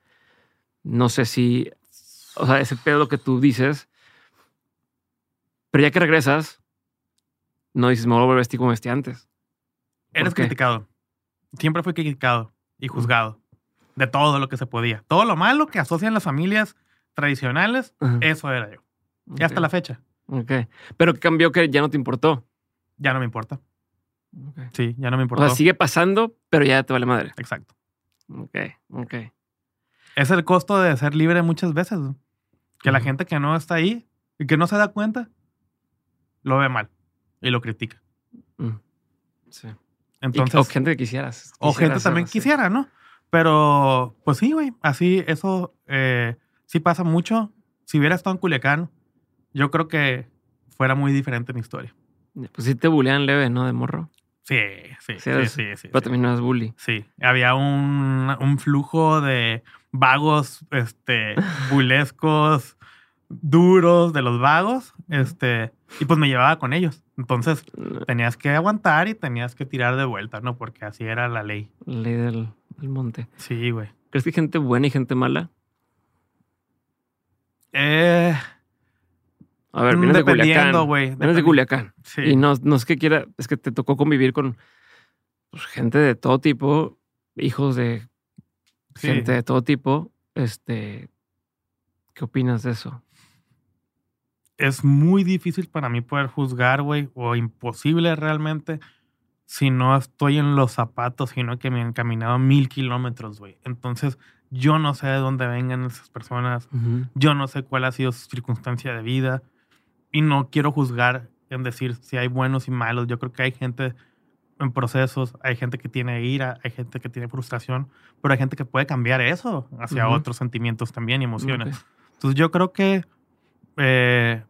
No sé si, o sea, ese pedo que tú dices, pero ya que regresas, no dices, me voy a volver a vestir como vestía antes. ¿Por Eres qué? criticado. Siempre fui criticado y juzgado. De todo lo que se podía. Todo lo malo que asocian las familias tradicionales, Ajá. eso era yo. Y hasta la fecha. ok. Pero cambió que ya no te importó. Ya no me importa. Sí, ya no me O importa. sea, sigue pasando, pero ya te vale madre. Exacto. Ok, ok. Es el costo de ser libre muchas veces. ¿no? Que la gente que no está ahí y que no se da cuenta, lo ve mal y lo critica. Mm. Sí. Entonces, o gente que quisieras. o gente también sí. quisiera, ¿no? Pero, pues sí, güey, así, eso eh, sí pasa mucho. Si hubiera estado en Culiacán, yo creo que fuera muy diferente mi historia. Pues sí te bulean leve, ¿no? De morro. Sí, sí, Sí, sí, sí, sí. Pero también no bully. Sí, había un, un flujo de vagos, este, [LAUGHS] bulescos, duros de los vagos, este, y pues me llevaba con ellos. Entonces tenías que aguantar y tenías que tirar de vuelta, ¿no? Porque así era la ley. Ley del, del monte. Sí, güey. ¿Crees que hay gente buena y gente mala? Eh, A ver, vienes de Culiacán. güey. Vienes de Culiacán. Sí. Y no, no es que quiera, es que te tocó convivir con pues, gente de todo tipo, hijos de Sí. gente de todo tipo. Este, ¿qué opinas de eso? es muy difícil para mí poder juzgar, güey, o imposible realmente si no estoy en los zapatos, sino que me han caminado mil kilómetros, güey. Entonces, yo no sé de dónde vengan esas personas, yo no sé cuál ha sido su circunstancia de vida y no quiero juzgar en decir si hay buenos y malos. Yo creo que hay gente en procesos, hay gente que tiene ira, hay gente que tiene frustración, pero hay gente que puede cambiar eso hacia otros sentimientos también y emociones. Entonces yo creo que eh,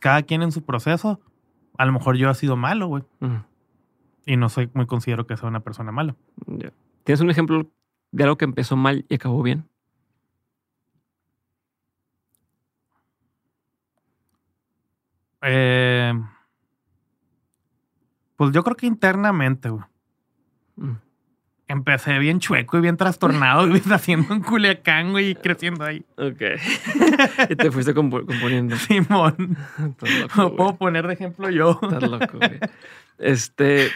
cada quien en su proceso, a lo mejor yo he sido malo, güey. Y no soy muy considero que sea una persona mala. ¿Tienes un ejemplo de algo que empezó mal y acabó bien? Eh, pues yo creo que internamente, güey. Mm. Empecé bien chueco y bien trastornado, güey, [LAUGHS] haciendo en Culiacán, güey, y creciendo ahí. Ok. [LAUGHS] y te fuiste compo- componiendo. Simón. [LAUGHS] Loco, Lo puedo poner de ejemplo yo. Estás loco, güey. Este.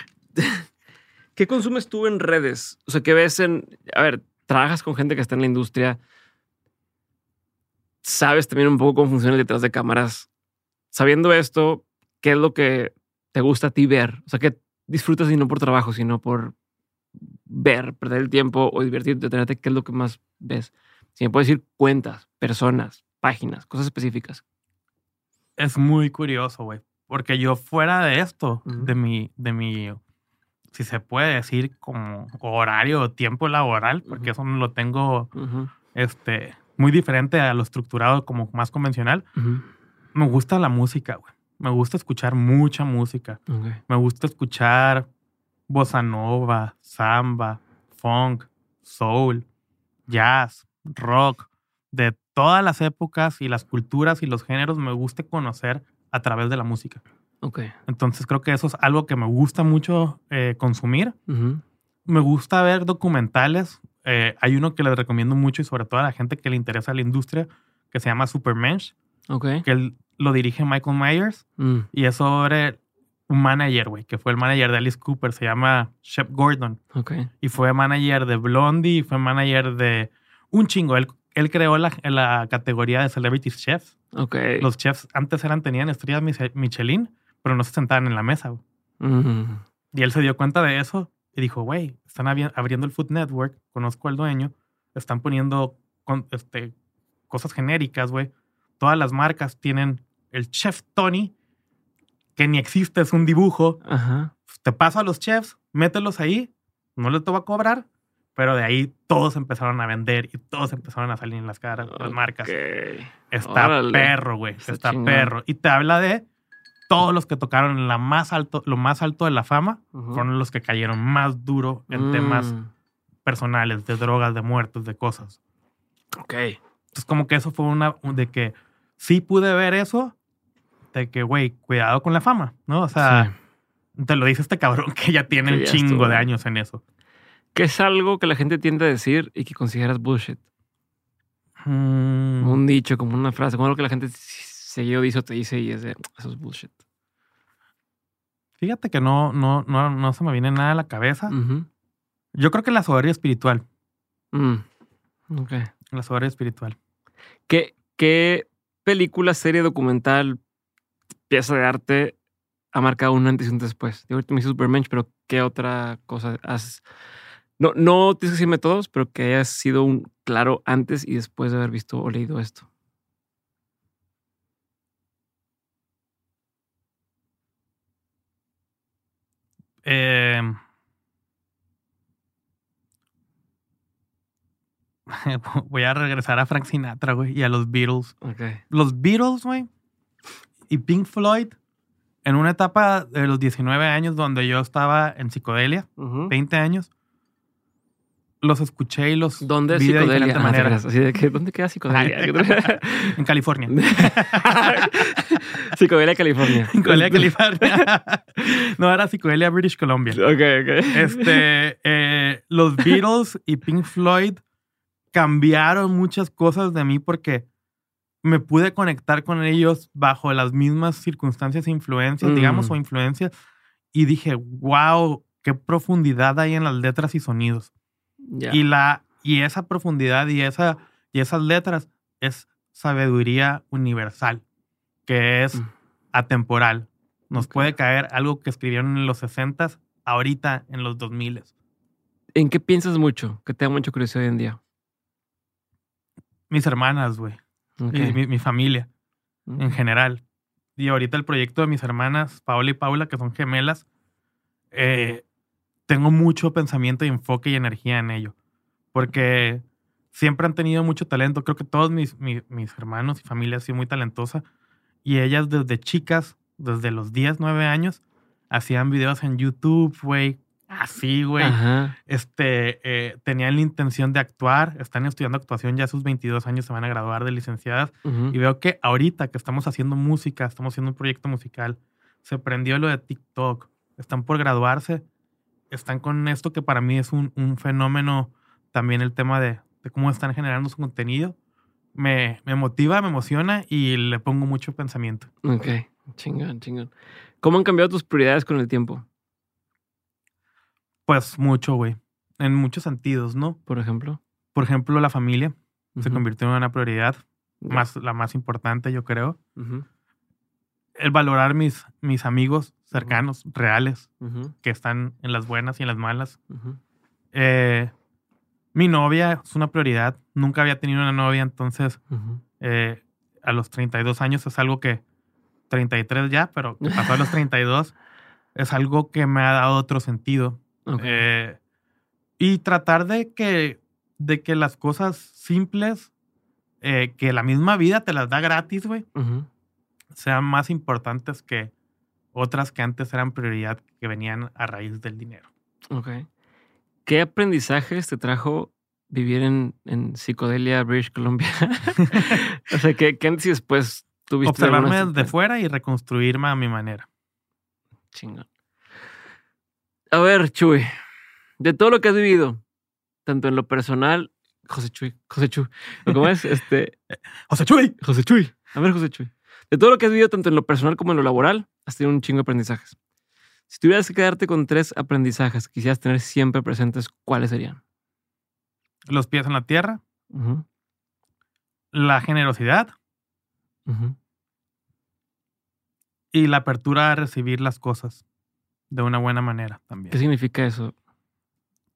¿Qué consumes tú en redes? O sea, ¿qué ves en. A ver, trabajas con gente que está en la industria. Sabes también un poco cómo funciona el detrás de cámaras. Sabiendo esto, ¿qué es lo que te gusta a ti ver? O sea, ¿qué disfrutas y no por trabajo, sino por ver, perder el tiempo o divertirte, tenerte? ¿Qué es lo que más ves? Si me puedes decir cuentas, personas, páginas, cosas específicas. es muy curioso, güey. Porque yo fuera de esto, de mi, de mi, si se puede decir, como horario o tiempo laboral, porque eso no lo tengo, este, muy diferente a lo estructurado como más convencional. Me gusta la música, güey. Me gusta escuchar mucha música. Me gusta escuchar bossa nova, samba, funk, soul, jazz, rock, de todas las épocas y las culturas y los géneros me gusta conocer a través de la música. Ok. Entonces creo que eso es algo que me gusta mucho eh, consumir. Me gusta ver documentales. Eh, hay uno que les recomiendo mucho y sobre todo a la gente que le interesa la industria, que se llama Supermensch, Ok. que él lo dirige Michael Myers Mm, y es sobre un manager, güey, que fue el manager de Alice Cooper, se llama Shep Gordon y fue manager de Blondie, y fue manager de un chingo. Él, él creó la, la categoría de Celebrity Chefs. Ok. Los chefs antes eran, tenían estrellas Mich- Michelin, pero no se sentaban en la mesa. güey. Mm, Y él se dio cuenta de eso y dijo, güey, están abri- abriendo el Food Network, conozco al dueño, están poniendo con- este, cosas genéricas, güey. Todas las marcas tienen el Chef Tony, que ni existe, es un dibujo. Ajá. Te paso a los chefs, mételos ahí, no les te va a cobrar, pero de ahí todos empezaron a vender y todos empezaron a salir en las caras, las marcas. Está Órale. perro, güey. Está perro. Y te habla de todos los que tocaron en la más alto, lo más alto de la fama, Ujú. fueron los que cayeron más duro en Mm, temas personales, de drogas, de muertos, de cosas. Ok. Entonces, como que eso fue una de que sí pude ver eso, de que, güey, cuidado con la fama, ¿no? O sea, te lo dice este cabrón que ya tiene Que un ya chingo estuvo. de años en eso. ¿Qué es algo que la gente tiende a decir y que consideras bullshit? Mm, un dicho, como una frase, como algo que la gente seguido dice o te dice y es de, eso es bullshit. fíjate que no, no, no, no se me viene nada a la cabeza. Yo creo que la soberbia espiritual. Mm. Ok. La soberbia espiritual. ¿Qué, ¿Qué película, serie, documental, pieza de arte ha marcado un antes y un después. Yo ahorita me hice Supermensch, pero ¿qué otra cosa has...? No, no tienes que decirme todos, pero que haya sido un claro antes y después de haber visto o leído esto. Em. [LAUGHS] Voy a regresar a Frank Sinatra, güey, y a los Beatles. Okay. Los Beatles, güey, y Pink Floyd, en una etapa de los 19 años donde yo estaba en psicodelia, Ujú. 20 años, los escuché y los ¿Dónde de psicodelia? diferente Ah, te manera. creas, así de que, ¿Dónde queda psicodelia? [LAUGHS] En California. [LAUGHS] psicodelia, California. Psicodelia, California. [LAUGHS] no, era psicodelia British Columbia. Ok, ok. Este, eh, los Beatles y Pink Floyd cambiaron muchas cosas de mí porque me pude conectar con ellos bajo las mismas circunstancias e influencias, Mm. digamos, o influencias. Y dije, wow, qué profundidad hay en las letras y sonidos. Y, la, y esa profundidad y, esa, y esas letras es sabiduría universal, que es Mm. atemporal. Nos puede caer algo que escribieron en los 60 ahorita en los 2000 ¿En qué piensas mucho? Que te da mucha curiosidad hoy en día. Mis hermanas, güey. Y mi, mi familia Mm. en general. Y ahorita el proyecto de mis hermanas, Paola y Paula, que son gemelas, eh, tengo mucho pensamiento y enfoque y energía en ello. Porque siempre han tenido mucho talento. Creo que todos mis, mis, mis hermanos y familia han sido muy talentosa. Y ellas desde chicas, desde los 10, 9 años, hacían videos en YouTube, güey. Así, güey. Ajá. Este, eh, tenían la intención de actuar. Están estudiando actuación ya a sus 22 años, se van a graduar de licenciadas. Y veo que ahorita que estamos haciendo música, estamos haciendo un proyecto musical, se prendió lo de TikTok, están por graduarse, están con esto que para mí es un, un fenómeno, también el tema de, de cómo están generando su contenido. Me, me motiva, me emociona y le pongo mucho pensamiento. Ok. Chingón, chingón. ¿Cómo han cambiado tus prioridades con el tiempo? Pues mucho, güey, en muchos sentidos, ¿no? Por ejemplo. Por ejemplo, la familia se convirtió en una prioridad, más, la más importante, yo creo. El valorar mis, mis amigos cercanos, reales, que están en las buenas y en las malas. Eh, mi novia es una prioridad. Nunca había tenido una novia, entonces eh, a los 32 años es algo que, 33 ya, pero que pasó a los [LAUGHS] 32, es algo que me ha dado otro sentido. Eh, y tratar de que, de que las cosas simples, eh, que la misma vida te las da gratis, güey, sean más importantes que otras que antes eran prioridad, que venían a raíz del dinero. Ok. ¿Qué aprendizajes te trajo vivir en, en psicodelia, British Columbia? [LAUGHS] [LAUGHS] o sea, ¿qué, qué antes y después tuviste? Observarme desde fuera y reconstruirme a mi manera. Chingón. A ver, Chuy, de todo lo que has vivido, tanto en lo personal, José Chuy, José Chuy, ¿o ¿cómo es? Este, [LAUGHS] José Chuy. José Chuy. A ver, José Chuy. De todo lo que has vivido, tanto en lo personal como en lo laboral, has tenido un chingo de aprendizajes. Si tuvieras que quedarte con tres aprendizajes que quisieras tener siempre presentes, ¿cuáles serían? Los pies en la tierra, la generosidad y la apertura a recibir las cosas de una buena manera ¿Qué también. significa eso?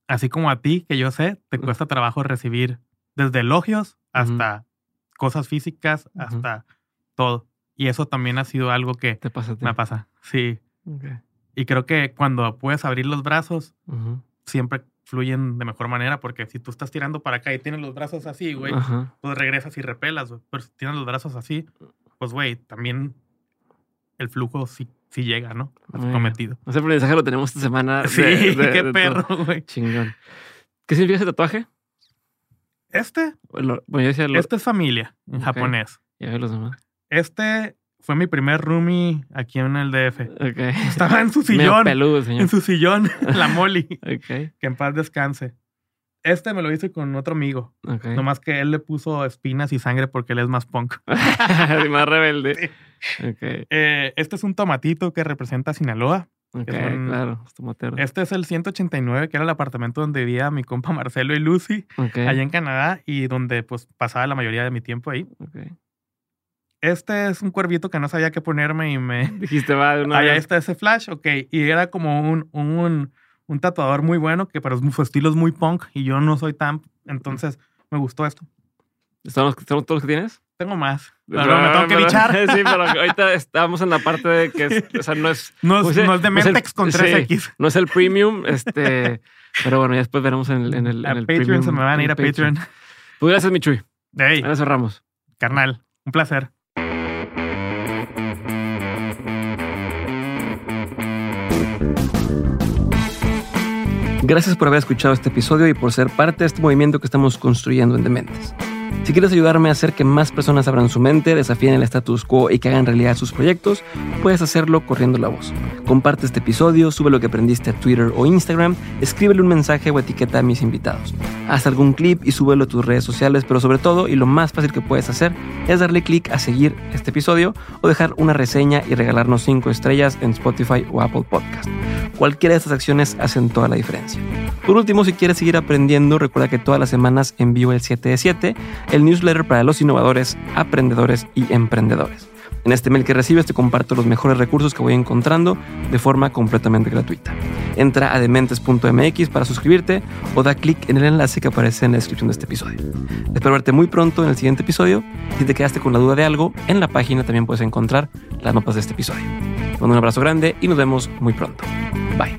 Así como a ti, que yo sé, te cuesta trabajo recibir desde elogios hasta cosas físicas, hasta todo. Y eso también ha sido algo que ¿Te pasa a ti? me pasa. Sí. Y creo que cuando puedes abrir los brazos, siempre fluyen de mejor manera, porque si tú estás tirando para acá y tienes los brazos así, güey, pues regresas y repelas, güey. Pero si tienes los brazos así, pues, güey, también el flujo sí, sí llega, ¿no? A su Muy bien. cometido. Ese aprendizaje lo tenemos esta semana. [LAUGHS] de- Sí, de- qué de perro, güey. Chingón. ¿Qué significa ese tatuaje? Este, Bueno, yo decía lo- este es familia en japonés. Ya los demás. Este fue mi primer roomie aquí en el DF. Ok. Estaba en su [LAUGHS] sillón, peludo, el señor. en su sillón, [LAUGHS] la Molly, Ok. que en paz descanse. Este me lo hice con otro amigo, Ok. nomás que él le puso espinas y sangre porque él es más punk. más rebelde. Eh, este es un tomatito que representa Sinaloa. Un- claro. Es tomatero. Este es el 189, que era el apartamento donde vivía mi compa [LAUGHS] Marcelo y Lucy, Ok. allá en Canadá, y donde pues pasaba la mayoría de mi tiempo ahí. Este es un cuervito que no sabía qué ponerme y me... [LAUGHS] Dijiste, va de una Allá vez. está ese flash, ok. Y era como un, un, un tatuador muy bueno, que pero su estilo es muy punk y yo no soy tan... Entonces me gustó esto. ¿Son, los, son todos los que tienes? Tengo más. Pero me tengo que bichar. [LAUGHS] Sí, pero ahorita estamos en la parte de que es, o sea, no es, No es, Pues, eh, no es de Mentex con sí. 3X. no es el premium, este, pero bueno, ya después veremos en el, en el, A en el Patreon se me van a ir a el Patreon. Pues gracias, Michuy. Hey, Ahora cerramos. carnal, un placer. Gracias por haber escuchado este episodio y por ser parte de este movimiento que estamos construyendo en Dementes. Si quieres ayudarme a hacer que más personas abran su mente, desafíen el status quo y que hagan realidad sus proyectos, puedes hacerlo corriendo la voz. Comparte este episodio, sube lo que aprendiste a Twitter o Instagram, escríbele un mensaje o etiqueta a mis invitados. Haz algún clip y súbelo a tus redes sociales, pero sobre todo, y lo más fácil que puedes hacer, es darle clic a seguir este episodio o dejar una reseña y regalarnos 5 estrellas en Spotify o Apple Podcast. Cualquiera de estas acciones hacen toda la diferencia. Por último, si quieres seguir aprendiendo, recuerda que todas las semanas envío el 7 de 7, el newsletter para los innovadores, aprendedores y emprendedores. En este mail que recibes te comparto los mejores recursos que voy encontrando de forma completamente gratuita. Entra a dementes.mx para suscribirte o da clic en el enlace que aparece en la descripción de este episodio. Espero verte muy pronto en el siguiente episodio. Si te quedaste con la duda de algo, en la página también puedes encontrar las notas de este episodio. Te mando un abrazo grande y nos vemos muy pronto. Bye.